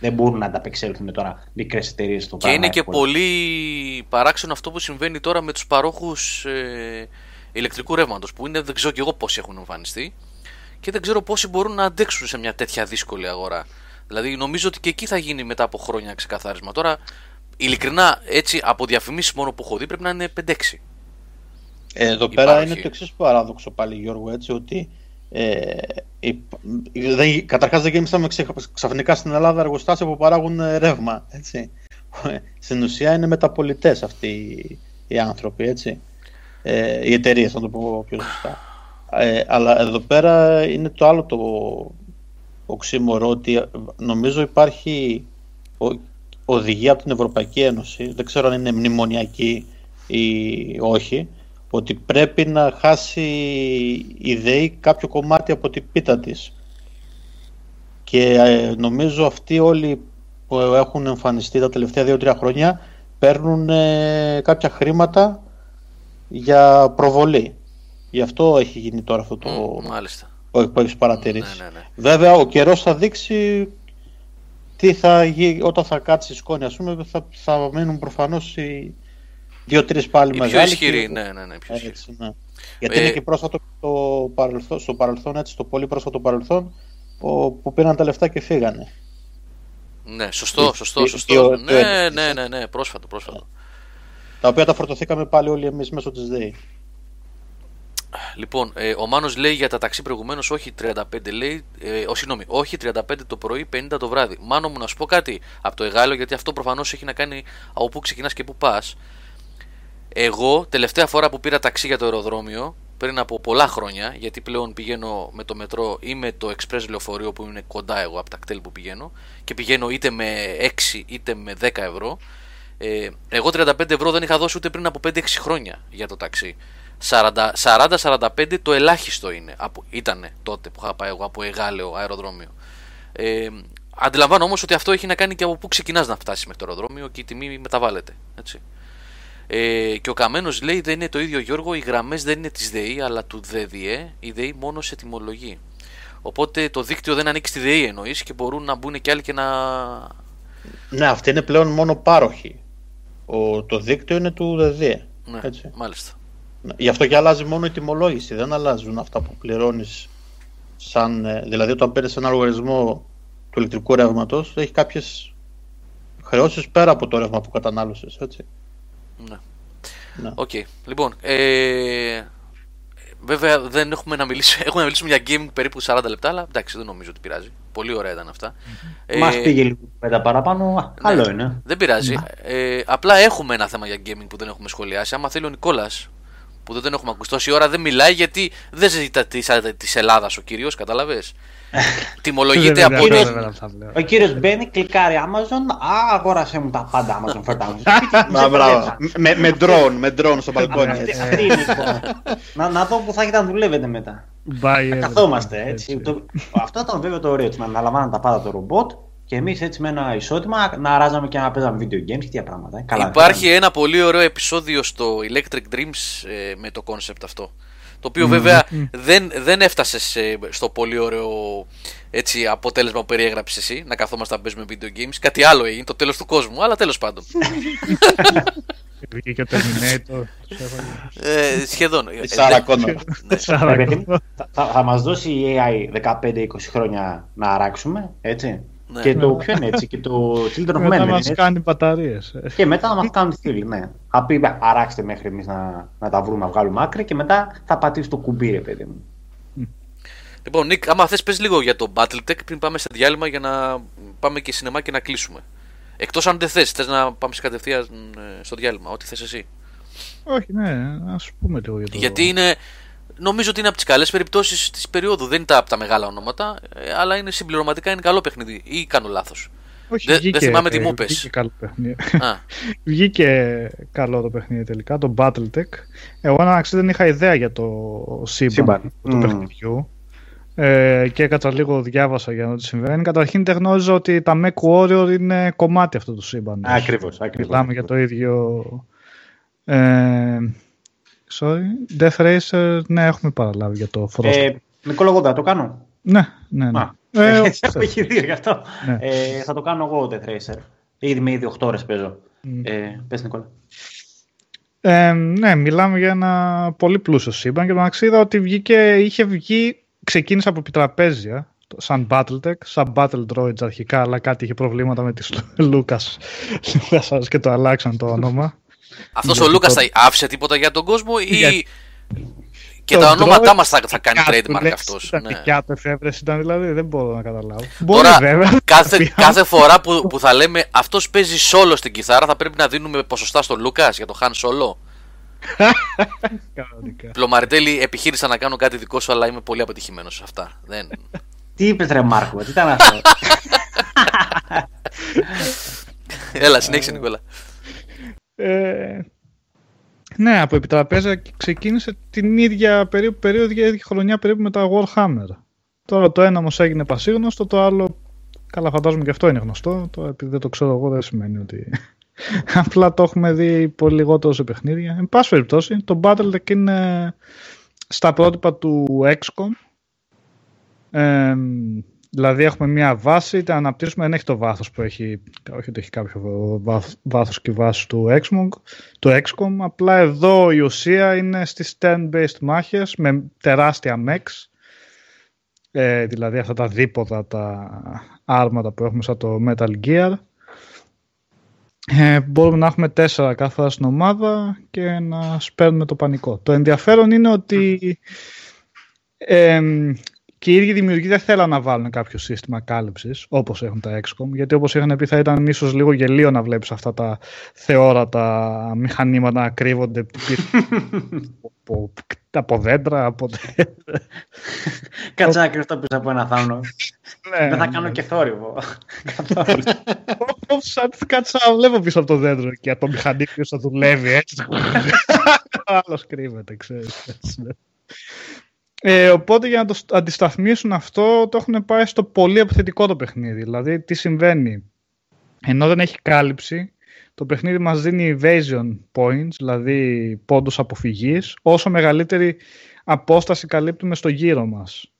δεν μπορούν να ανταπεξέλθουν τώρα μικρές εταιρείες στο Και πράγμα. είναι και εύκολα. πολύ παράξενο αυτό που συμβαίνει τώρα με τους παρόχους ε, ηλεκτρικού ρεύματος. Που είναι, δεν ξέρω και εγώ πόσοι έχουν εμφανιστεί και δεν ξέρω πόσοι μπορούν να αντέξουν σε μια τέτοια δύσκολη αγορά. Δηλαδή, νομίζω ότι και εκεί θα γίνει μετά από χρόνια ξεκαθάρισμα. Τώρα, ειλικρινά, έτσι από διαφημίσεις μόνο που έχω δει πρέπει να είναι 5-6. Ε, Εδώ Υπάρχει. πέρα είναι το εξής παράδοξο πάλι Γιώργο, έτσι, ότι ε, υπ- δεν, καταρχάς δεν γέμισαμε ξε- ξαφνικά στην Ελλάδα εργοστάσια που παράγουν ε, ρεύμα, έτσι. Στην ουσία είναι μεταπολιτές αυτοί οι- οι άνθρωποι, έτσι. Ε, οι εταιρείες, να το πω πιο σωστά. Ε, αλλά εδώ πέρα είναι το άλλο το οξύμορο ότι ε, νομίζω υπάρχει ο- οδηγία από την Ευρωπαϊκή Ένωση, δεν ξέρω αν είναι μνημονιακή ή όχι, ότι πρέπει να χάσει η ΔΕΗ κάποιο κομμάτι από την πίτα της. Και ε, νομίζω αυτοί όλοι που έχουν εμφανιστεί τα τελευταία 2-3 χρόνια παίρνουν ε, κάποια χρήματα για προβολή. Γι' αυτό έχει γίνει τώρα αυτό το Μ, Μάλιστα. που που έχεις παρατηρήσει. Ναι, ναι, ναι. Βέβαια, ο καιρός θα δείξει τι θα γίνει όταν θα κάτσει η σκόνη. Ας πούμε, θα, θα μείνουν προφανώς οι δύο-τρεις πάλι Η πιο μεγάλοι. ισχυρή, και- ναι, ναι, ναι, η πιο ισχυρή. έτσι, ναι. Γιατί Ε, είναι και πρόσφατο το παρελθόν, στο παρελθόν, έτσι, στο πολύ πρόσφατο παρελθόν, ο, που πήραν τα λεφτά και φύγανε. Ναι, σωστό, οι- σωστό, οι- σωστό. οι- Ναι, οι- ναι, ναι, ναι, πρόσφατο, πρόσφατο. Τα οποία τα φορτωθήκαμε πάλι όλοι εμείς μέσω της ΔΕΗ. Λοιπόν, ε, ο Μάνος λέει για τα ταξί προηγουμένως, όχι 35 λέει, ε, ο, συγγνώμη, όχι 35 το πρωί, 50 το βράδυ. Μάνο μου να σου πω κάτι από το Εγάλο, γιατί αυτό προφανώς έχει να κάνει από πού ξεκινάς και πού πας. Εγώ, τελευταία φορά που πήρα ταξί για το αεροδρόμιο, πριν από πολλά χρόνια, γιατί πλέον πηγαίνω με το μετρό ή με το express λεωφορείο που είναι κοντά εγώ από τα κτέλ που πηγαίνω και πηγαίνω είτε με 6 είτε με 10 ευρώ. Ε, εγώ 35 ευρώ δεν είχα δώσει ούτε πριν από 5-6 χρόνια για το ταξί. 40-45 το ελάχιστο είναι. Από, ήτανε τότε που είχα πάει εγώ από Εγάλεο αεροδρόμιο. Ε, αντιλαμβάνω όμως ότι αυτό έχει να κάνει και από πού ξεκινάς να φτάσεις μέχρι το αεροδρόμιο και η τιμή μεταβάλλεται. Έτσι. Ε, και ο Καμένος λέει δεν είναι το ίδιο Γιώργο, οι γραμμές δεν είναι της ΔΕΗ αλλά του ΔΔΕ, η ΔΕΗ μόνος σε τιμολογεί. Οπότε το δίκτυο δεν ανήκει στη ΔΕΗ εννοείς και μπορούν να μπουν και άλλοι και να. Ναι, αυτή είναι πλέον μόνο πάροχη. Ο, το δίκτυο είναι του ΔΕΔΕ. Ναι, Έτσι. μάλιστα. Ναι, Γι' αυτό και αλλάζει μόνο η τιμολόγηση. Δεν αλλάζουν αυτά που πληρώνεις σαν, ε, δηλαδή όταν παίρνεις ένα λογαριασμό του ηλεκτρικού ρεύματος, έχει κάποιες χρεώσεις πέρα από το ρεύμα που κατανάλωσες. Έτσι. Ναι. Ναι. Οκ. Λοιπόν, ε, βέβαια δεν έχουμε να μιλήσουμε, έχουμε να μιλήσουμε για gaming περίπου 40 λεπτά, αλλά εντάξει δεν νομίζω ότι πειράζει. Πολύ ωραία ήταν αυτά. Ε, Μας πήγε λίγο πέντε παραπάνω. Α, ναι, Καλό είναι. Δεν πειράζει. Ε, απλά έχουμε ένα θέμα για gaming που δεν έχουμε σχολιάσει. Άμα θέλει ο Νικόλας, που δεν τον έχουμε ακούσει τόση ώρα, δεν μιλάει γιατί δεν ζητά της Ελλάδας ο κύριος, κατάλαβες; Τιμολογείται Δεν από. είναι κύριος- βέβαια αυτά που λέω. Ο κύριος μπαίνει, κλικάρει Amazon. Α, αγόρασε μου τα πάντα Amazon φέρτα μου. Μα, μπράβο. με, με drone, με drone στο μπαλκόνι. Αυτή έτσι. αυτή είναι λοιπόν. να, να δω που θα έχετε να δουλεύετε μετά. Buy Θα everything. καθόμαστε έτσι. Το- αυτό ήταν βέβαια το ωραίο έτσι. Να αναλαμβάναν τα πάντα το ρομπότ και εμείς έτσι με ένα ισότιμα να αράζαμε και να παίζαμε video games και τέτοια πράγματα. ε. Καλά, Υπάρχει ένα πολύ ωραίο επεισόδιο στο Electric Dreams ε, με το concept αυτό. Το οποίο βέβαια δεν, δεν έφτασε σε- στο πολύ ωραίο έτσι, αποτέλεσμα που περιέγραψες εσύ, να καθόμαστε να παίζουμε video games. Κάτι άλλο έγινε, το τέλος του κόσμου, αλλά τέλος πάντων. Βγήκε ο Terminator. τους έφαγε. ε, σχεδόν. Η Sarah Connor. Ναι. Sarah Ρε παιδί, Connor. θα, θα, θα μας δώσει η AI 15-20 χρόνια να αράξουμε, έτσι. Ναι. Και το ποιο είναι έτσι, και το Children of Men Μετά είναι μας έτσι. κάνει μπαταρίες. Ε, Και μετά να μας κάνουν τη στήλη, ναι. Θα πει, αράξτε μέχρι εμείς να, να τα βρούμε, να βγάλουμε άκρη και μετά θα πατήσει το κουμπί, ρε παιδί μου. Λοιπόν, Νίκ, άμα θες πες λίγο για το Battletech πριν πάμε σε διάλειμμα για να πάμε και σινεμά και να κλείσουμε. Εκτός αν δεν θες, θες να πάμε σε κατευθείαν ε, στο διάλειμμα, ό,τι θες εσύ. Όχι, ναι, ας πούμε λίγο για το... Γιατί είναι, νομίζω ότι είναι από τις καλές περιπτώσεις της περίοδου. Δεν είναι τα, από τα μεγάλα ονόματα, ε, αλλά είναι συμπληρωματικά είναι καλό παιχνίδι. Ή κάνω λάθος. Όχι, δεν- βγήκε- δεν θυμάμαι τι μου βγήκε πες. καλό παιχνίδι. Α, Βγήκε καλό το παιχνίδι τελικά, το Battletech. Εγώ να ξέρετε δεν είχα ιδέα για το σύμπαν Σύμπαν. του Μμμ. παιχνιδιού. Ε, και έκατσα λίγο διάβασα για να δω τι συμβαίνει. Καταρχήν δεν γνώριζα ότι τα Mech Warrior είναι κομμάτι αυτού του σύμπαντος. Ακριβώς, ακριβώς. Μιλάμε για το ίδιο... Ε, sorry, Death Racer, ναι έχουμε παραλάβει για το Frost. Ε, Νικόλα, εγώ θα το κάνω; ναι, ναι, ναι. Α, Ε, έτσι, όπως θες. έχει δύο γι' αυτό. Ναι. Ε, θα το κάνω εγώ Death Racer. Ήδη με ήδη 8 ώρες παίζω. Μμ. Ε, πες Νικόλα. Ε, ναι, μιλάμε για ένα πολύ πλούσιο σύμπαν και το μεταξύ είδα ότι βγήκε, είχε βγει, ξεκίνησε από επιτραπέζια, το- σαν Battletech, σαν Battle Droids αρχικά, αλλά κάτι είχε προβλήματα με τις Λούκας Λούκας και το αλλάξαν το όνομα. Αυτός ο Γιατί Λούκας το- θα άφησε τίποτα για τον κόσμο ή. Για- Και Το τα ονόματά Droid- μας θα, θα κάνει Κάτι που trademark λες, αυτός. Ήταν δικιά του εφεύρεση, ήταν δηλαδή, δεν μπορώ να καταλάβω. Μπορεί Τώρα, βέβαια. κάθε, Πιάνω. κάθε φορά που, που θα λέμε αυτός παίζει solo στην κιθάρα, θα πρέπει να δίνουμε ποσοστά στον Λούκας για το Han Solo; Κανονικά. Πλωμαριτέλη, επιχείρησα να κάνω κάτι δικό σου, αλλά είμαι πολύ αποτυχημένος σε αυτά. Δεν... Τι είπες ρε Μάρκο, τι ήταν αυτό; Έλα, συνέχισε Νικόλα. Ε, ναι, από επιτραπέζια ξεκίνησε την ίδια περίοδο, περίοδο για χρονιά περίπου με τα Warhammer. Τώρα το ένα όμως έγινε πασίγνωστο, το άλλο Καλά, φαντάζομαι και αυτό είναι γνωστό. Το, επειδή δεν το ξέρω εγώ, δεν σημαίνει ότι. Απλά το έχουμε δει πολύ λιγότερο σε παιχνίδια. Εν πάση περιπτώσει, το Battletech είναι στα πρότυπα του XCOM. Ε, δηλαδή έχουμε μια βάση, τα αναπτύσσουμε, δεν έχει το βάθος που έχει, όχι ότι έχει κάποιο βάθος και βάση του XCOM, του XCOM, απλά εδώ η ουσία είναι στις turn-based μάχες με τεράστια mechs, ε, δηλαδή αυτά τα δίποτα, τα άρματα που έχουμε σαν το Metal Gear. Ε, μπορούμε να έχουμε τέσσερα κάθε φορά στην ομάδα και να σπέρνουμε το πανικό. Το ενδιαφέρον είναι ότι ε, και οι ίδιοι δημιουργοί δεν θέλαν να βάλουν κάποιο σύστημα κάλυψης όπως έχουν τα XCOM, γιατί όπως είχαν πει θα ήταν ίσως λίγο γελίο να βλέπεις αυτά τα θεόρατα μηχανήματα να κρύβονται από, από δέντρα. Από... Κάτσε να κρυφτώ πίσω από ένα θάμνο. Ναι, δεν θα κάνω ναι. και θόρυβο. Σαν κάτσε να βλέπω πίσω από το δέντρο και το μηχανή ποιο θα δουλεύει έτσι. Άλλος κρύβεται, ξέρεις. Ε, οπότε για να το αντισταθμίσουν αυτό το έχουν πάει στο πολύ επιθετικό το παιχνίδι. Δηλαδή τι συμβαίνει. Ενώ δεν έχει κάλυψη, το παιχνίδι μας δίνει evasion points, δηλαδή πόντους αποφυγής, όσο μεγαλύτερη απόσταση καλύπτουμε στο γύρο μας.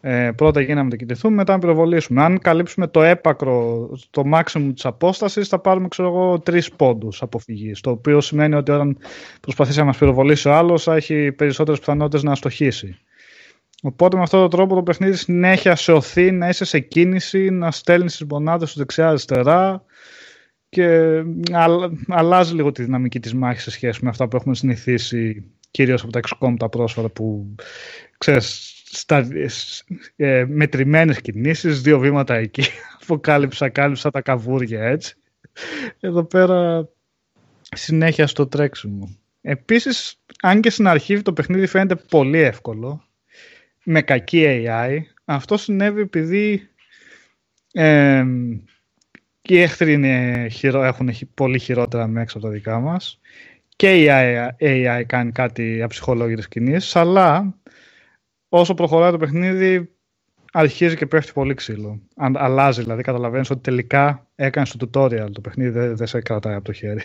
Ε, πρώτα γίναμε να κοιτηθούμε, μετά να πυροβολήσουμε. Αν καλύψουμε το έπακρο, το maximum της απόστασης, θα πάρουμε, ξέρω εγώ, τρεις πόντους αποφυγής. Το οποίο σημαίνει ότι όταν προσπαθήσει να μας πυροβολήσει ο άλλος, θα έχει περισσότερες πιθανότητες να αστοχήσει. Οπότε με αυτόν τον τρόπο το παιχνίδι συνέχεια σε οθεί να είσαι σε κίνηση, να στέλνεις τις μονάδε σου δεξιά-αριστερά και αλλάζει λίγο τη δυναμική της μάχης σε σχέση με αυτά που έχουμε συνηθίσει κυρίως από τα XCOM τα πρόσφατα που ξέρεις στα, ε, μετρημένες κινήσεις, δύο βήματα εκεί αποκάλυψα, κάλυψα τα καβούρια έτσι. Εδώ πέρα συνέχεια στο τρέξιμο. Επίσης αν και στην αρχή το παιχνίδι φαίνεται πολύ εύκολο με κακή AI. Αυτό συνέβη επειδή ε, και οι εχθροί είναι χειρο, έχουν πολύ χειρότερα μέσα από τα δικά μας και η AI, AI κάνει κάτι αψυχολόγητες κινήσεις, αλλά όσο προχωράει το παιχνίδι αρχίζει και πέφτει πολύ ξύλο. Αν, αλλάζει, δηλαδή καταλαβαίνεις ότι τελικά έκανε το tutorial το παιχνίδι, δεν, δεν σε κρατάει από το χέρι.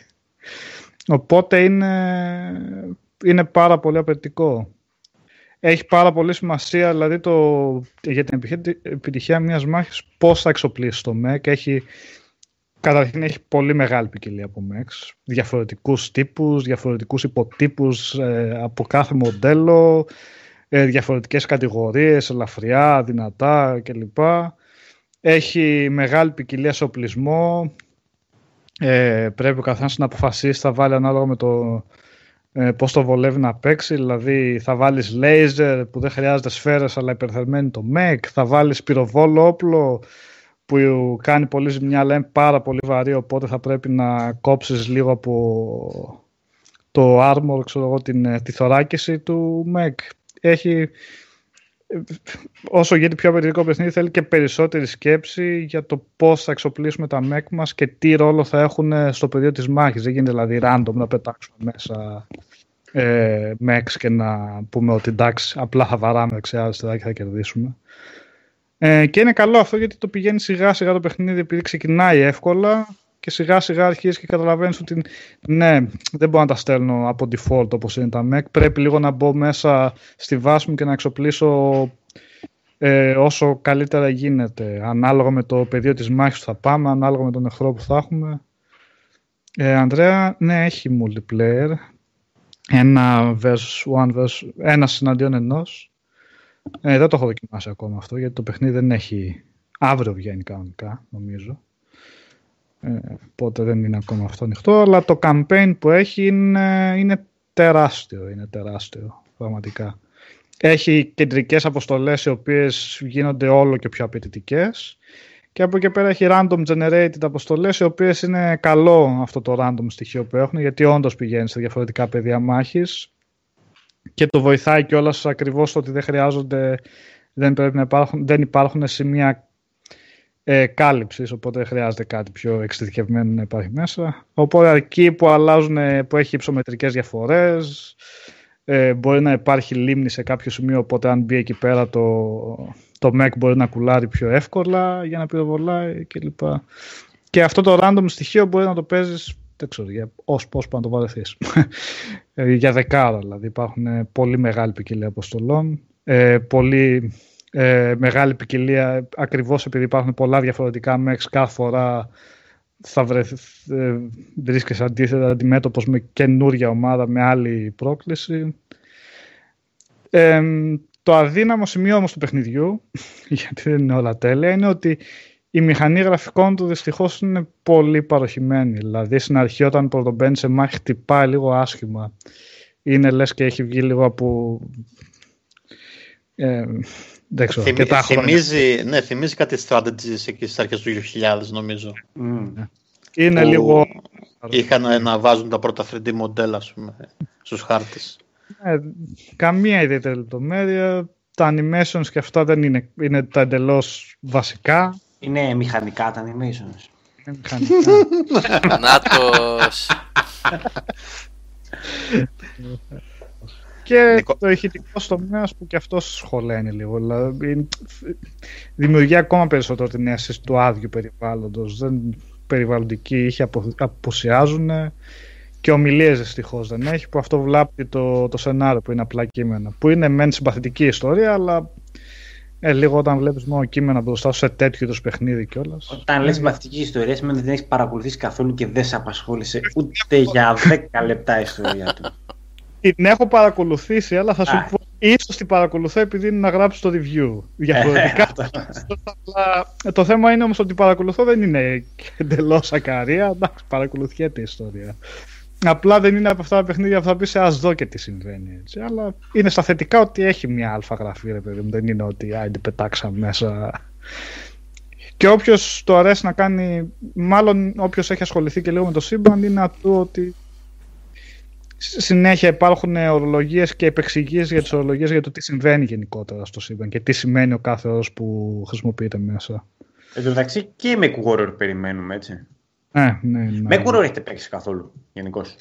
Οπότε είναι, είναι πάρα πολύ απαιτητικό έχει πάρα πολύ σημασία δηλαδή το, για την επιτυχία μιας μάχης πώς θα εξοπλίσει το ΜΕΚ. Έχει, καταρχήν έχει πολύ μεγάλη ποικιλία από ΜΕΚς, διαφορετικούς τύπους, διαφορετικούς υποτύπους ε, από κάθε μοντέλο, ε, διαφορετικές κατηγορίες, ελαφριά, δυνατά κλπ. Έχει μεγάλη ποικιλία σε οπλισμό. Ε, πρέπει ο καθένας να αποφασίσει, θα βάλει ανάλογα με το ε, πώς το βολεύει να παίξει, δηλαδή θα βάλεις laser που δεν χρειάζεται σφαίρες αλλά υπερθερμένη το mech, θα βάλεις πυροβόλο όπλο που κάνει πολύ ζημιά αλλά είναι πάρα πολύ βαρύ οπότε θα πρέπει να κόψεις λίγο από το armor, ξέρω εγώ, την, ε, τη θωράκιση του mech. Έχει, όσο γίνεται πιο απαιτητικό παιχνίδι θέλει και περισσότερη σκέψη για το πώς θα εξοπλίσουμε τα mech μας και τι ρόλο θα έχουν στο πεδίο της μάχης. Δεν γίνεται δηλαδή random να πετάξουμε μέσα ε, mechs και να πούμε ότι εντάξει απλά θα βαράμε δεξιά αριστερά και θα κερδίσουμε. Ε, και είναι καλό αυτό γιατί το πηγαίνει σιγά σιγά το παιχνίδι επειδή ξεκινάει εύκολα και σιγά σιγά αρχίζεις και καταλαβαίνεις ότι ναι, δεν μπορώ να τα στέλνω από default όπως είναι τα Mac. Πρέπει λίγο να μπω μέσα στη βάση μου και να εξοπλίσω ε, όσο καλύτερα γίνεται. Ανάλογα με το πεδίο της μάχης που θα πάμε, ανάλογα με τον εχθρό που θα έχουμε. Ε, Ανδρέα, ναι, έχει multiplayer. Ένα versus one versus, ένα συναντιόν ενός. Ε, δεν το έχω δοκιμάσει ακόμα αυτό, γιατί το παιχνίδι δεν έχει... Αύριο βγαίνει κανονικά, νομίζω. Ε, οπότε δεν είναι ακόμα αυτό ανοιχτό, αλλά το campaign που έχει είναι, είναι τεράστιο, είναι τεράστιο, πραγματικά. Έχει κεντρικές αποστολές οι οποίες γίνονται όλο και πιο απαιτητικές. Και από εκεί πέρα έχει random generated αποστολές οι οποίες είναι καλό αυτό το random στοιχείο που έχουν γιατί όντως πηγαίνεις σε διαφορετικά πεδία μάχης και το βοηθάει κιόλας ακριβώς ότι δεν χρειάζονται, δεν, πρέπει να υπάρχουν, δεν υπάρχουν σημεία ε, κάλυψης, οπότε δεν χρειάζεται κάτι πιο εξειδικευμένο να υπάρχει μέσα. Οπότε εκεί που αλλάζουν, που έχει υψομετρικές διαφορές, ε, μπορεί να υπάρχει λίμνη σε κάποιο σημείο, οπότε αν μπει εκεί πέρα το, το Mac μπορεί να κουλάρει πιο εύκολα για να πυροβολάει κλπ. Και αυτό το random στοιχείο μπορεί να το παίζεις δεν ξέρω, για ως πώς να το βαρεθείς. για δεκάρα δηλαδή. Υπάρχουν πολύ μεγάλη ποικιλία αποστολών. Ε, πολύ ε, μεγάλη ποικιλία ακριβώς επειδή υπάρχουν πολλά διαφορετικά mechs κάθε φορά θα βρεθ, ε, βρίσκεσαι αντίθετα αντιμέτωπος με καινούρια ομάδα με άλλη πρόκληση. Ε, το αδύναμο σημείο όμως του παιχνιδιού, γιατί δεν είναι όλα τέλεια, είναι ότι η μηχανή γραφικών του δυστυχώς είναι πολύ παροχημένη. Δηλαδή στην αρχή όταν πρωτομπαίνει σε μάχη χτυπάει λίγο άσχημα. Είναι λες και έχει βγει λίγο από... Ε, δεν ξέρω, Θυμ, θυμίζει, ναι, θυμίζει κάτι strategies εκεί στις αρχές του 2000 νομίζω. Mm. Είναι λίγο... Είχαν να βάζουν τα πρώτα 3D μοντέλα πούμε, στους χάρτες. Ναι, καμία ιδιαίτερη λεπτομέρεια. Τα animations και αυτά δεν είναι, είναι τα εντελώς βασικά. Είναι μηχανικά τα animations. Είναι μηχανικά. Νάτος. και το ηχητικό τομέα που και αυτός σχολαίνει λίγο. Δηλαδή, δημιουργεί ακόμα περισσότερο την αίσθηση του άδειου περιβάλλοντος. Δεν περιβαλλοντικοί ήχοι αποσιάζουν και ομιλίες δυστυχώς δεν έχει, που αυτό βλάπτει το, το σενάριο που είναι απλά κείμενα. Που είναι μεν συμπαθητική ιστορία, αλλά ε, λίγο όταν βλέπεις μόνο κείμενα μπροστά σου σε τέτοιο είδου παιχνίδι κιόλας. Όταν λες συμπαθητική ιστορία, σημαίνει ότι δεν έχεις παρακολουθήσει καθόλου και δεν σε απασχόλησε ούτε για 10 λεπτά η ιστορία του. Την έχω παρακολουθήσει, αλλά θα σου πω ίσως την παρακολουθώ επειδή είναι να γράψει το review. Διαφορετικά. το θέμα είναι όμως ότι παρακολουθώ δεν είναι εντελώς ακαρία. Εντάξει, παρακολουθιέται η ιστορία. Απλά δεν είναι από αυτά τα παιχνίδια που θα πεις ας δω και τι συμβαίνει. Έτσι. Αλλά είναι στα θετικά ότι έχει μια αλφα γραφή, ρε παιδί μου. Δεν είναι ότι άιντε πετάξαμε μέσα. Και όποιος το αρέσει να κάνει, μάλλον όποιος έχει ασχοληθεί και λίγο με το σύμπαν, είναι αυτό ότι συνέχεια υπάρχουν ορολογίες και επεξηγήσεις για τις ορολογίες για το τι συμβαίνει γενικότερα στο σύμπαν και τι σημαίνει ο κάθε όρος που χρησιμοποιείται μέσα. Εν τω μεταξύ και με Horror περιμένουμε, έτσι. Ναι, ναι, ναι. Με Horror έχετε παίξει καθόλου, γενικώς;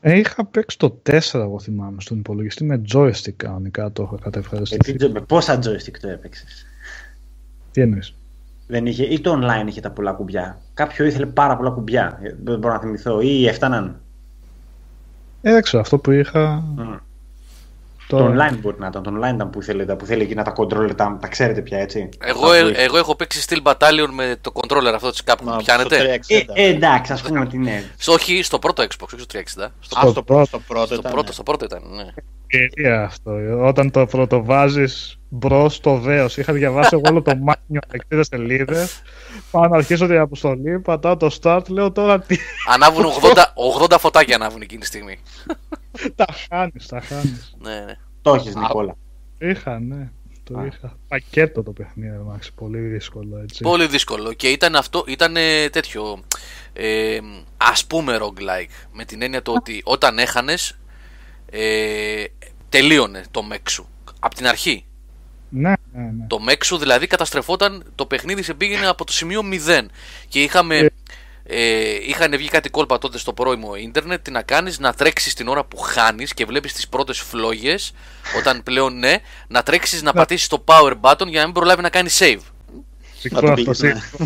Ε, είχα παίξει το 4, εγώ θυμάμαι, στον υπολογιστή με joystick κανονικά το είχα κατευχαριστεί. Ε, με πόσα joystick το έπαιξες; Τι εννοείς; Δεν είχε, ή το online είχε τα πολλά κουμπιά. Κάποιο ήθελε πάρα πολλά κουμπιά. Δεν μπορώ να θυμηθώ. Ή έφταναν; Ε, δεν ξέρω, αυτό που είχα. Mm. Το... το online μπορεί να ήταν. Το online ήταν που ήθελε, που θέλει εκεί να τα controller, τα, τα ξέρετε πια έτσι. Εγώ, ε, εγώ έχω παίξει Steel Battalion με το controller αυτό τη Capcom. Πιάνετε; Ε, ε, εντάξει, ας πούμε ότι ναι. όχι στο πρώτο Xbox, όχι στο 360. Στο, στο, στο, πρώτο, στο πρώτο στο ήταν. Πρώτο, ναι. στο πρώτο ήταν, ναι. Ευκαιρία αυτό. Όταν το πρωτοβάζεις μπρος στο δέος. Είχα διαβάσει εγώ όλο το μάνιο 60 σελίδες. Πάω να αρχίσω την αποστολή, πατάω το start, λέω τώρα τι. Ανάβουν 80, 80 φωτάκια ανάβουν εκείνη τη στιγμή. τα χάνεις, τα χάνεις. ναι, ναι. Το έχεις, Νικόλα. Είχα, ναι. Το Α. είχα. Πακέτο το παιχνίδι, Μάξι. Πολύ δύσκολο, έτσι. Πολύ δύσκολο. Και ήταν αυτό, ήταν τέτοιο. Ε, ας πούμε roguelike. Με την έννοια το ότι όταν έχανες ε, τελείωνε το μεξ σου. Απ' την αρχή. Ναι, ναι, ναι. Το μεξ σου δηλαδή καταστρεφόταν, το παιχνίδι σε πήγαινε από το σημείο 0. Και είχαμε, ε. Ε, είχαν βγει κάτι κόλπα τότε στο πρώιμο ίντερνετ. Τι να κάνεις, να τρέξεις την ώρα που χάνεις και βλέπεις τις πρώτες φλόγες. όταν πλέον ναι, να τρέξεις να πατήσεις το power button για να μην προλάβει να κάνει save.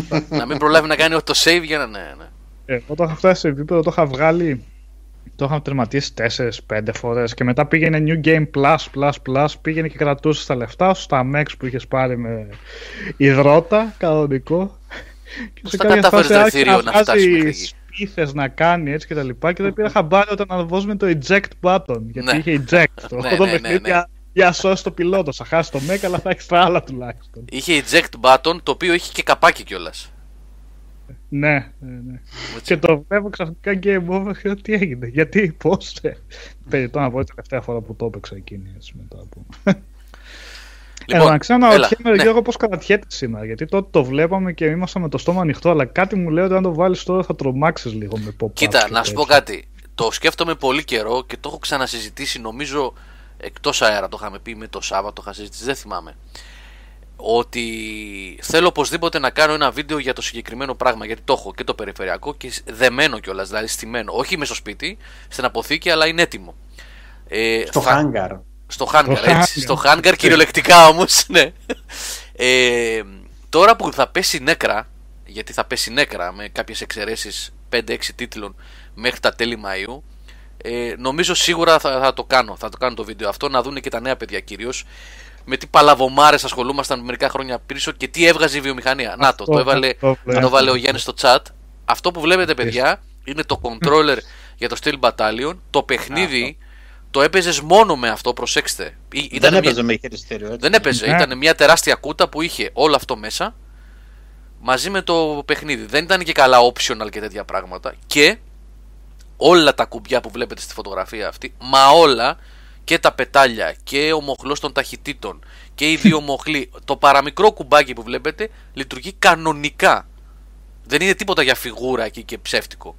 Να, να μην προλάβει να κάνει το save για να. Ναι, ναι. Ε, εγώ το είχα φτάσει σε επίπεδο, το είχα βγάλει το είχα τερματίσει 4-5 φορές και μετά πήγαινε New Game Plus, Plus, Plus, πήγαινε και κρατούσε τα λεφτά σου στα Mex που είχες πάρει με υδρότα, κανονικό. Και σε κάποια φάση άρχισε να φτάσεις σπίθες να κάνει έτσι και τα λοιπά και δεν πήρα χαμπάρι όταν αναβώσουμε το eject button γιατί είχε eject το, ναι, το ναι, παιχνίδι ναι, ναι. για σώσει το πιλότο, θα χάσει το Mech αλλά θα έχεις τα άλλα τουλάχιστον. Είχε eject button το οποίο είχε και καπάκι κιόλας. Ναι, ναι, ναι. Και το βλέπω ξαφνικά game over και τι έγινε, γιατί, πώς, περιττώ να πω τελευταία φορά που το έπαιξα εκείνη, έτσι μετά από... Λοιπόν, ε, να ξέρω να ρωτιέμαι, ναι. Γιώργο, πώς κρατιέται σήμερα, γιατί τότε το βλέπαμε και ήμασταν με το στόμα ανοιχτό, αλλά κάτι μου λέει ότι αν το βάλεις τώρα θα τρομάξεις λίγο με pop Κοίτα, να σου πω κάτι, το σκέφτομαι πολύ καιρό και το έχω ξανασυζητήσει, νομίζω, εκτός αέρα. Το είχαμε πει με το Σάββατο, το είχα συζητήσει, δεν θυμάμαι ότι θέλω οπωσδήποτε να κάνω ένα βίντεο για το συγκεκριμένο πράγμα γιατί το έχω και το περιφερειακό και δεμένο κιόλας, δηλαδή στημένο. Όχι με στο σπίτι, στην αποθήκη, αλλά είναι έτοιμο. Ε, στο θα... hangar. Στο hangar, έτσι. στο hangar κυριολεκτικά όμως, ναι. Ε, τώρα που θα πέσει νέκρα, γιατί θα πέσει νέκρα με κάποιες εξαιρέσεις 5-6 τίτλων μέχρι τα τέλη Μαΐου, ε, νομίζω σίγουρα θα, θα το κάνω. Θα το κάνω το βίντεο αυτό να δουν και τα νέα παιδιά κυρίως. Με τι παλαβομάρες ασχολούμασταν μερικά χρόνια πίσω και τι έβγαζε η βιομηχανία. να το, το έβαλε, αυτό να το βάλε ο Γιάννης στο chat. Αυτό που βλέπετε, παιδιά, είναι το controller για το Steel Battalion. Το παιχνίδι το έπαιζες μόνο με αυτό, προσέξτε. Ή- Δεν ήταν μια- έπαιζε με χειριστήριο. έτσι. δεν έπαιζε. Ναι. Ήταν μια τεράστια κούτα που είχε όλο αυτό μέσα μαζί με το παιχνίδι. Δεν ήταν και καλά optional και τέτοια πράγματα. Και όλα τα κουμπιά που βλέπετε στη φωτογραφία αυτή, μα όλα και τα πετάλια και ο μοχλός των ταχυτήτων και οι δύο μοχλοί, το παραμικρό κουμπάκι που βλέπετε λειτουργεί κανονικά. Δεν είναι τίποτα για φιγούρα εκεί και ψεύτικο.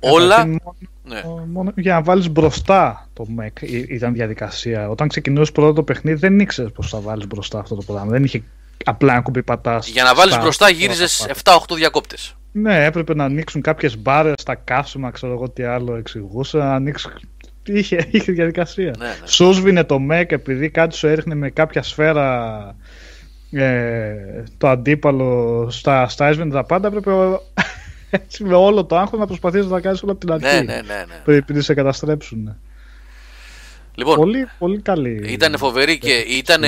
Όλα. Καταρχήν, Ναι. μόνο, μόνο για να βάλεις μπροστά το Mac ή- ήταν διαδικασία. Όταν ξεκινούσες πρώτο το παιχνίδι δεν ήξερες πώς θα βάλεις μπροστά αυτό το πράγμα. Δεν είχε απλά ένα κουμπί πατάς. Για να βάλεις στα- μπροστά στα- γύριζες στα- 7-8 διακόπτες. Ναι, έπρεπε να ανοίξουν κάποιες μπάρες στα καύσιμα, ξέρω εγώ τι άλλο εξηγούσε. Να ανοίξει... Είχε, είχε διαδικασία. Ναι, ναι. Σου σβήνε το Mac επειδή κάτι σου έριχνε με κάποια σφαίρα ε, το αντίπαλο στα, στα έσβηνε τα πάντα. Έπρεπε ο- έτσι με όλο το άγχος να προσπαθείς να τα κάνεις όλα από την αρχή. Ναι, ναι, ναι. ναι. Πριν πριν σε καταστρέψουν. Λοιπόν, Πολύ, πολύ καλή. Ήταν φοβερή και ήταν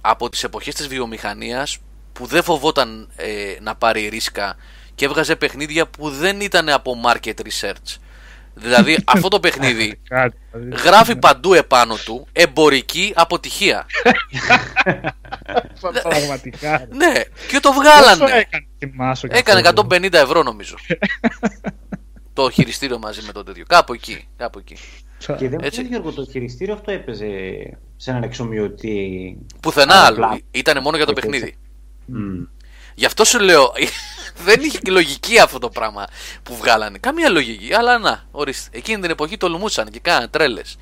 από τις εποχές της βιομηχανίας που δεν φοβόταν ε, να πάρει ρίσκα και έβγαζε παιχνίδια που δεν ήταν από market research. Δηλαδή αυτό το παιχνίδι Κάτι, δηλαδή. γράφει παντού επάνω του εμπορική αποτυχία. Πραγματικά. ναι, και το Πόσο βγάλανε. έκανε, θυμάσαι, Έκανε καθόλου. 150 ευρώ νομίζω. το χειριστήριο μαζί με το τέτοιο. Κάπου εκεί. Κάπου εκεί. Και δεν Έτσι. μου Γιώργο, το χειριστήριο αυτό έπαιζε σε έναν εξομοιωτή. Πουθενά Άλλο άλλο. πλάνο. Ήταν μόνο για το Όχι, έτσι. παιχνίδι. Μμ. Γι' αυτό σου λέω, δεν είχε και λογική αυτό το πράγμα που βγάλανε. Καμία λογική. Αλλά να, ορίστε. Εκείνη την εποχή τολμούσαν και κάνανε τρέλες.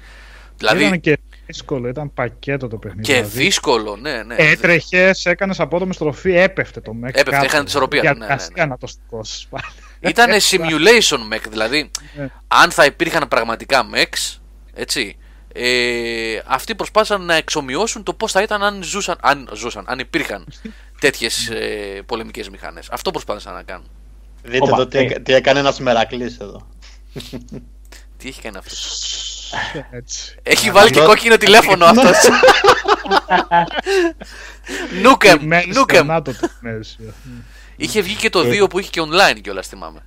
Δηλαδή Ήταν και δύσκολο, ήταν πακέτο το παιχνίδι. και δηλαδή. δύσκολο, ναι, ναι. Έτρεχες, έκανες απότομη στροφή, έπεφτε το Mac. Έπεφτε, κάτω. έχανε τη ισορροπία του, ναι, ναι, Διαδικασία ναι. να το σηκώσει πάλι. Ήταν simulation mech, δηλαδή Ναι. αν θα υπήρχαν πραγματικά mechs, έτσι, ε, αυτοί προσπάθησαν να εξομοιώσουν το πώς θα ήταν αν ζούσαν, αν, ζούσαν, αν υπήρχαν τέτοιες ε, πολεμικές μηχανές. Αυτό προσπάθησαν να κάνουν. Δείτε Όπα, εδώ τι, ε. έκα- τι έκανε ένας μερακλής εδώ. Τι έχει κάνει αυτός; Έτσι. Έχει βάλει και Αυτό- κόκκινο τηλέφωνο αυτός. Νούκεμ, Μέση στο νούκεμ. ΝΑΤΟ το μέση. Είχε βγει και το 2 που είχε και online κιόλας θυμάμαι.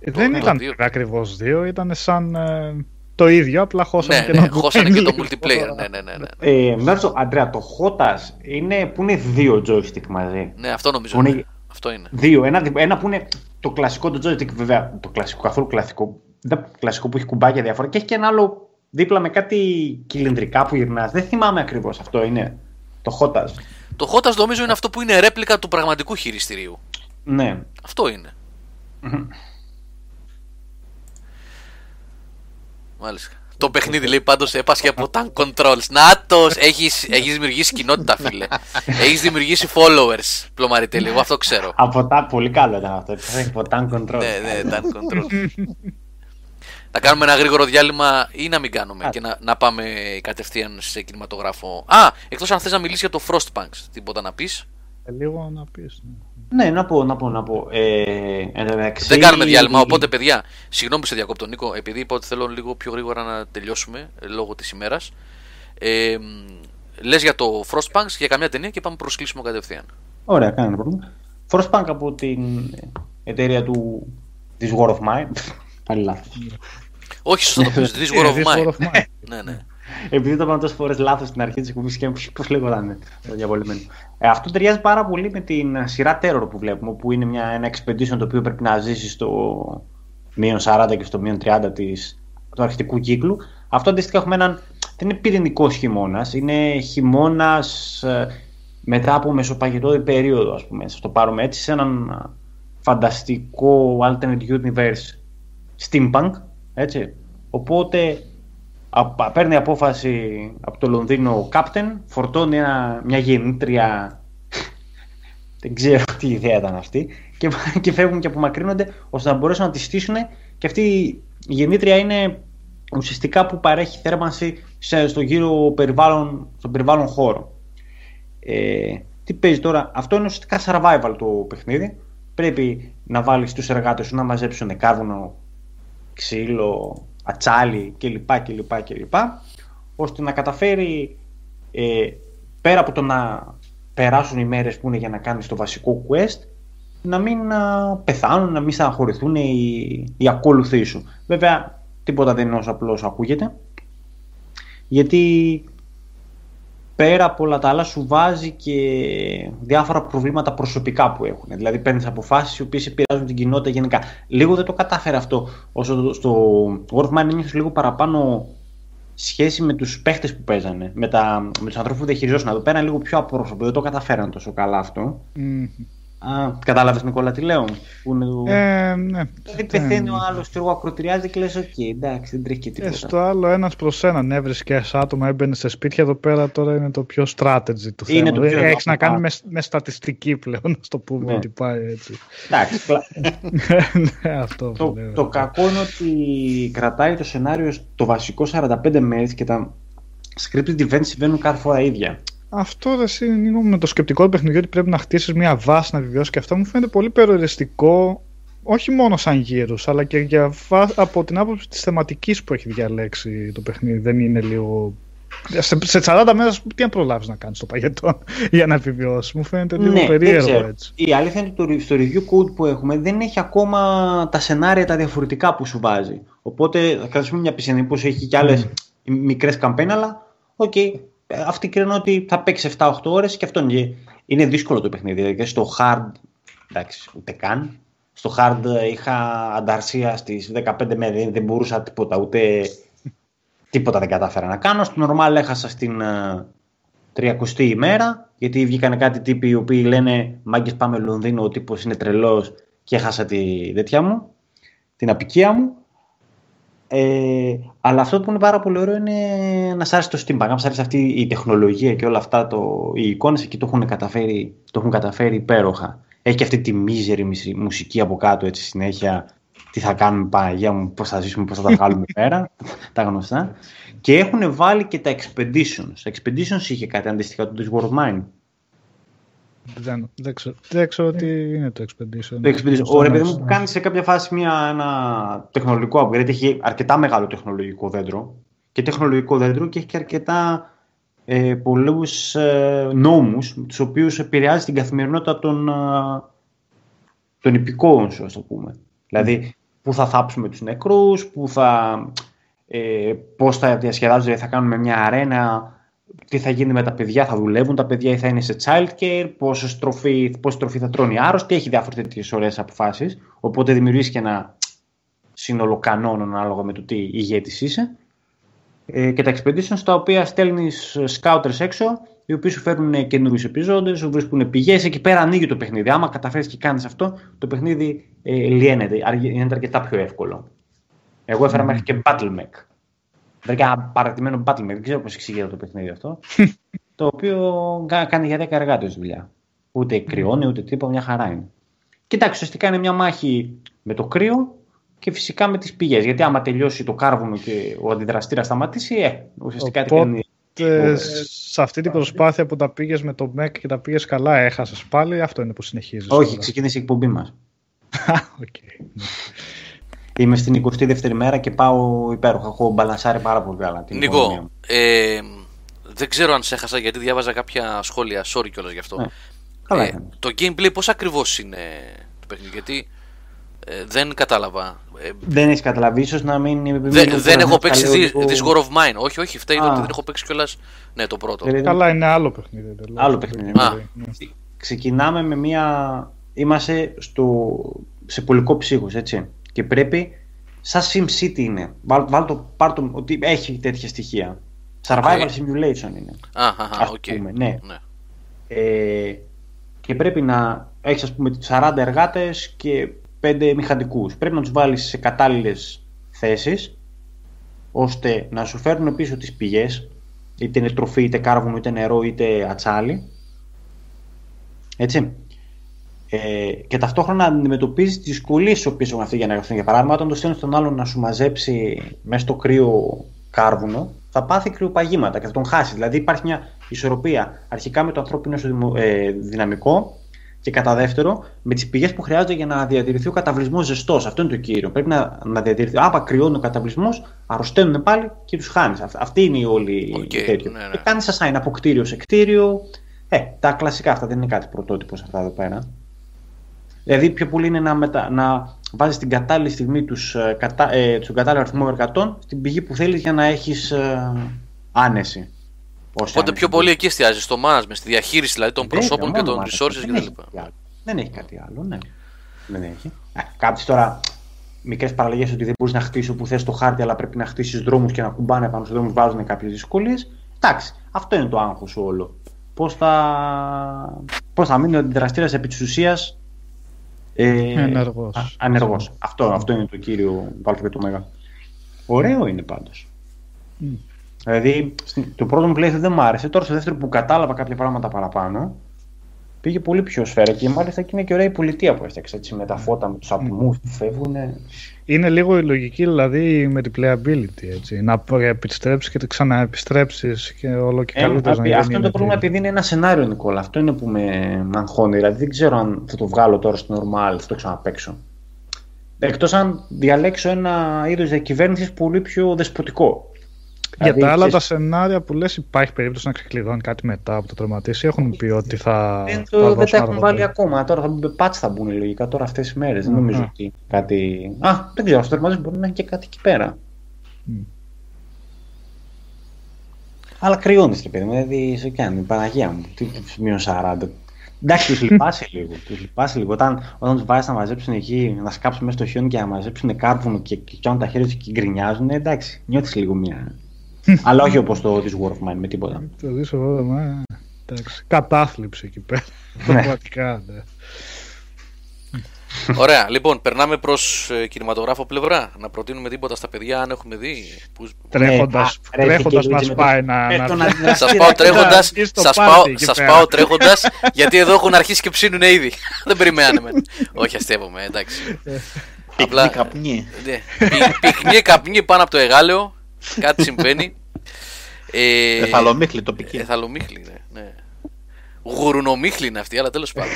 Ε, Δεν το ήταν δύο. ακριβώς δύο, ήταν σαν ε, το ίδιο, απλά χώσανε Ναι, και ναι, ένα χώσανε και το λίγο. multiplayer. Ναι, ναι, ναι. ναι. Ε, Μέρζο, Αντρέα, το Χότα είναι που είναι δύο joystick μαζί. Ναι, αυτό νομίζω. Που είναι- είναι. Αυτό είναι. Δύο. Ένα, δι- ένα που είναι το κλασικό το joystick, βέβαια. Το κλασικό, καθόλου κλασικό. Δεν κλασικό που έχει κουμπάκια διάφορα. Και έχει και ένα άλλο δίπλα με κάτι κυλινδρικά που γυρνάς. Δεν θυμάμαι ακριβώς αυτό είναι. Το Χότα. Το Hotas νομίζω είναι αυτό που είναι ρέπλικα του πραγματικού χειριστηρίου. Ναι. Αυτό είναι. Μάλιστα. Το παιχνίδι λέει πάντως έπασχε από tank controls. Νάτο! Έχεις έχεις δημιουργήσει κοινότητα, φίλε. Έχεις δημιουργήσει followers, πλωμαριτέλη. Εγώ αυτό ξέρω. Από τα, πολύ καλό ήταν αυτό. Από tank control. ναι, ναι, tank control. να κάνουμε ένα γρήγορο διάλειμμα ή να μην κάνουμε και να, να πάμε κατευθείαν σε κινηματογράφο. Α, εκτός αν θες να μιλήσεις για το Frostpunks. Τίποτα να πεις; Ε, Λίγο να πεις. ναι. Ναι, να πω, να πω, να πω. Ε, εν τω μεταξύ- Δεν κάνουμε διάλειμμα. Οπότε, παιδιά, συγγνώμη που σε διακόπτω, Νίκο, επειδή είπα ότι θέλω λίγο πιο γρήγορα να τελειώσουμε ε, λόγω της ημέρας. Ε, Λες για το Frostpunks, για καμιά ταινία και πάμε προσκλήσουμε κατευθείαν. Ωραία, κανένα πρόβλημα. Frostpunk από την εταιρεία του της War of Mine. Πάλι λάθος. Όχι, σωστό το πεις. This Ε, War of This War Mine. of Mine. ναι, ναι. Επειδή το είπαμε τόσες φορές λάθος στην αρχή της εκπομπής και πώς λέγονταν το διαβολεμένο. Ε, αυτό ταιριάζει πάρα πολύ με την σειρά Terror που βλέπουμε, που είναι μια, ένα expedition το οποίο πρέπει να ζήσεις στο μείον 40 και στο μείον 30 της, του αρχιτικού κύκλου. Αυτό αντίστοιχα έχουμε έναν. Δεν είναι πυρηνικό χειμώνας, είναι χειμώνας μετά από μεσοπαγετώδη περίοδο, ας πούμε. Θα το πάρουμε έτσι, σε έναν α, φανταστικό alternate universe steampunk. Έτσι. Οπότε α- παίρνει απόφαση από το Λονδίνο ο Κάπτεν, φορτώνει ένα, μια γεννήτρια. Δεν ξέρω τι ιδέα ήταν αυτή. Και, και φεύγουν και απομακρύνονται ώστε να μπορέσουν να τη στήσουν. Και αυτή η γεννήτρια είναι ουσιαστικά που παρέχει θέρμανση σε, στο γύρο περιβάλλον, στον περιβάλλον χώρο. Ε, Τι παίζει τώρα, αυτό είναι ουσιαστικά survival το παιχνίδι. Πρέπει να βάλεις τους εργάτες σου να μαζέψουν κάρβουνο, ξύλο, ατσάλι κλπ. κλπ, κλπ ώστε να καταφέρει ε, πέρα από το να περάσουν οι μέρες που είναι για να κάνεις το βασικό quest να μην α, πεθάνουν, να μην στεναχωρηθούν οι, οι ακόλουθοί σου. Βέβαια, τίποτα δεν είναι όσο απλώς ακούγεται. Γιατί πέρα από όλα τα άλλα σου βάζει και διάφορα προβλήματα προσωπικά που έχουν. Δηλαδή παίρνεις αποφάσεις οι οποίες επηρεάζουν την κοινότητα γενικά. Λίγο δεν το κατάφερε αυτό. Όσο στο War of Mine λίγο παραπάνω σχέση με τους παίχτες που παίζανε, με, τα, με τους ανθρώπους που διαχειριζόταν. Εδώ πέρα είναι λίγο πιο απρόσωπο, δεν το καταφέραν τόσο καλά αυτό. Α, κατάλαβες Νικόλα τι λέω. Που είναι το... Ε, ναι. Δηλαδή πεθαίνει ο άλλος, και εγώ ακρωτηριάζει και λες: Οκ, εντάξει, δεν τρέχει και τίποτα. Ε, στο άλλο, ένας προς έναν έβρισκε άτομα, έμπαινε σε σπίτια. Εδώ πέρα τώρα είναι το πιο strategy του Είναι θέμα. το πιο- Έχεις να κάνεις με, με στατιστική πλέον, να το πούμε Ναι. ότι πάει έτσι. Εντάξει, κλα- ναι, αυτό το, που λέω. το κακό είναι ότι κρατάει το σενάριο το βασικό 45 μέρες και τα scripted events συμβαίνουν κάθε φορά ίδια. Αυτό ρε, εσύ, είναι με το σκεπτικό του παιχνιδιού ότι πρέπει να χτίσεις μια βάση να επιβιώσει και αυτό μου φαίνεται πολύ περιοριστικό. Όχι μόνο σαν γύρους, αλλά και για βα- από την άποψη της θεματικής που έχει διαλέξει το παιχνίδι. Δεν είναι λίγο. Σε, σε 40 μέρες τι να προλάβεις να κάνεις το παγετό για να επιβιώσεις. Μου φαίνεται λίγο Ναι, δεν περίεργο ξέρω. έτσι. Η αλήθεια είναι ότι το, στο review code που έχουμε δεν έχει ακόμα τα σενάρια τα διαφορετικά που σου βάζει. Οπότε θα κρατήσουμε μια πισινή που έχει και άλλες μικρές campaign, αλλά οκ, αυτή κρίνω ότι θα παίξει 7-8 ώρες και αυτό είναι, είναι δύσκολο το παιχνίδι. Δηλαδή στο hard, εντάξει, ούτε καν. Στο hard είχα ανταρσία στις 15 μέρες, δεν μπορούσα τίποτα, ούτε τίποτα δεν κατάφερα να κάνω. Στο normal έχασα στην ε, 30η ημέρα, γιατί βγήκαν κάτι τύποι οι οποίοι λένε Μάγκες πάμε Λονδίνο, ο τύπος είναι τρελός και έχασα τη τέτοια μου, την απικία μου. Ε, αλλά αυτό που είναι πάρα πολύ ωραίο είναι να σ' άρεσε το steampunk, να σ' άρεσε αυτή η τεχνολογία και όλα αυτά, το, οι εικόνες εκεί το έχουν καταφέρει, το έχουν καταφέρει υπέροχα. Έχει και αυτή τη μίζερη μισή- μουσική από κάτω έτσι συνέχεια. Τι θα κάνουμε Παναγία μου, πώς θα ζήσουμε, πώς θα τα βγάλουμε πέρα, τα γνωστά. Και έχουν βάλει και τα expeditions. Τα expeditions είχε κάτι αντίστοιχα του War of Mine. Δεν, δεν, ξέρω, δεν ξέρω τι είναι το Expedition. Το Expedition. Στο Ωραία, παιδί NES, μου, ναι. κάνει σε κάποια φάση μια, ένα τεχνολογικό upgrade. Έχει αρκετά μεγάλο τεχνολογικό δέντρο και τεχνολογικό δέντρο και έχει και αρκετά ε, πολλούς ε, νόμους, τους οποίους επηρεάζει την καθημερινότητα των, ε, των υπηκόων σου, ας το πούμε. Δηλαδή, πού θα θάψουμε τους νεκρούς, πού θα. Ε, Πώς θα διασκεδάζονται, θα κάνουμε μια αρένα, τι θα γίνει με τα παιδιά, θα δουλεύουν τα παιδιά ή θα είναι σε childcare, πόση τροφή, πόση τροφή θα τρώνε οι άρρωστοι, έχει διάφορες τέτοιες ωραίες αποφάσεις. Οπότε δημιουργήσει και ένα σύνολο κανόνων ανάλογα με το τι ηγέτης είσαι. Ε, και τα expeditions τα οποία στέλνεις scouters έξω, οι οποίοι σου φέρνουν καινούριους επιζώντε, σου βρίσκουν πηγές. Εκεί πέρα ανοίγει το παιχνίδι. Άμα καταφέρεις και κάνεις αυτό, το παιχνίδι ε, λιένεται. Αργ- Είναι αρκετά πιο εύκολο. Εγώ έφερα μέχρι και Battle Mech. Δηλαδή ένα παρατημένο Battle Mech. Δεν ξέρω πώς εξηγείται το παιχνίδι αυτό. το οποίο κα- κάνει για 10 εργάτες δουλειά. Ούτε κρυώνει ούτε τίποτα, μια χαρά είναι. Κοιτάξτε, ουσιαστικά είναι μια μάχη με το κρύο και φυσικά με τις πηγές. Γιατί άμα τελειώσει το κάρβουνο και ο αντιδραστήρας σταματήσει, ε, ουσιαστικά τι Οπότε, κάνει. Ε, σε αυτή την προσπάθεια που τα πήγες με το MEC και τα πήγες καλά, έχασες πάλι. Αυτό είναι που συνεχίζεις. Όχι, ξεκίνησε η εκπομπή μας. Είμαι στην 22η μέρα και πάω υπέροχα. Έχω μπαλανσάρει πάρα πολύ καλά. την οικονομία Νίκο, μου. ε, δεν ξέρω αν σε έχασα γιατί διάβαζα κάποια σχόλια. Sorry κιόλας γι' αυτό. Ναι. Καλά Ε, έκανες. το gameplay πώς ακριβώς είναι το παιχνίδι, γιατί ε, δεν κατάλαβα. Ε, Δεν έχεις καταλαβεί, ίσως να μην είμαι δεν, δεν έχω παίξει this, this, this War of Mine. Όχι, όχι, φταίει το Α. ότι δεν έχω παίξει κιόλας. Ναι, το πρώτο. Καλά, είναι άλλο παιχνίδι. εντελώς. Άλλο παιχνίδι. Α. Ναι. Ξεκινάμε με μία. Είμαστε στο... σε πολικό ψύχος, έτσι. Και πρέπει. Σαν SimCity είναι. Βάλ, βάλ το, πάρ το, ότι έχει τέτοια στοιχεία. Survival OK. simulation είναι. Αχ, ας οκ. πούμε, ναι. ναι. Ε, και πρέπει να έχεις ας πούμε 40 εργάτες και 5 μηχανικούς. Πρέπει να τους βάλεις σε κατάλληλες θέσεις ώστε να σου φέρνουν πίσω τις πηγές είτε είναι τροφή, είτε κάρβουνο, είτε νερό, είτε ατσάλι. Έτσι. Ε, και ταυτόχρονα να αντιμετωπίζεις τις δυσκολίες τις οποίες έχουν αυτοί για να εργαστούν. Για παράδειγμα, όταν το στέλνει τον άλλον να σου μαζέψει μέσα στο κρύο κάρβουνο, θα θα πάθει κρυοπαγήματα και θα τον χάσει. Δηλαδή υπάρχει μια ισορροπία αρχικά με το ανθρώπινο ε, δυναμικό και κατά δεύτερο με τις πηγές που χρειάζονται για να διατηρηθεί ο καταβλισμός ζεστός. Αυτό είναι το κύριο. Πρέπει να, να διατηρηθεί. Άπα κρυώνει ο καταβλισμός, αρρωσταίνουν πάλι και τους χάνεις. Αυτή είναι η όλη okay, η τέτοιο. Ναι, ναι. Και κάνεις assign από κτίριο σε κτίριο. Ε, τα κλασικά αυτά δεν είναι κάτι πρωτότυπο σε αυτά εδώ πέρα. Δηλαδή πιο πολύ είναι να, μετα... να βάζεις την κατάλληλη στιγμή τους, ε, κατα... ε, τον κατάλληλο αριθμό εργατών στην πηγή που θέλεις για να έχεις ε, άνεση. Οπότε πιο πολύ εκεί εστιάζεις, στο management, στη διαχείριση δηλαδή των προσώπων και των resources κτλ. Δεν έχει κάτι άλλο, ναι. Δεν έχει. Ε, Κάποιε τώρα μικρές παραλλαγές ότι δεν μπορείς να χτίσει όπου θες το χάρτη, αλλά πρέπει να χτίσεις δρόμους και να κουμπάνε πάνω στου δρόμου βάζουν κάποιες δυσκολίες. Εντάξει, αυτό είναι το άγχος σου όλο. Πώς θα, πώς θα μείνει ο αντιδραστήρας επί της ουσίας ε, ανεργός. ανεργός. Αυτό, αυτό είναι το κύριο βάλτε το μεγάλο. Ωραίο είναι πάντως. Mm. Δηλαδή, το πρώτο μου play δεν μου άρεσε. Τώρα στο δεύτερο που κατάλαβα κάποια πράγματα παραπάνω, πήγε πολύ πιο σφαίρα και μάλιστα και είναι και ωραία η πολιτεία που έφτιαξε έτσι, με τα φώτα, με τους ατμού που φεύγουν. Είναι λίγο η λογική δηλαδή με την playability. Έτσι. Να επιστρέψεις και το ξαναεπιστρέψεις και όλο και ε, καλύτερα. Ε, αυτό είναι το πρόβλημα επειδή είναι ένα σενάριο, Νικόλα. Αυτό είναι που με, με αγχώνει. Δηλαδή δεν ξέρω αν θα το βγάλω τώρα στο normal, θα το ξαναπέξω. Εκτός αν διαλέξω ένα είδος διακυβέρνησης πολύ πιο δεσποτικό. Για τα άλλα τα σενάρια που λες υπάρχει περίπτωση να ξεκλειδώνει κάτι μετά από το τερματίσει. Έχουν πει ότι θα. Δεν, το, δεν τα έχουν βάλει ακόμα. Τώρα θα μπουν πάτς θα μπουν λογικά τώρα αυτές τι μέρες. Δεν νομίζω ότι κάτι. Α, δεν ξέρω. Στο τερματίσει μπορεί να έχει και κάτι εκεί πέρα. Mm. Αλλά κρυώνεις και παιδί μου. Δηλαδή σε κάνει. Παναγία μου. Τι μείον 40. Εντάξει, τους λυπάσαι λίγο. Τους λυπάσαι λίγο. Όταν, όταν τους βάζεις να μαζέψουν εκεί, να σκάψουν μέσα στο χιόνι και να μαζέψουν κάρβουνο και, και κάνουν τα χέρια τους και γκρινιάζουν, εντάξει, νιώθεις λίγο μια αλλά όχι όπως το This War of Mine με τίποτα. Το This War of Mine. Εντάξει. Κατάθλιψη εκεί πέρα. Ναι. Πραγματικά, ναι. Ωραία, λοιπόν, περνάμε προς ε, κινηματογράφο πλευρά. Να προτείνουμε τίποτα στα παιδιά, αν έχουμε δει. Τρέχοντα ναι, μα πάει να. Σας πάω τρέχοντα, σας πάω τρέχοντας, γιατί εδώ έχουν αρχίσει και ψήνουν ήδη. Δεν περιμέναμε. Όχι, αστείευομαι, εντάξει. Απλά. Καπνί. Ναι, πυκνή καπνί πάνω από το εγάλεο Κάτι συμβαίνει. Ε, εθαλομίχλη τοπική. Εθαλομίχλη, ναι. ναι. Γουρουνομίχλη είναι αυτή, αλλά τέλος πάντων.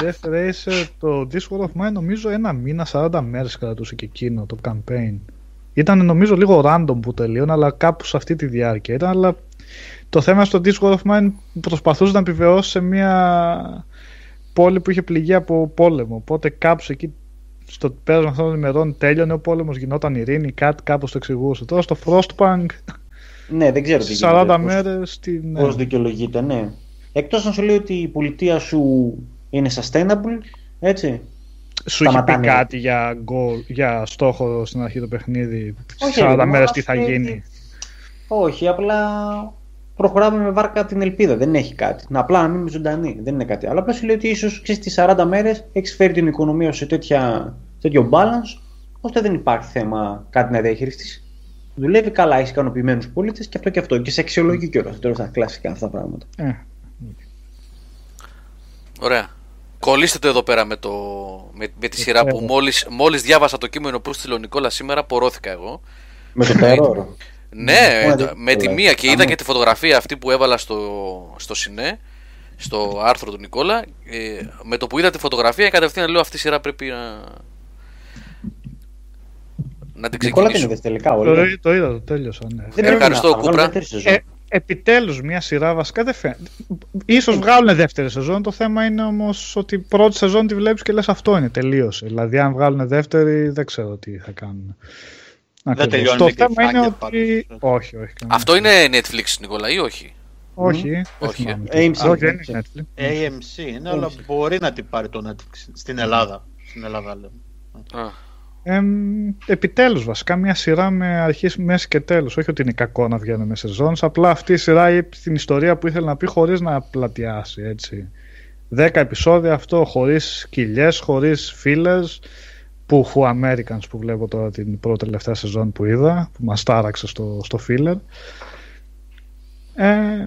Δεύτερα είσαι το Discord of Mine νομίζω ένα μήνα, 40 μέρες κρατούσε και εκείνο το campaign. Ήταν νομίζω λίγο random που τελείωνε, αλλά κάπου σε αυτή τη διάρκεια ήταν. Αλλά το θέμα στο Discord of Mine προσπαθούσε να επιβεβαιώσει σε μια πόλη που είχε πληγεί από πόλεμο. Οπότε κάπου εκεί στο πέρασμα αυτών των ημερών τέλειωνε ο πόλεμος, γινόταν ειρήνη, κάτι κάπως το εξηγούσε. Τώρα στο Frostpunk. Ναι, δεν ξέρω τι 40 μέρες. Στην... Πώς δικαιολογείται, ναι. Εκτός αν σου λέει ότι η πολιτεία σου είναι sustainable, έτσι. Σου έχει πει κάτι για, goal, για στόχο στην αρχή του παιχνίδι, Όχι, 40 μέρες τι θα γίνει; Όχι, απλά προχωράμε με βάρκα την ελπίδα. Δεν έχει κάτι. Να απλά να μείνουμε ζωντανοί. Δεν είναι κάτι άλλο. Απλά σου λέει ότι ίσως στι 40 μέρες έχεις φέρει την οικονομία σε τέτοια, τέτοιο balance, ώστε δεν υπάρχει θέμα κάτι να διαχειριστείς. Δουλεύει καλά, έχεις ικανοποιημένους πολίτες και αυτό και αυτό. Και σε αξιολογεί κιόλας. Τώρα στα κλασικά αυτά τα πράγματα. Ε. Ωραία. Κολλήστε το εδώ πέρα με, το, με, με τη σειρά που μόλις, μόλις διάβασα το κείμενο που στείλω Νικόλας σήμερα, πορώθηκα εγώ. Με το terror. Ναι, με τη μία και είδα και τη φωτογραφία αυτή που έβαλα στο, στο ΣΥΝΕ, στο άρθρο του Νικόλα. Ε, με το που είδα τη φωτογραφία, κατευθείαν λέω αυτή η σειρά πρέπει να. Να την ξεκινήσω. Νικόλα την τελικά, όλοι. Το, το είδα, το τέλειωσα. Ναι. Δεν Ευχαριστώ, Κούπρα. Ε, επιτέλους μια σειρά βασικά δεν φαίνεται. Ίσως βγάλουν δεύτερη σεζόν, το θέμα είναι όμως ότι πρώτη σεζόν τη βλέπεις και λες αυτό είναι, τελείωσε. Δηλαδή αν βγάλουν δεύτερη δεν ξέρω τι θα κάνουν. Δεν τελειώνει Το θέμα είναι ότι. Όχι, όχι. Αυτό είναι Netflix, Νικόλα, ή όχι; Όχι, όχι. AMC, όχι, δεν είναι Netflix. AMC είναι, αλλά μπορεί να την πάρει το Netflix στην Ελλάδα. Στην Ελλάδα λέμε. Ε, επιτέλους βασικά μια σειρά με αρχής, μέσης και τέλος όχι ότι είναι κακό να βγαίνουν με σεζόν απλά αυτή η σειρά είπε την ιστορία που ήθελε να πει χωρίς να πλατιάσει έτσι. Δέκα επεισόδια αυτό χωρίς κοιλιές, χωρίς φίλες που Who Americans που βλέπω τώρα την πρώτη τελευταία σεζόν που είδα που μας τάραξε στο, στο filler. Ε,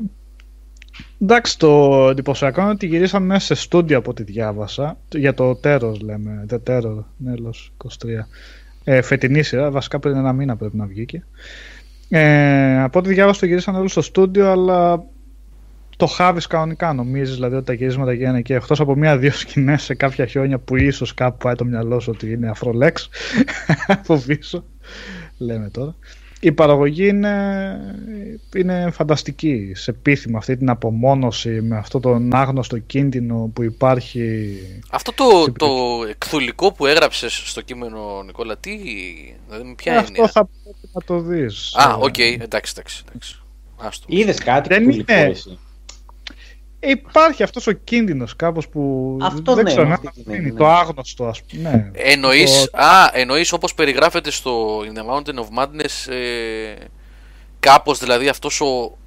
εντάξει το εντυπωσιακό είναι ότι γυρίσαμε μέσα σε στούντιο από ό,τι διάβασα. Για το Terror λέμε The Terror Νέλος 23 ε, φετινή σειρά βασικά πριν ένα μήνα πρέπει να βγήκε. Ε, από ό,τι διάβασα το γυρίσαν όλο στο στούντιο, αλλά το χάβεις κανονικά. Νομίζεις δηλαδή ότι τα γυρίσματα γίνανε εκεί. Εκτός από μία-δύο σκηνές σε κάποια χιόνια που ίσως κάπου πάει το μυαλό σου ότι είναι αφρολέξ από πίσω. Λέμε τώρα. Η παραγωγή είναι, είναι φανταστική σε πίθημα αυτή την απομόνωση με αυτό τον άγνωστο κίνδυνο που υπάρχει. Αυτό το, το εκθουλικό που έγραψες στο κείμενο Νικόλα, τι, δηλαδή ποια Ε, είναι. αυτό θα πρέπει να το δεις. Α, Ε, οκ, εντάξει, εντάξει. εντάξει. Άστο. Είδες κάτι Δεν που είναι. εσύ; Υπάρχει αυτός ο κίνδυνος κάπως που Αυτό δεν ναι, ξέρω με να αυτή την είναι έννοια, το ναι. άγνωστο ας πούμε. Ναι. Εννοείς, Το- α, εννοείς όπως περιγράφεται στο In the Mountain of Madness ε, κάπως δηλαδή αυτός ο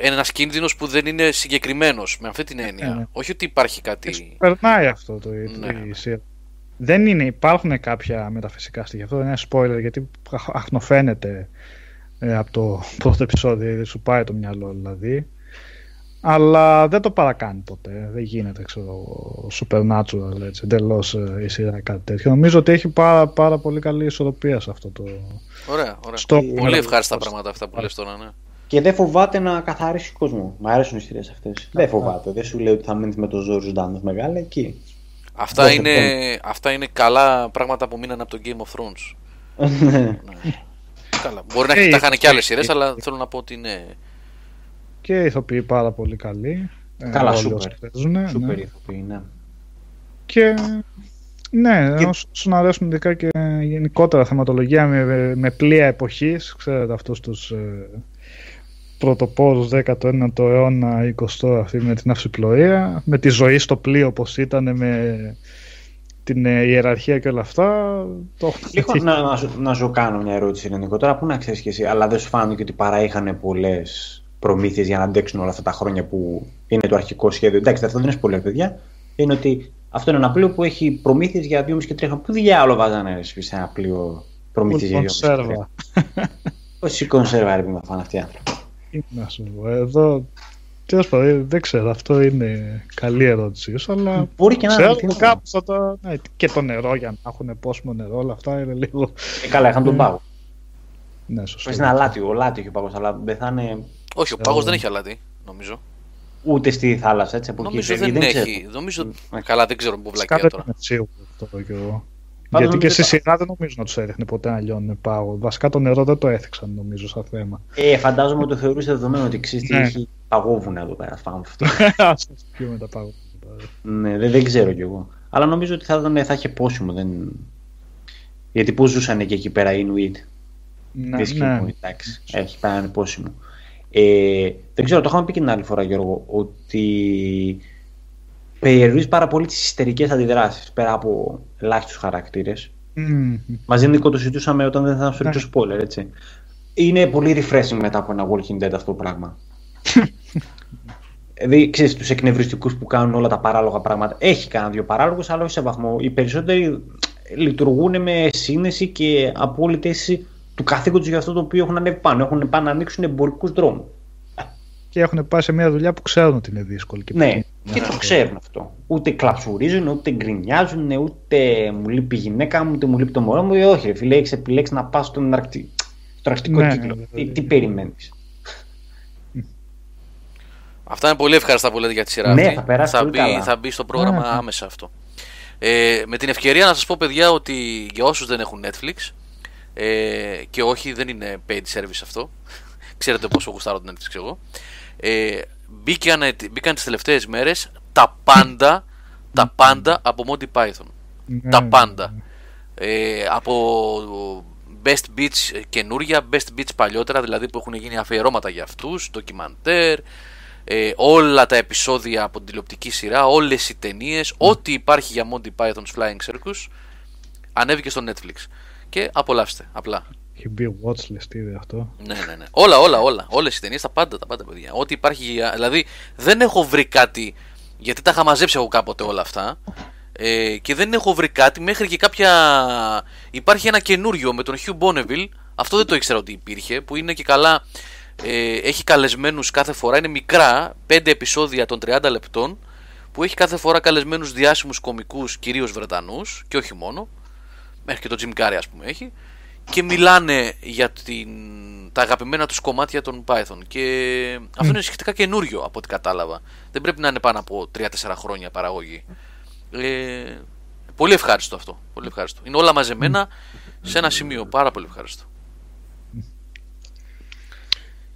ένας κίνδυνος που δεν είναι συγκεκριμένος με αυτή την έννοια. Ναι, ναι. Όχι ότι υπάρχει κάτι... Περνάει αυτό το Ναι, η ναι. σειρά. Δεν είναι, υπάρχουν κάποια μεταφυσικά στοιχεία. Αυτό δεν είναι spoiler γιατί αχ- αχνοφαίνεται ε, από το πρώτο επεισόδιο. Δεν σου πάει το μυαλό δηλαδή. Αλλά δεν το παρακάνει ποτέ. Δεν γίνεται, ξέρω, εγώ, supernatural έτσι, εντελώς η σειρά ή κάτι τέτοιο. Νομίζω ότι έχει πάρα, πάρα πολύ καλή ισορροπία σε αυτό το. Ωραία, ωραία. Στο- Πολύ ευχάριστα πράγματα αυτά που λες τώρα, ναι. Και δεν φοβάται να καθαρίσει κόσμο. Μ' αρέσουν οι σειρές αυτές. Δεν φοβάται. Δεν σου λέει ότι θα μείνεις με το ζόρι Ζντάνο μεγάλα εκεί. Αυτά Δώσε είναι, αυτά είναι καλά πράγματα που μείνανε από το Game of Thrones. Ναι. Καλά. Μπορεί να Ε, τα είχαν και άλλες ε, σειρές, ε, αλλά θέλω να πω ότι είναι. Και ηθοποιοί πάρα πολύ καλοί. ε, Καλά, όλοι σούπερ. όσοι παίζουν, Σούπερ ναι. ηθοποιοί, ναι. Και ναι, Και- όσους αρέσουν ειδικά και γενικότερα θεματολογία με, με πλοία εποχής, ξέρετε αυτούς τους ε, πρωτοπόρους 19ο αιώνα, 20ο αυτή με την αυσιπλοεία, με τη ζωή στο πλοίο όπως ήταν, με την ε, ιεραρχία και όλα αυτά. Το έχουν Λίγο πετύχει. να, να, σου, να σου κάνω μια ερώτηση, Ρενικό. Τώρα που να ξέρεις και εσύ, αλλά δεν σου φάνηκε ότι παρά είχαν πολλές προμήθειες για να αντέξουν όλα αυτά τα χρόνια που είναι το αρχικό σχέδιο. Εντάξει, αυτό δεν είναι spoiler, παιδιά. Είναι ότι αυτό είναι ένα πλοίο που έχει προμήθειες για 2,5 και 3 χρόνια. Πού διάλογο βάζανε ρε, σε ένα πλοίο προμήθειες για 2,5 και 3 Κονσέρβα. Πόση κονσέρβα ρε που φάνε αυτοί οι άνθρωποι; Να σου πω, εδώ τέλος πάντων, δεν ξέρω, αυτό είναι καλή ερώτηση ίσως, αλλά Μπορεί και να ξέρω είναι. κάπως θα το... ναι, και το νερό για να έχουν πόσιμο νερό, όλα αυτά είναι λίγο... Ε, καλά, είχαν τον πάγο. Ναι, σωστό. Πες ένα αλάτι, ο λάτι έχει ο πάγος, αλλά δεν θα είναι Όχι, ο Ξέρω. πάγο δεν έχει αλάτι, νομίζω. ούτε στη θάλασσα έτσι από εκεί. Νομίζω φεύγει, δεν ξέρω. έχει. Νομίζω. Ναι. Καλά, δεν ξέρω που βλακία Σκάτε τώρα. είναι σίγουρο αυτό και εγώ. Πάντως Γιατί και νομίζω στη το- σειρά δεν νομίζω να τους έδειχνε ποτέ να λιώνουν πάγο. Βασικά το νερό δεν το έθιξαν νομίζω σαν θέμα. Ε, φαντάζομαι ότι το θεωρούσε δεδομένο ότι ξέρεις τι Ναι. έχει παγόβουνα εδώ πέρα πάνω από αυτό. Ας το πιούμε τα πάγο. ναι, δεν, δεν ξέρω κι εγώ. Αλλά νομίζω ότι θα, ήταν, θα είχε πόσιμο. Δεν... Γιατί πώς ζούσαν και εκεί πέρα οι Ινουίτ. Ναι, Βρίσκει ναι. μου, εντάξει. Έχει πάει να είναι πόσιμο. Ε, δεν ξέρω, το είχαμε πει και την άλλη φορά, Γιώργο, ότι περιορίζεις πάρα πολύ τις ιστερικέ αντιδράσεις πέρα από ελάχιστους χαρακτήρες. Μμμ. Μαζί Νίκο το συζητούσαμε όταν δεν θα σου Ναι. ρίξω spoiler, έτσι. Είναι πολύ refreshing μετά από ένα Walking Dead αυτό το πράγμα. Δηλαδή, ξέρεις, τους εκνευριστικούς που κάνουν όλα τα παράλογα πράγματα. Έχει κανένα δύο παράλογους, αλλά όχι σε βαθμό. Οι περισσότεροι λειτουργούν με σύνεση και απόλυτη αίσθηση του καθήκοντος για αυτό το οποίο έχουν ανέβει πάνω. Έχουν πάει να ανοίξουν εμπορικούς δρόμους. Και έχουν πάει σε μια δουλειά που ξέρουν ότι είναι δύσκολη. Και Ναι, που- και το ξέρουν αυτό. Ούτε κλαψουρίζουν, ούτε γκρινιάζουν, ούτε μου λείπει η γυναίκα μου, ούτε μου λείπει το μωρό μου. Ε, όχι, ρε φίλε, έχεις επιλέξει να πας στον, αρκτι... στον αρκτικό Ναι, κύκλο. ναι, τι, ναι. τι περιμένεις; Αυτά είναι πολύ ευχάριστα που λέτε για τη σειρά Ναι, αυτή. θα περάσει θα, πολύ μπει, καλά. θα μπει στο πρόγραμμα Ναι, ναι. άμεσα αυτό. Ε, με την ευκαιρία να σας πω παιδιά ότι για όσους δεν έχουν Netflix ε, και όχι δεν είναι paid service αυτό. Ξέρετε πόσο γουστάρω το Netflix εγώ. Ε, μπήκαν, μπήκαν τις τελευταίες μέρες τα πάντα τα πάντα από Monty Python. Ναι, τα ναι, πάντα. Ε, από Best Beats καινούρια, Best Beats παλιότερα, δηλαδή που έχουν γίνει αφιερώματα για αυτούς, ντοκιμαντέρ, ε, όλα τα επεισόδια από την τηλεοπτική σειρά, όλες οι ταινίες, ό,τι υπάρχει για Monty Python's Flying Circus, ανέβηκε στο Netflix. Και απολαύστε, απλά. Έχει μπει watchlist ήδη αυτό. Ναι, ναι, ναι. Όλα, όλα, όλα. Όλες οι ταινίες, τα πάντα, τα πάντα, παιδιά. Ό,τι υπάρχει. για- Δηλαδή, δεν έχω βρει κάτι. Γιατί τα είχα μαζέψει εγώ κάποτε όλα αυτά. Ε, και δεν έχω βρει κάτι μέχρι και κάποια. Υπάρχει ένα καινούριο με τον Hugh Bonneville. Αυτό δεν το ήξερα ότι υπήρχε. Που είναι και καλά. Ε, έχει καλεσμένους κάθε φορά. Είναι μικρά. 5 επεισόδια των 30 λεπτών. Που έχει κάθε φορά καλεσμένους διάσημους κομικούς, κυρίως Βρετανούς. Και όχι μόνο. Μέχρι και το Jim Carrey, ας πούμε, έχει. και μιλάνε για την, τα αγαπημένα τους κομμάτια των Python και αυτό είναι σχετικά καινούριο από ό,τι κατάλαβα. Δεν πρέπει να είναι πάνω από 3-4 χρόνια παραγωγή. Ε, πολύ ευχάριστο αυτό. Πολύ ευχάριστο. Είναι όλα μαζεμένα σε ένα σημείο. Πάρα πολύ ευχάριστο.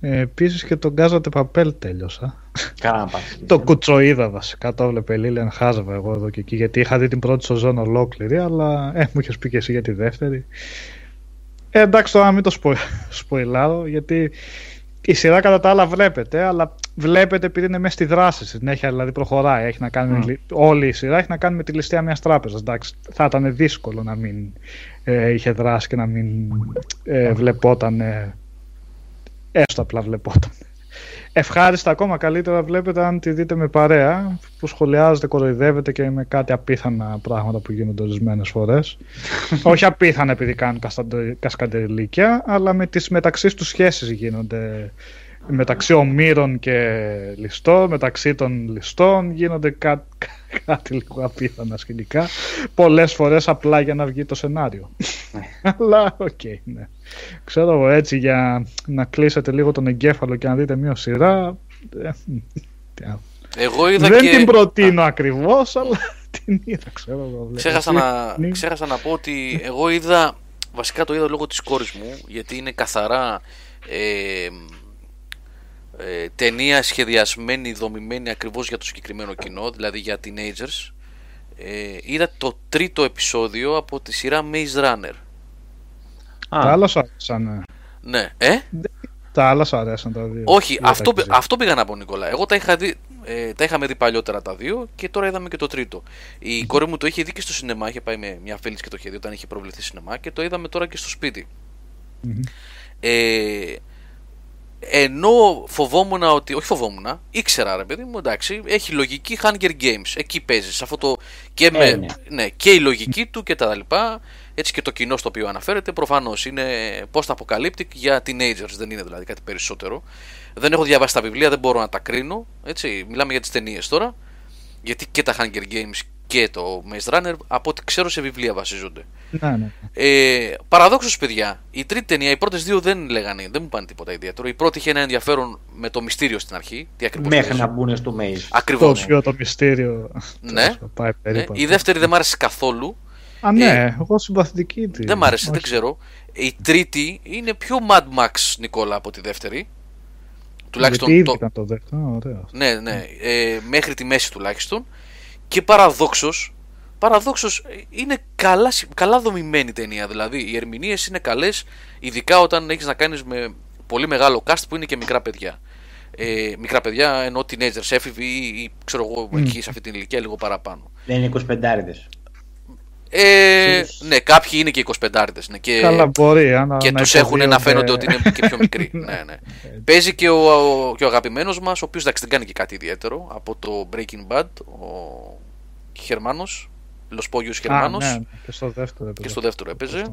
Ε, Επίσης και τον Γκάζατε Παπέλ τέλειωσα. Κάνα το κουτσοίδα βασικά το έβλεπε Λίλιαν Χάζαβα εγώ εδώ και εκεί γιατί είχα δει την πρώτη σοζόν ολόκληρη αλλά ε, μου είχες πει και εσύ για τη δεύτερη. Ε, εντάξει τώρα μην το σπο... σποϊλάρω γιατί η σειρά κατά τα άλλα βλέπετε αλλά βλέπετε επειδή είναι μέσα στη δράση συνέχεια δηλαδή προχωράει έχει να κάνει mm. όλη η σειρά έχει να κάνει με τη ληστεία μιας τράπεζας εντάξει θα ήταν δύσκολο να μην ε, είχε δράσει και να μην ε, βλεπόταν Έστω απλά βλεπόταν. Ευχάριστα ακόμα καλύτερα βλέπετε αν τη δείτε με παρέα που σχολιάζετε, κοροϊδεύετε και με κάτι απίθανα πράγματα που γίνονται ορισμένες φορές. Όχι απίθανα επειδή κάνουν κασκαντεριλίκια, αλλά με τις μεταξύ τους σχέσεις γίνονται μεταξύ ομήρων και ληστών, μεταξύ των ληστών γίνονται κά, κάτι λίγο απίθανα σκηνικά. Πολλές φορές απλά για να βγει το σενάριο. Ναι. Αλλά OK, okay, ναι. Ξέρω εγώ έτσι για να κλείσετε λίγο τον εγκέφαλο και να δείτε μια σειρά. Ε, εγώ είδα Δεν και... την προτείνω ακριβώς, αλλά την είδα, ξέρω εγώ. Ξέχασα να, ξέχασα να πω ότι εγώ είδα, βασικά το είδα λόγω της κόρης μου, γιατί είναι καθαρά ε, ε, ταινία σχεδιασμένη, δομημένη ακριβώς για το συγκεκριμένο κοινό, δηλαδή για teenagers. Ε, είδα το τρίτο επεισόδιο από τη σειρά Maze Runner. Α. Τα άλλα σου άρεσαν. Ναι, ε; Τα άλλα σου αρέσαν τα δύο. Όχι, αυτό, αυτό πήγα να πω Νικόλα. Εγώ τα είχα δει, ε, τα είχαμε δει παλιότερα τα δύο και τώρα είδαμε και το τρίτο. Η κόρη μου το είχε δει και στο σινεμά, είχε πάει με μια φίλη και το είχε δει όταν είχε προβληθεί σινεμά και το είδαμε τώρα και στο σπιτι Ε, ενώ φοβόμουν ότι. Όχι φοβόμουν, ήξερα ρε παιδί μου, εντάξει, έχει λογική Hunger Games. Εκεί παίζεις. Αυτό το. Και, με, ε, ναι. ναι. και η λογική του και τα λοιπά. Έτσι και το κοινό στο οποίο αναφέρεται. Προφανώς είναι post-apocalyptic για teenagers. Δεν είναι δηλαδή κάτι περισσότερο. Δεν έχω διαβάσει τα βιβλία, δεν μπορώ να τα κρίνω. Έτσι. Μιλάμε για τις ταινίες τώρα. Γιατί και τα Hunger Games και το Maze Runner από ό,τι ξέρω σε βιβλία βασίζονται. Ναι, ναι. Ε, Παραδόξως, παιδιά, η τρίτη ταινία, οι πρώτες δύο δεν λέγανε, δεν μου πάνε τίποτα ιδιαίτερο. Η πρώτη είχε ένα ενδιαφέρον με το μυστήριο στην αρχή. Τι ακριβώς Μέχρι να μπουν στο Maze. Ακριβώς. Το, το μυστήριο. Ναι. Πάει ναι. Η δεύτερη δεν μ' άρεσε καθόλου. Α, ναι, ε, εγώ συμπαθητική τη. Δεν μ' άρεσε, δεν ξέρω. Η τρίτη είναι πιο Mad Max, Νικόλα, από τη δεύτερη. Τουλάχιστον. Γιατί το... Ήταν το δεύτερο. Ωραία. Ναι, ναι. Ε, μέχρι τη μέση τουλάχιστον. Και παραδόξως, παραδόξως είναι καλά, καλά δομημένη ταινία. Δηλαδή, οι ερμηνείες είναι καλές, ειδικά όταν έχεις να κάνεις με πολύ μεγάλο cast που είναι και μικρά παιδιά. Ε, μικρά παιδιά ενώ teenagers, έφηβοι ή, ή ξέρω εγώ mm. εκεί σε αυτή την ηλικία λίγο παραπάνω. Δεν είναι 25 ε, ναι, κάποιοι είναι και 25 ναι, και, Καλά, μπορεί, και τους έχουν να φαίνονται ότι είναι και πιο μικροί. ναι, ναι. Παίζει και ο, ο, ο αγαπημένος μας, ο οποίος δεν κάνει και κάτι ιδιαίτερο από το Breaking Bad, ο Γερμανό, Λοσπόγιο Γερμανό. Ναι, και στο δεύτερο έπαιζε. Και στο δεύτερο έπαιζε.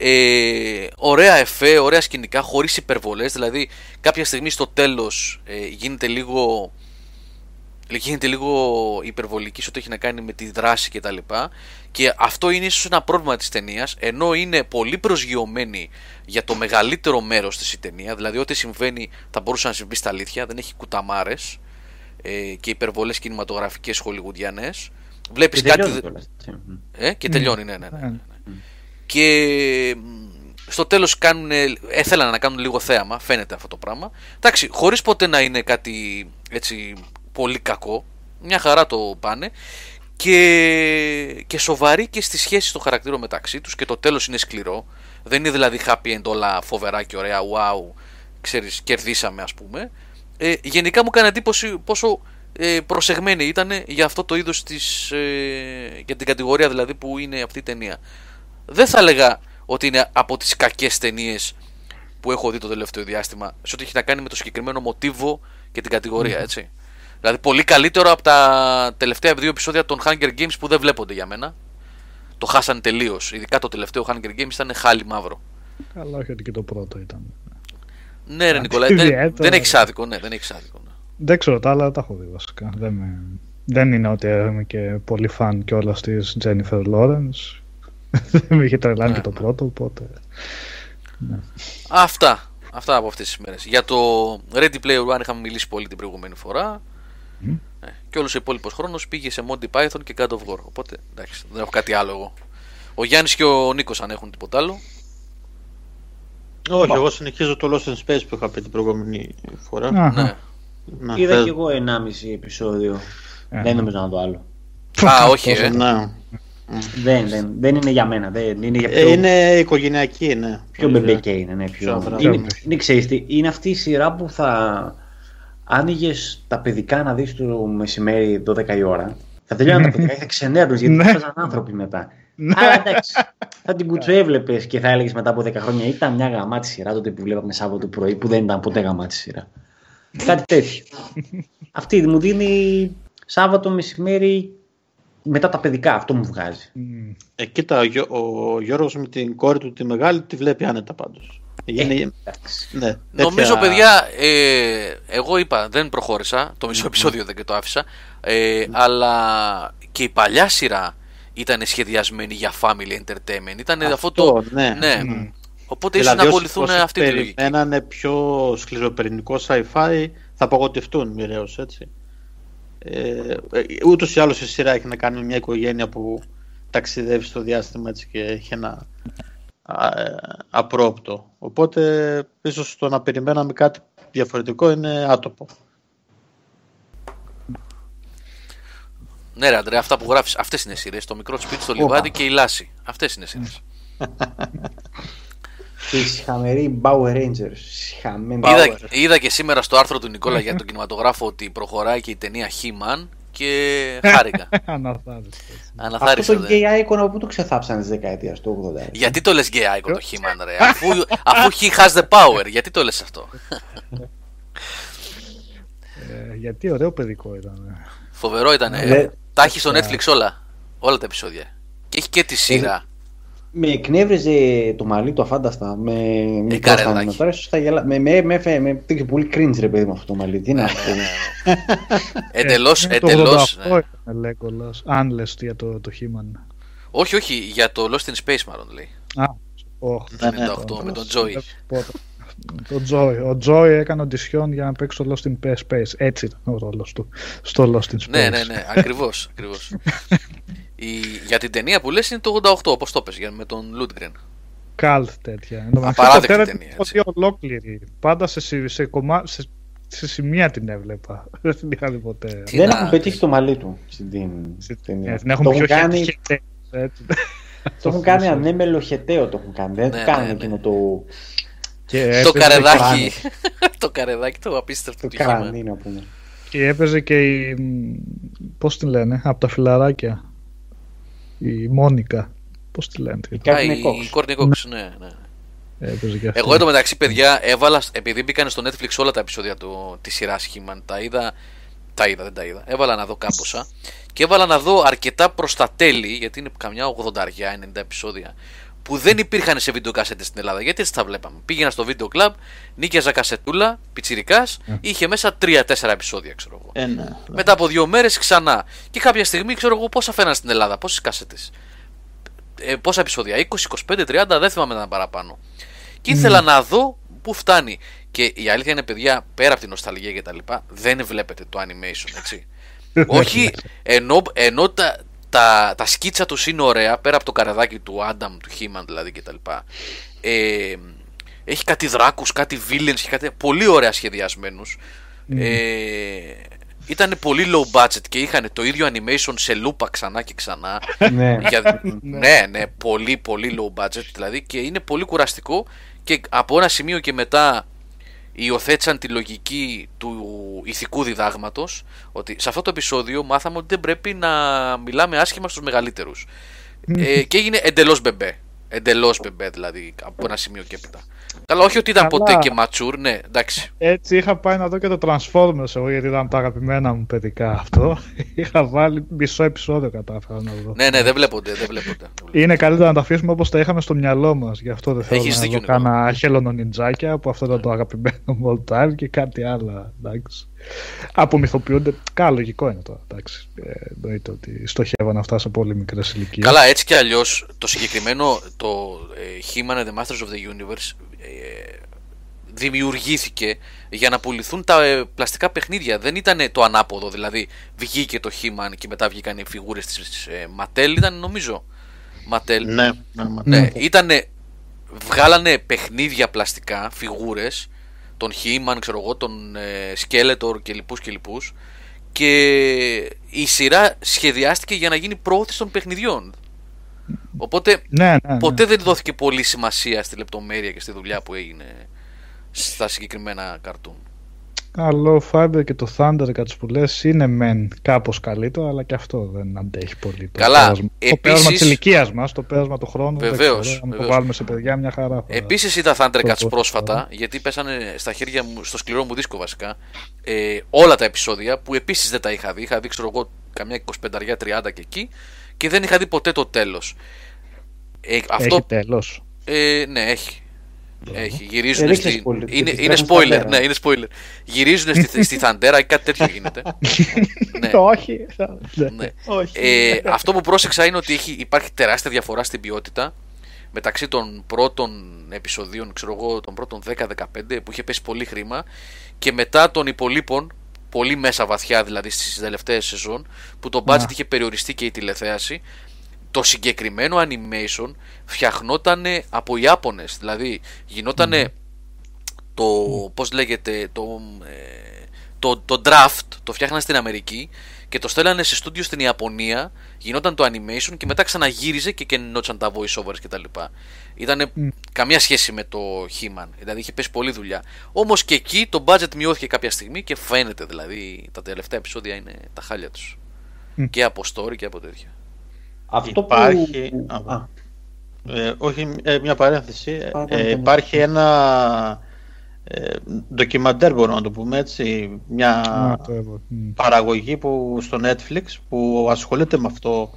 Ε, ωραία εφέ, ωραία σκηνικά, χωρίς υπερβολές, δηλαδή κάποια στιγμή στο τέλος ε, γίνεται λίγο γίνεται λίγο υπερβολική σε ό,τι έχει να κάνει με τη δράση κτλ. Και, και αυτό είναι ίσως ένα πρόβλημα της ταινίας, ενώ είναι πολύ προσγειωμένη για το μεγαλύτερο μέρος της η ταινία, δηλαδή ό,τι συμβαίνει θα μπορούσε να συμβεί στα αλήθεια, δεν έχει κουταμάρες ε, και υπερβολές κινηματογραφικές χολιγουδιανές. Βλέπεις και κάτι... Ε, και τελειώνει, ναι, ναι, ναι. ναι. ναι. Και στο τέλος κάνουν, έθελαν να κάνουν λίγο θέαμα, φαίνεται αυτό το πράγμα. Εντάξει, χωρίς ποτέ να είναι κάτι έτσι πολύ κακό. Μια χαρά το πάνε. Και, και σοβαρή και στις σχέσεις των χαρακτήρων μεταξύ τους και το τέλος είναι σκληρό. Δεν είναι δηλαδή happy end όλα φοβερά και ωραία, wow, ξέρεις, κερδίσαμε ας πούμε. Ε, γενικά μου έκανε εντύπωση πόσο ε, προσεγμένη ήταν για αυτό το είδος της, ε, για την κατηγορία δηλαδή που είναι αυτή η ταινία. Δεν θα έλεγα ότι είναι από τις κακές ταινίες που έχω δει το τελευταίο διάστημα σε ό,τι έχει να κάνει με το συγκεκριμένο μοτίβο και την κατηγορία, έτσι. Δηλαδή πολύ καλύτερο από τα τελευταία δύο επεισόδια των Hunger Games που δεν βλέπονται για μένα. Το χάσανε τελείως. Ειδικά το τελευταίο Hunger Games ήταν χάλι μαύρο. Καλά, όχι ότι και το πρώτο ήταν. Ναι, ρε Νικολάη, δεν, δεν έχεις άδικο, ναι, δεν έχεις άδικο. Ναι. Δεν ξέρω τα άλλα, τα έχω δει βασικά. Δεν, με... δεν είναι ότι είμαι και πολύ φαν κιόλα της Jennifer Lawrence. Δεν με είχε τρελάνει και το πρώτο, οπότε. Αυτά. Αυτά από αυτές τις μέρες. Για το Ready Player One είχαμε μιλήσει πολύ την προηγούμενη φορά. Ε, και όλος ο υπόλοιπος χρόνος πήγε σε Monty Python και God of War. Οπότε εντάξει, δεν έχω κάτι άλλο εγώ. Ο Γιάννης και ο Νίκος αν έχουν τίποτα άλλο. Όχι, εγώ συνεχίζω το Lost in Space που είχα πει την προηγούμενη φορά. Αχα. Ναι. Να, Είδα θες- κι εγώ 1,5 επεισόδιο. Ε, Δεν νομίζω να το άλλο. Α, όχι, ε. Ναι. Δεν, δεν, δεν είναι για μένα. Δεν, είναι για πιο, Ε, Είναι οικογενειακή, ναι. πιο μπεμπεκέ είναι. Ναι, Πιο πιο... αδρά. είναι, είναι, ξέρεις τι, είναι αυτή η σειρά που θα άνοιγε τα παιδικά να δεις το μεσημέρι 12 η ώρα. Θα τελειώνουν τα παιδικά και θα ξενέρνουν γιατί Ναι. θα παίζαν άνθρωποι μετά. Αλλά εντάξει, θα την κουτσοέβλεπε και θα έλεγες μετά από 10 χρόνια ήταν μια γαμάτη σειρά τότε που βλέπαμε Σάββατο πρωί που δεν ήταν ποτέ γαμάτη σειρά. Κάτι τέτοιο. Αυτή μου δίνει Σάββατο μεσημέρι μετά τα παιδικά. Αυτό μου βγάζει. μ, Ε, κοίτα, ο, Γιώ- ο Γιώργος με την κόρη του τη μεγάλη τη βλέπει άνετα πάντως. Είναι, Ε, εντάξει. ναι, Νομίζω, τέτοια- παιδιά, ε, εγώ είπα, δεν προχώρησα. Το μισό επεισόδιο δεν και το άφησα. Ε, αλλά και η παλιά σειρά ήταν σχεδιασμένη για family entertainment. Ήταν αυτό το. Αυτό, ναι. ναι. Μμ. Οπότε ίσως να όσοι- ακολουθούν όσοι αυτή τη λογική. περιμένανε πιο σκληροπερινικό sci-fi θα απογοητευτούν μοιραίως, έτσι. Ε, ε, ούτως ή άλλως η σειρά έχει να κάνει με μια οικογένεια που ταξιδεύει στο διάστημα έτσι και έχει ένα α, ε, απρόπτο. Οπότε ίσως το να περιμέναμε κάτι διαφορετικό είναι άτοπο. Ναι, ρε Αντρέα, αυτά που γράφεις, αυτές είναι σειρές. Το μικρό σπίτι στο λιβάδι και η λάση. Αυτές είναι σειρές. Και οι συχαμεροί Power Rangers. Συχαμένοι. είδα, είδα και σήμερα στο άρθρο του Νικόλα για τον κινηματογράφο ότι προχωράει και η ταινία He-Man και χάρηκα. Αναθάριστο. Αναθάρισα. Αυτό το δε. gay icon από πού το ξεθάψανε τη δεκαετία του 80. Γιατί το λες gay icon το He-Man ρε; Αφού, αφού he has the power Γιατί το λες αυτό; Ε, γιατί ωραίο παιδικό ήταν. Φοβερό ήταν Δε- Τα έχει στο Netflix όλα Όλα τα επεισόδια Και έχει και τη σειρά Με εκνεύριζε το μαλλί του αφάνταστα. Με μικρό καρεδάκι. στάνημα. Τώρα ίσως θα γελά... Με, με, με, με, με, με πολύ cringe ρε παιδί μου αυτό το μαλλί. Τι είναι Ναι, αυτό. Εντελώς Ε, Εντελώς Το 88 ναι. ήταν Λέγκολας. Αν λες για το, το He-Man. Όχι όχι για το Lost in Space μάλλον λέει Α, όχ, Ναι, ναι, 98 με τον Joey Πότε. Το Joy. Ο Joy έκανε οντισιόν για να παίξει το Lost in Space. Έτσι ήταν ο ρόλος του στο Lost in Space. Ναι ναι ναι ακριβώς, ακριβώς. Η, Για την ταινία που λες είναι το 88 όπως το πες για- με τον Lundgren Καλτ τέτοια. Εν τω μεταξύ, Απαράδεκτη το ταινία, ταινία. Ότι ολόκληρη. Πάντα σε, σε, σε, κομμά, σε, σε σημεία την έβλεπα. Δεν την είχα δει ποτέ. Τι Δεν να έχουν πετύχει δεις. το μαλλί του στην Στην ταινία. Ε, Την έχουν το πιο έχουν κάνει, χετέ. έτσι. το έχουν κάνει ανέμελο χεταίο το έχουν κάνει. Δεν Ναι, το κάνουν ναι, ναι. εκείνο το, Και Το έπαιζε καρεδάκι Το καρεδάκι το απίστευτο το του He-Man. κρανί να πούμε. Και έπαιζε και η. μ, Πώς την λένε, από τα φιλαράκια. Η Μόνικα. Πώς τη λένε. Η τι- Α, Courtney η Cox. Courtney Cox, ναι, ναι. Έπαιζε και αυτή. Εγώ εντωμεταξύ, παιδιά, έβαλα, επειδή μπήκαν στο Netflix όλα τα επεισόδια του, της σειράς He-Man, τα είδα, τα είδα, δεν τα είδα, έβαλα να δω κάμποσα και έβαλα να δω αρκετά προς τα τέλη, γιατί είναι καμιά 80-90 επεισόδια, που δεν υπήρχαν σε βίντεο κασέτες στην Ελλάδα, γιατί έτσι τα βλέπαμε. Πήγαινα στο βίντεο κλαμπ, νίκιαζα κασετούλα, πιτσιρικάς, είχε μέσα 3-4 επεισόδια, ξέρω εγώ. Ε, ναι. Μετά από δύο μέρες ξανά. Και κάποια στιγμή ξέρω εγώ πόσα φαίναν στην Ελλάδα, πόσες κασέτε. Ε, πόσα επεισόδια, 20, 25, 30, δεν θυμάμαι να ήταν παραπάνω. Και ήθελα να δω πού φτάνει. Και η αλήθεια είναι, παιδιά, πέρα από την νοσταλγία και τα λοιπά, δεν βλέπετε το animation, έτσι. Όχι, ενώ, ενώ τα, τα, τα σκίτσα τους είναι ωραία, πέρα από το καραδάκι του Άνταμ, του Χίμαν δηλαδή και τα λοιπά. Ε, έχει κάτι δράκους, κάτι villains και κάτι πολύ ωραία σχεδιασμένους. Ε, ήταν πολύ low budget και είχαν το ίδιο animation σε λούπα ξανά και ξανά. ναι. Για... ναι, ναι, πολύ πολύ low budget δηλαδή και είναι πολύ κουραστικό και από ένα σημείο και μετά υιοθέτησαν τη λογική του ηθικού διδάγματος ότι σε αυτό το επεισόδιο μάθαμε ότι δεν πρέπει να μιλάμε άσχημα στους μεγαλύτερους. Ε, και έγινε εντελώς μπεμπέ. Εντελώς μπεμπέ δηλαδή από ένα σημείο και έπειτα Καλά, όχι ότι ήταν Καλά. ποτέ και ματσούρ, ναι, εντάξει. Έτσι είχα πάει να δω και το Transformers εγώ γιατί ήταν τα αγαπημένα μου παιδικά αυτό. είχα βάλει μισό επεισόδιο κατάφερα να δω. Ναι, ναι, δεν βλέπονται, δεν βλέπονται. Είναι καλύτερα να τα αφήσουμε όπως τα είχαμε στο μυαλό μας. Γι' αυτό δεν θέλω Έχεις να δίκιο, δω κάνα χέλωνο νιντζάκια που αυτό ήταν το αγαπημένο μου all time και κάτι άλλο. Εντάξει. απομυθοποιούνται. Καλά, λογικό είναι το. Εντάξει. Ε, εννοείται ότι στοχεύαν αυτά σε πολύ μικρές ηλικίες. Καλά, έτσι κι αλλιώς το συγκεκριμένο το ε, He-Man and the Masters of the Universe ε, δημιουργήθηκε για να πουληθούν τα ε, πλαστικά παιχνίδια. Δεν ήταν το ανάποδο, δηλαδή βγήκε το He-Man και μετά βγήκαν οι φιγούρες της ε, Mattel, ήταν νομίζω Mattel. Ναι, ναι, ναι. ναι. Ήτανε, βγάλανε παιχνίδια πλαστικά, φιγούρες, τον He-Man, ξέρω εγώ, τον ε, Skeletor και λοιπούς και λοιπούς και η σειρά σχεδιάστηκε για να γίνει πρόθεση των παιχνιδιών. Οπότε ναι, ναι, ναι. ποτέ δεν δόθηκε πολύ σημασία στη λεπτομέρεια και στη δουλειά που έγινε στα συγκεκριμένα καρτούν. Καλό Fiber και το Thundercats που λες είναι μεν κάπως καλύτερο αλλά και αυτό δεν αντέχει πολύ το Καλά, πέρασμα. επίσης... Το πέρασμα της ηλικίας μας, το πέρασμα του χρόνου Βεβαίως, δεν ξέρω, αν το βεβαίως. βάλουμε σε παιδιά μια χαρά θα- Επίσης είδα Thundercats το- πρόσφατα γιατί πέσανε στα χέρια μου, στο σκληρό μου δίσκο βασικά ε, όλα τα επεισόδια που επίσης δεν τα είχα δει. Είχα δει ξέρω εγώ καμιά 25-30 και εκεί και δεν είχα δει ποτέ το τέλος. Ε, αυτό Έχει τέλος. Ε, ναι, έχει. Έχει. Γυρίζουν Ε, ρίξε στη... spoiler, Είναι, γιατί είναι τρέχουν spoiler. στα Ναι, πέρα. είναι spoiler. Γυρίζουν στη, στη Θαντέρα ή κάτι τέτοιο γίνεται. ναι. Όχι. θα- ναι. Όχι. Ε, αυτό που πρόσεξα είναι ότι έχει, υπάρχει τεράστια διαφορά στην ποιότητα μεταξύ των πρώτων επεισοδίων, ξέρω εγώ, των πρώτων 10-15 που είχε πέσει πολύ χρήμα και μετά των υπολείπων, πολύ μέσα βαθιά δηλαδή στις τελευταίες σεζόν, που το budget Να. είχε περιοριστεί και η τηλεθέαση, το συγκεκριμένο animation φτιαχνόταν από Ιάπωνες, δηλαδή γινότανε το, πώς λέγεται, το, ε, το, το draft το φτιάχναν στην Αμερική και το στέλνανε σε στούντιο στην Ιαπωνία, γινόταν το animation και μετά ξαναγύριζε και καινόταν τα voice overs κτλ. Ήταν καμία σχέση με το He-Man, δηλαδή είχε πέσει πολλή δουλειά. Όμως και εκεί το budget μειώθηκε κάποια στιγμή και φαίνεται δηλαδή τα τελευταία επεισόδια είναι τα χάλια τους. Μμ. Και από story και από τέτοια. Αυτό Υπάρχει- που... Α, Α, Ε, όχι, ε, μια παρένθεση. Ε, Παρένθεση. υπάρχει ένα ε, ντοκιμαντέρ, μπορούμε να το πούμε έτσι, μια Α, το έβαλα. Μμ. παραγωγή που, στο Netflix που ασχολείται με αυτό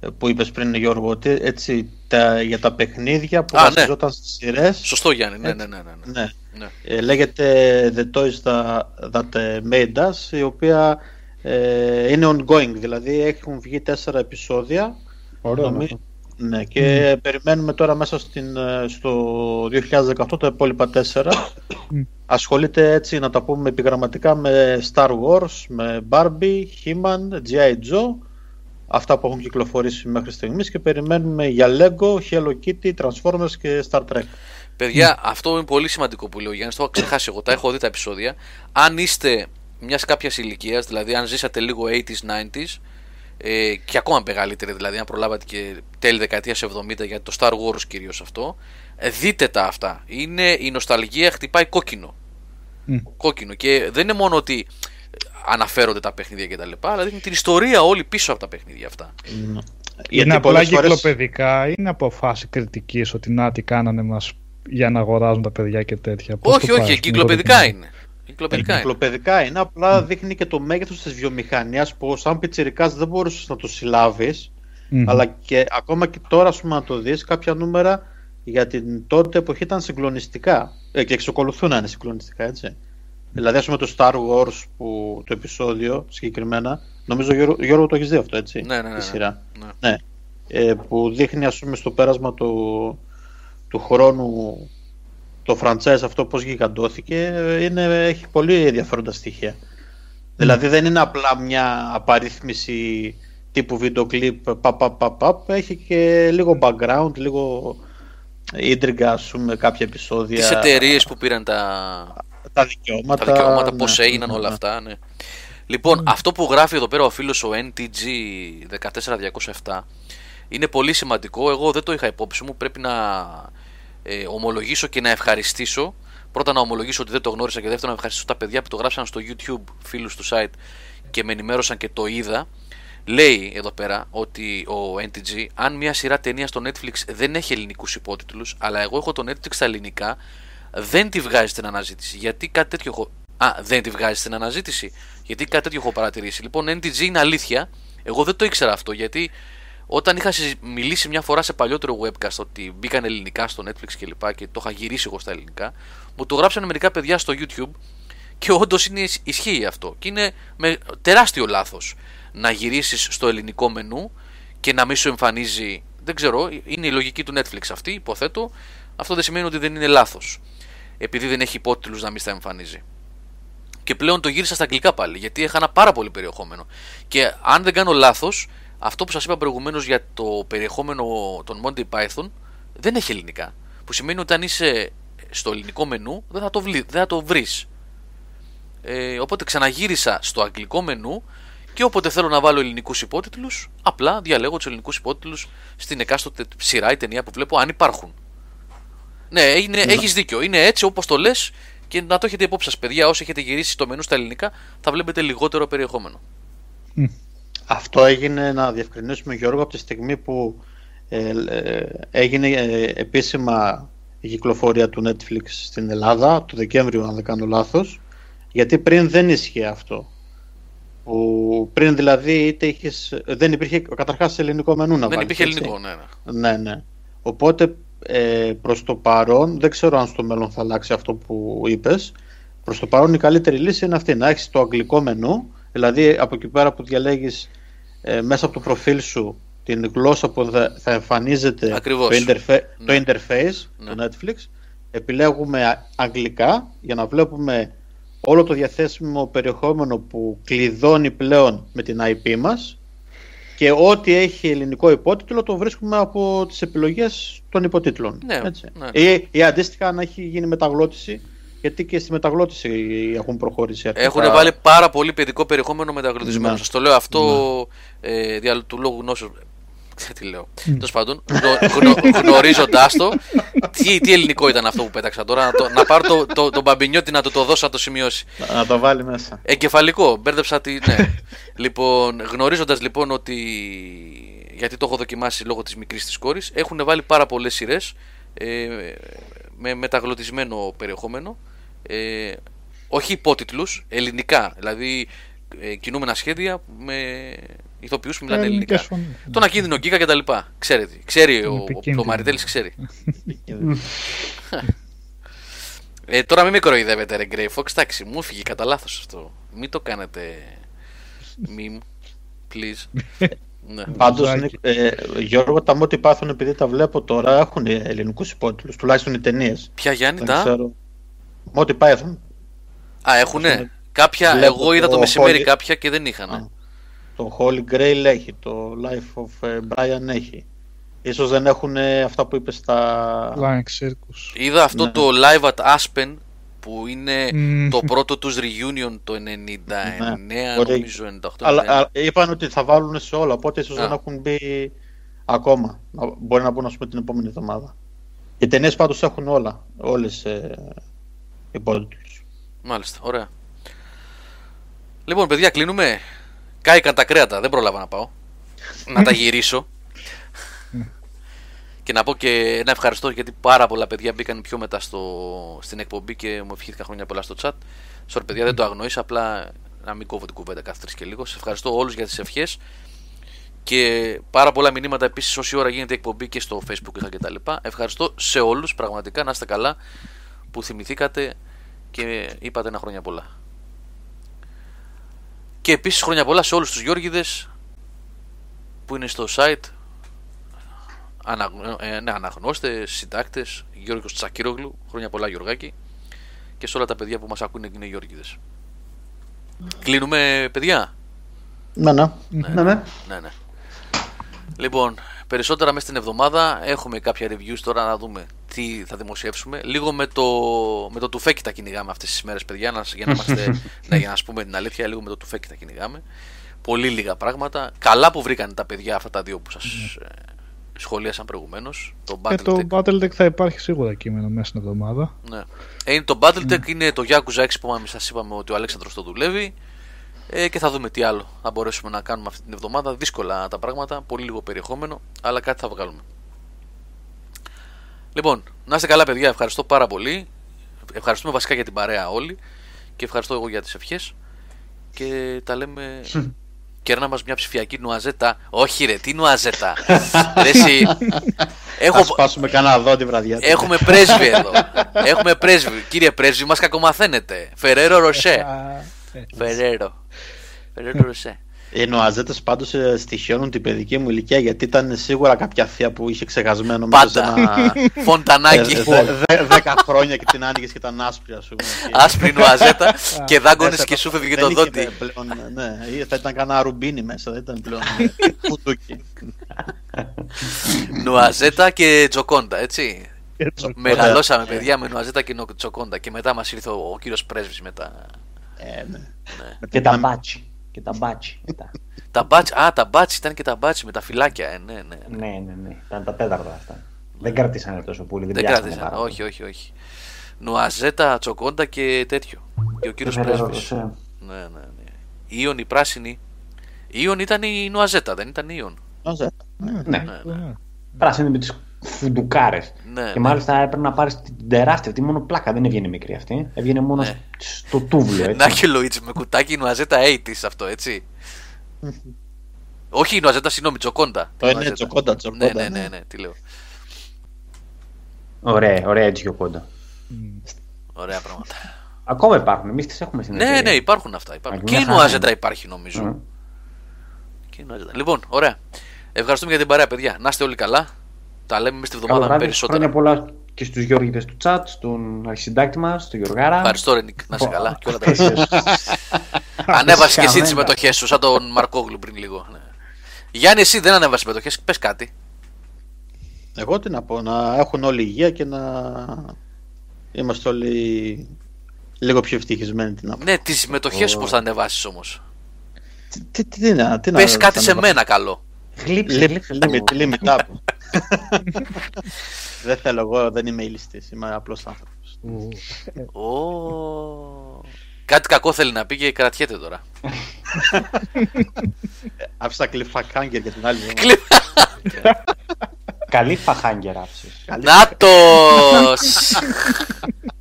ε, που είπες πριν Γιώργο, ότι έτσι τα, για τα παιχνίδια που Α, ναι. βασιζόταν στις σειρές. Σωστό Γιάννη, ναι, ναι, ναι. ναι, ναι. Ναι. ναι. Ε, λέγεται The Toys That, that Made Us, η οποία ε, είναι ongoing, δηλαδή έχουν βγει τέσσερα επεισόδια ωραίο Νομι- αυτό. ναι, και περιμένουμε τώρα μέσα στην, ε, στο 2018 τα υπόλοιπα τέσσερα. Μμ. Ασχολείται έτσι να τα πούμε επιγραμματικά με Star Wars, με Barbie, He-Man, G.I. Joe, αυτά που έχουν κυκλοφορήσει μέχρι στιγμής και περιμένουμε για Lego, Hello Kitty, Transformers και Star Trek. Παιδιά, αυτό είναι πολύ σημαντικό που λέει ο Γιάννης. Το έχω ξεχάσει εγώ. Τα έχω δει τα επεισόδια. Αν είστε μιας κάποιας ηλικίας, δηλαδή αν ζήσατε λίγο 80s, 90s ε, και ακόμα μεγαλύτεροι, δηλαδή αν προλάβατε και τέλη δεκαετίας 70 για το Star Wars κυρίως αυτό, ε, δείτε τα αυτά. Είναι η νοσταλγία χτυπάει κόκκινο. Μμ. Κόκκινο. Και δεν είναι μόνο ότι αναφέρονται τα παιχνίδια κτλ. Αλλά δείχνει την ιστορία όλη πίσω από τα παιχνίδια αυτά. Είναι απλά πολλές φορές- κυκλοπαιδικά ή είναι από φάση κριτικής ότι να τι κάνανε μας για να αγοράζουν τα παιδιά και τέτοια. Πώς όχι, το πάει, όχι, ας πούμε, εγκυκλοπαιδικά το είναι. Εγκυκλοπαιδικά είναι. Εγκυκλοπαιδικά είναι, απλά δείχνει και το μέγεθος της βιομηχανίας που σαν πιτσιρικάς δεν μπορούσες να το συλλάβεις Μμμ. αλλά και ακόμα και τώρα ας πούμε, να το δεις κάποια νούμερα για την τότε εποχή ήταν συγκλονιστικά ε, και εξακολουθούν να είναι συγκλονιστικά έτσι. Δηλαδή ας πούμε το Star Wars που το επεισόδιο συγκεκριμένα νομίζω Γιώργο, Γιώργο το έχεις δει αυτό έτσι Ναι, ναι, ναι, τη ναι. σειρά Ναι. ναι. Ε, που δείχνει ας πούμε στο πέρασμα του, του χρόνου το franchise αυτό πώς γιγαντώθηκε ε, είναι, έχει πολύ ενδιαφέροντα στοιχεία. Δηλαδή δεν είναι απλά μια απαρίθμηση τύπου βίντεο κλιπ παπ, παπ, παπ, παπ, έχει και λίγο background, λίγο ίντριγκα ας πούμε κάποια επεισόδια. Τις εταιρείες που πήραν τα, Τα δικαιώματα. τα δικαιώματα, ναι, πώ έγιναν ναι, όλα ναι. αυτά. Ναι. Λοιπόν, αυτό που γράφει εδώ πέρα ο φίλος ο NTG 14207 είναι πολύ σημαντικό. Εγώ δεν το είχα υπόψη μου. Πρέπει να ε, ομολογήσω και να ευχαριστήσω. Πρώτα να ομολογήσω ότι δεν το γνώρισα και δεύτερον να ευχαριστήσω τα παιδιά που το γράψαν στο YouTube, φίλους του site και με ενημέρωσαν και το είδα. Λέει εδώ πέρα ότι ο NTG, αν μια σειρά ταινία στο Netflix δεν έχει ελληνικούς υπότιτλους, αλλά εγώ έχω το Netflix στα ελληνικά, δεν τη βγάζει στην αναζήτηση. Γιατί κάτι τέτοιο έχω. Α, δεν τη βγάζει στην αναζήτηση. Γιατί κάτι τέτοιο έχω παρατηρήσει. Λοιπόν, NTG είναι αλήθεια. Εγώ δεν το ήξερα αυτό γιατί όταν είχα συζη- μιλήσει μια φορά σε παλιότερο webcast ότι μπήκαν ελληνικά στο Netflix και λοιπά και το είχα γυρίσει εγώ στα ελληνικά, μου το γράψανε μερικά παιδιά στο YouTube Και όντως ισχύει αυτό. Και είναι με τεράστιο λάθος να γυρίσεις στο ελληνικό μενού και να μην σου εμφανίζει. Δεν ξέρω, είναι η λογική του Netflix αυτή, υποθέτω. Αυτό δεν σημαίνει ότι δεν είναι λάθος. Επειδή δεν έχει υπότιτλους να μην στα εμφανίζει. Και πλέον το γύρισα στα αγγλικά πάλι, γιατί έχανα πάρα πολύ περιεχόμενο. Και αν δεν κάνω λάθος, αυτό που σας είπα προηγουμένως για το περιεχόμενο των Monty Python δεν έχει ελληνικά. Που σημαίνει ότι αν είσαι στο ελληνικό μενού δεν θα το, βλή, δεν θα το βρεις. Ε, οπότε ξαναγύρισα στο αγγλικό μενού και όποτε θέλω να βάλω ελληνικούς υπότιτλους, απλά διαλέγω τους ελληνικούς υπότιτλους στην εκάστοτε σειρά ή ταινία που βλέπω, αν υπάρχουν. Ναι, είναι, ναι. έχεις δίκιο. Είναι έτσι όπως το λες και να το έχετε υπόψη σας παιδιά, όσοι έχετε γυρίσει το μενού στα ελληνικά θα βλέπετε λιγότερο περιεχόμενο. Αυτό έγινε να διευκρινίσουμε Γιώργο από τη στιγμή που ε, ε, έγινε ε, επίσημα η κυκλοφορία του Netflix στην Ελλάδα το Δεκέμβριο αν δεν κάνω λάθος γιατί πριν δεν ίσχυε αυτό που πριν δηλαδή είτε είχες, δεν υπήρχε καταρχάς ελληνικό μενού να Δεν υπήρχε ελληνικό, ναι, ναι. Ναι, ναι. Οπότε ε, προς το παρόν, δεν ξέρω αν στο μέλλον θα αλλάξει αυτό που είπες, προς το παρόν η καλύτερη λύση είναι αυτή, να έχεις το αγγλικό μενού, δηλαδή από εκεί πέρα που διαλέγεις ε, μέσα από το προφίλ σου την γλώσσα που θα, εμφανίζεται το, το ναι. interface ναι. του Netflix, επιλέγουμε αγγλικά για να βλέπουμε όλο το διαθέσιμο περιεχόμενο που κλειδώνει πλέον με την IP μας και ό,τι έχει ελληνικό υπότιτλο το βρίσκουμε από τις επιλογές των υποτίτλων. Ναι, έτσι. Ναι. Ή, ή αντίστοιχα αν έχει γίνει μεταγλώτηση γιατί και στη μεταγλώτηση έχουν προχωρήσει αρκετά. Έχουν βάλει πάρα πολύ παιδικό περιεχόμενο μεταγλωτισμένο. Ναι. Σας το λέω αυτό ναι. ε, δια του λόγου γνώσεως. τι λέω. Τέλος πάντων, γνω, γνωρίζοντάς το, τι, τι ελληνικό ήταν αυτό που πέταξα τώρα. Να, το, να πάρω το, το, το μπαμπινιώτη να του το δώσω να το σημειώσει. Να το βάλει μέσα. Εγκεφαλικό, μπέρδεψα τη. Ναι. λοιπόν, γνωρίζοντας λοιπόν ότι. Γιατί το έχω δοκιμάσει λόγω της μικρής της κόρης, έχουν βάλει πάρα πολλές σειρές ε, με μεταγλωτισμένο περιεχόμενο. Ε, όχι υπότιτλους, ελληνικά. Δηλαδή ε, κινούμενα σχέδια με ηθοποιούς που μιλάνε ελληνικά. Τον ακίνδυνο Γκίκα και τα λοιπά. Ξέρετε, ξέρει ο, ο, ο Μαριτέλης, ξέρει. ε, τώρα μην με κοροϊδεύετε, ρε Grey Fox. Εντάξει, μου έφυγε κατά λάθος αυτό. Μην το κάνετε. Μιμ, please. ναι. Πάντως, ε, Γιώργο, τα μότι πάθουν επειδή τα βλέπω τώρα έχουν ελληνικούς υπότιτλους, τουλάχιστον οι ταινίες. Ποια Γιάννη τα; Μότι πάθουν. Α, έχουνε. Κάποια, εγώ είδα το μεσημέρι κάποια και δεν είχαν. Το Holy Grail έχει, το Life of ε, Brian έχει. Ίσως δεν έχουν αυτά που είπες στα... Flying Circus. Είδα αυτό ναι. το Live at Aspen που είναι το πρώτο τους reunion το 99 ναι. νομίζω 98. Αλλά είπαν ότι θα βάλουν σε όλα, οπότε ίσως δεν έχουν μπει ακόμα. Μπορεί να μπουν ας πούμε την επόμενη εβδομάδα. Οι ταινίες πάντως έχουν όλα, όλες ε, οι υπόλοιπες. Μάλιστα, ωραία. Λοιπόν, παιδιά, κλείνουμε. Κάηκαν τα κρέατα, δεν πρόλαβα να πάω. να τα γυρίσω. Και να πω και ένα ευχαριστώ γιατί πάρα πολλά παιδιά μπήκαν πιο μετά στο, στην εκπομπή και μου ευχήθηκα χρόνια πολλά στο chat. Sorry, παιδιά, δεν το αγνοήσα. Απλά να μην κόβω την κουβέντα κάθε τρεις και λίγο. Σε ευχαριστώ όλους για τις ευχές. Και πάρα πολλά μηνύματα επίσης όση ώρα γίνεται η εκπομπή και στο facebook είχα κτλ. Ευχαριστώ σε όλους, πραγματικά να είστε καλά που θυμηθήκατε και είπατε ένα χρόνια πολλά. Και επίσης χρόνια πολλά σε όλους τους Γιώργιδες που είναι στο site ανα, ε, ναι, αναγνώστες, συντάκτες, Γιώργος Τσακύρογλου, χρόνια πολλά Γιωργάκη και σε όλα τα παιδιά που μας ακούνε και είναι Γιώργιδες. Κλείνουμε παιδιά; Ναι, ναι. Ναι, ναι. ναι, ναι. ναι. Λοιπόν, περισσότερα μέσα στην εβδομάδα έχουμε κάποια reviews τώρα να δούμε τι θα δημοσιεύσουμε. Λίγο με το, με το τουφέκι τα κυνηγάμε αυτές τις μέρες, παιδιά. Να, για, να είμαστε, ναι, για να σου πούμε την αλήθεια, λίγο με το τουφέκι τα κυνηγάμε. Πολύ λίγα πράγματα. Καλά που βρήκαν τα παιδιά αυτά τα δύο που σας ε, σχολίασαν προηγουμένως. Το Battletech. το Battletech θα υπάρχει σίγουρα κείμενο μέσα στην εβδομάδα. Ναι. Ε, το Battletech ναι. είναι το Yakuza 6 που σας είπαμε ότι ο Αλέξανδρος το δουλεύει. Ε, και θα δούμε τι άλλο θα μπορέσουμε να κάνουμε αυτή την εβδομάδα. Δύσκολα τα πράγματα, πολύ λίγο περιεχόμενο, αλλά κάτι θα βγάλουμε. Λοιπόν, να είστε καλά, παιδιά. Ευχαριστώ πάρα πολύ. Ευχαριστούμε βασικά για την παρέα όλοι. Και ευχαριστώ εγώ για τις ευχές. Και τα λέμε κέρνα μας μια ψηφιακή νουαζέτα. Όχι, ρε, τι νουαζέτα. ρε, εσύ. Έχω... Θα σπάσουμε κανένα δόντι βραδιά. Έχουμε πρέσβη εδώ. Έχουμε πρέσβη. Κύριε πρέσβη, μας κακομαθαίνετε. Φεραίρο Ροσέ. Φεραίρο. Φεραίρο Ροσέ. Οι νοαζέτες πάντως στοιχειώνουν την παιδική μου ηλικία γιατί ήταν σίγουρα κάποια θεία που είχε ξεχασμένο μέσα σε Πάντα. ένα. Φοντανάκι. ε, δε- δε- Δέκα χρόνια και την άνοιγες και ήταν άσπρη, ας πούμε. Άσπρη νουαζέτα και δάγκωνες Μέσα και θα- σου φεύγει δεν το είχε δόντι. πλέον, ναι, ή θα ήταν κανένα ρουμπίνι μέσα, δεν ήταν πλέον ε, φουντούκι. Νουαζέτα και τζοκόντα, έτσι. Έτσι. Μεγαλώσαμε παιδιά με νουαζέτα και νο- τζοκόντα και μετά μας ήρθε ο, ο κύριος πρέσβης μετά. Ε, ναι. Και τα μπάτσι. Και τα μπάτσι. Τα- Τα μπάτσι, α, τα μπάτσι ήταν και τα μπάτσι με τα φιλάκια, ε, ναι, ναι. ναι. Ναι, ναι, ναι. Ήταν τα τέταρτα αυτά. Δεν κρατήσανε τόσο πολύ. Δεν, Δεν πιάσανε κράτησαν, πάρα όχι, όχι, όχι. Νουαζέτα, τσοκόντα και τέτοιο. Και ο κύριος πολύ. Φεραίρο πρέσβης. Ροσέ. Ναι, ναι, ναι. Ήον η πράσινη. Ήον ήταν η νουαζέτα, δεν ήταν ήον. Νοζέτα. Ναι. Ναι, Ναι, ναι. πράσινη με τις φουντουκάρες. Ναι, και ναι. μάλιστα έπρεπε να πάρεις την τεράστια. Αυτή μόνο πλάκα δεν έβγαινε μικρή αυτή. Έβγαινε μόνο Ναι. στο τούβλο. Να Έτσι. έχει ο Λουίτζι με κουτάκι νουαζέτα 80s αυτό, έτσι. όχι η νουαζέτα, συγγνώμη, τσοκόντα. Το είναι Νουαζέτα. τσοκόντα, τσοκόντα, Ναι, ναι, ναι. ναι, ναι, τι λέω. Ωραία, ωραία έτσι και κόντα. Ωραία πράγματα. Ακόμα υπάρχουν. Εμείς τις έχουμε στην ναι, εταιρεία. ναι, υπάρχουν αυτά. Υπάρχουν. Α, Και μια η χαρά νουαζέτα είναι. υπάρχει νομίζω. Μμ. Και η νουαζέτα. Λοιπόν, ωραία. Ευχαριστούμε για την παρέα, παιδιά. Να είστε όλοι καλά. Τα λέμε μέσα στη Καλό βδομάδα με βράδυ. περισσότερα. Χρόνια πολλά και στου Γιώργηδες του chat, στον αρχισυντάκτη μα, τον Γιωργάρα. Ευχαριστώ, Ρε Νίκ. Να είσαι Πω, καλά. Και όλα τα αυτές Ανέβασε και εσύ τι Καμένα. συμμετοχέ σου, σαν τον Μαρκόγλου πριν λίγο. Ναι. Γιάννη, εσύ δεν ανέβασε συμμετοχέ. Πε κάτι. Εγώ τι να πω, να έχουν όλοι υγεία και να είμαστε όλοι λίγο πιο ευτυχισμένοι. Τι να πω. Ναι, τι συμμετοχέ σου Ω. πώ θα ανεβάσει όμω. Τι, τι, τι, να- τι να Πε κάτι θα σε ανεβάσω. μένα καλό. Γλύψε, Λίμ- γλύψε λίμι- λίγο. Limit up. Δεν θέλω εγώ, δεν είμαι ηλιστής, είμαι απλός άνθρωπος. Ω. Κάτι κακό θέλει να πει και κρατιέται τώρα. Άφησα cliffhanger για την άλλη. εβδομάδα. Κλει- Καλή φαχάγκερα άφησες. Νάτος!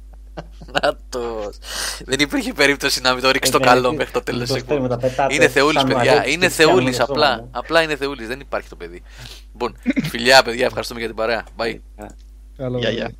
Νάτος! Δεν υπήρχε περίπτωση να μην το ρίξει το Ε, ναι, καλό τι- μέχρι το τέλος το τη στέλνουμε, τα πετάτε Είναι θεούλης, σαν παιδιά. μαλλιά Είναι και πιάνουμε θεούλης. το Απλά, στόμα. απλά είναι θεούλης. Δεν υπάρχει το παιδί. Λοιπόν, φιλιά, παιδιά. Ευχαριστούμε για την παρέα. Bye. Καλό Γεια, βράδυ. γεια.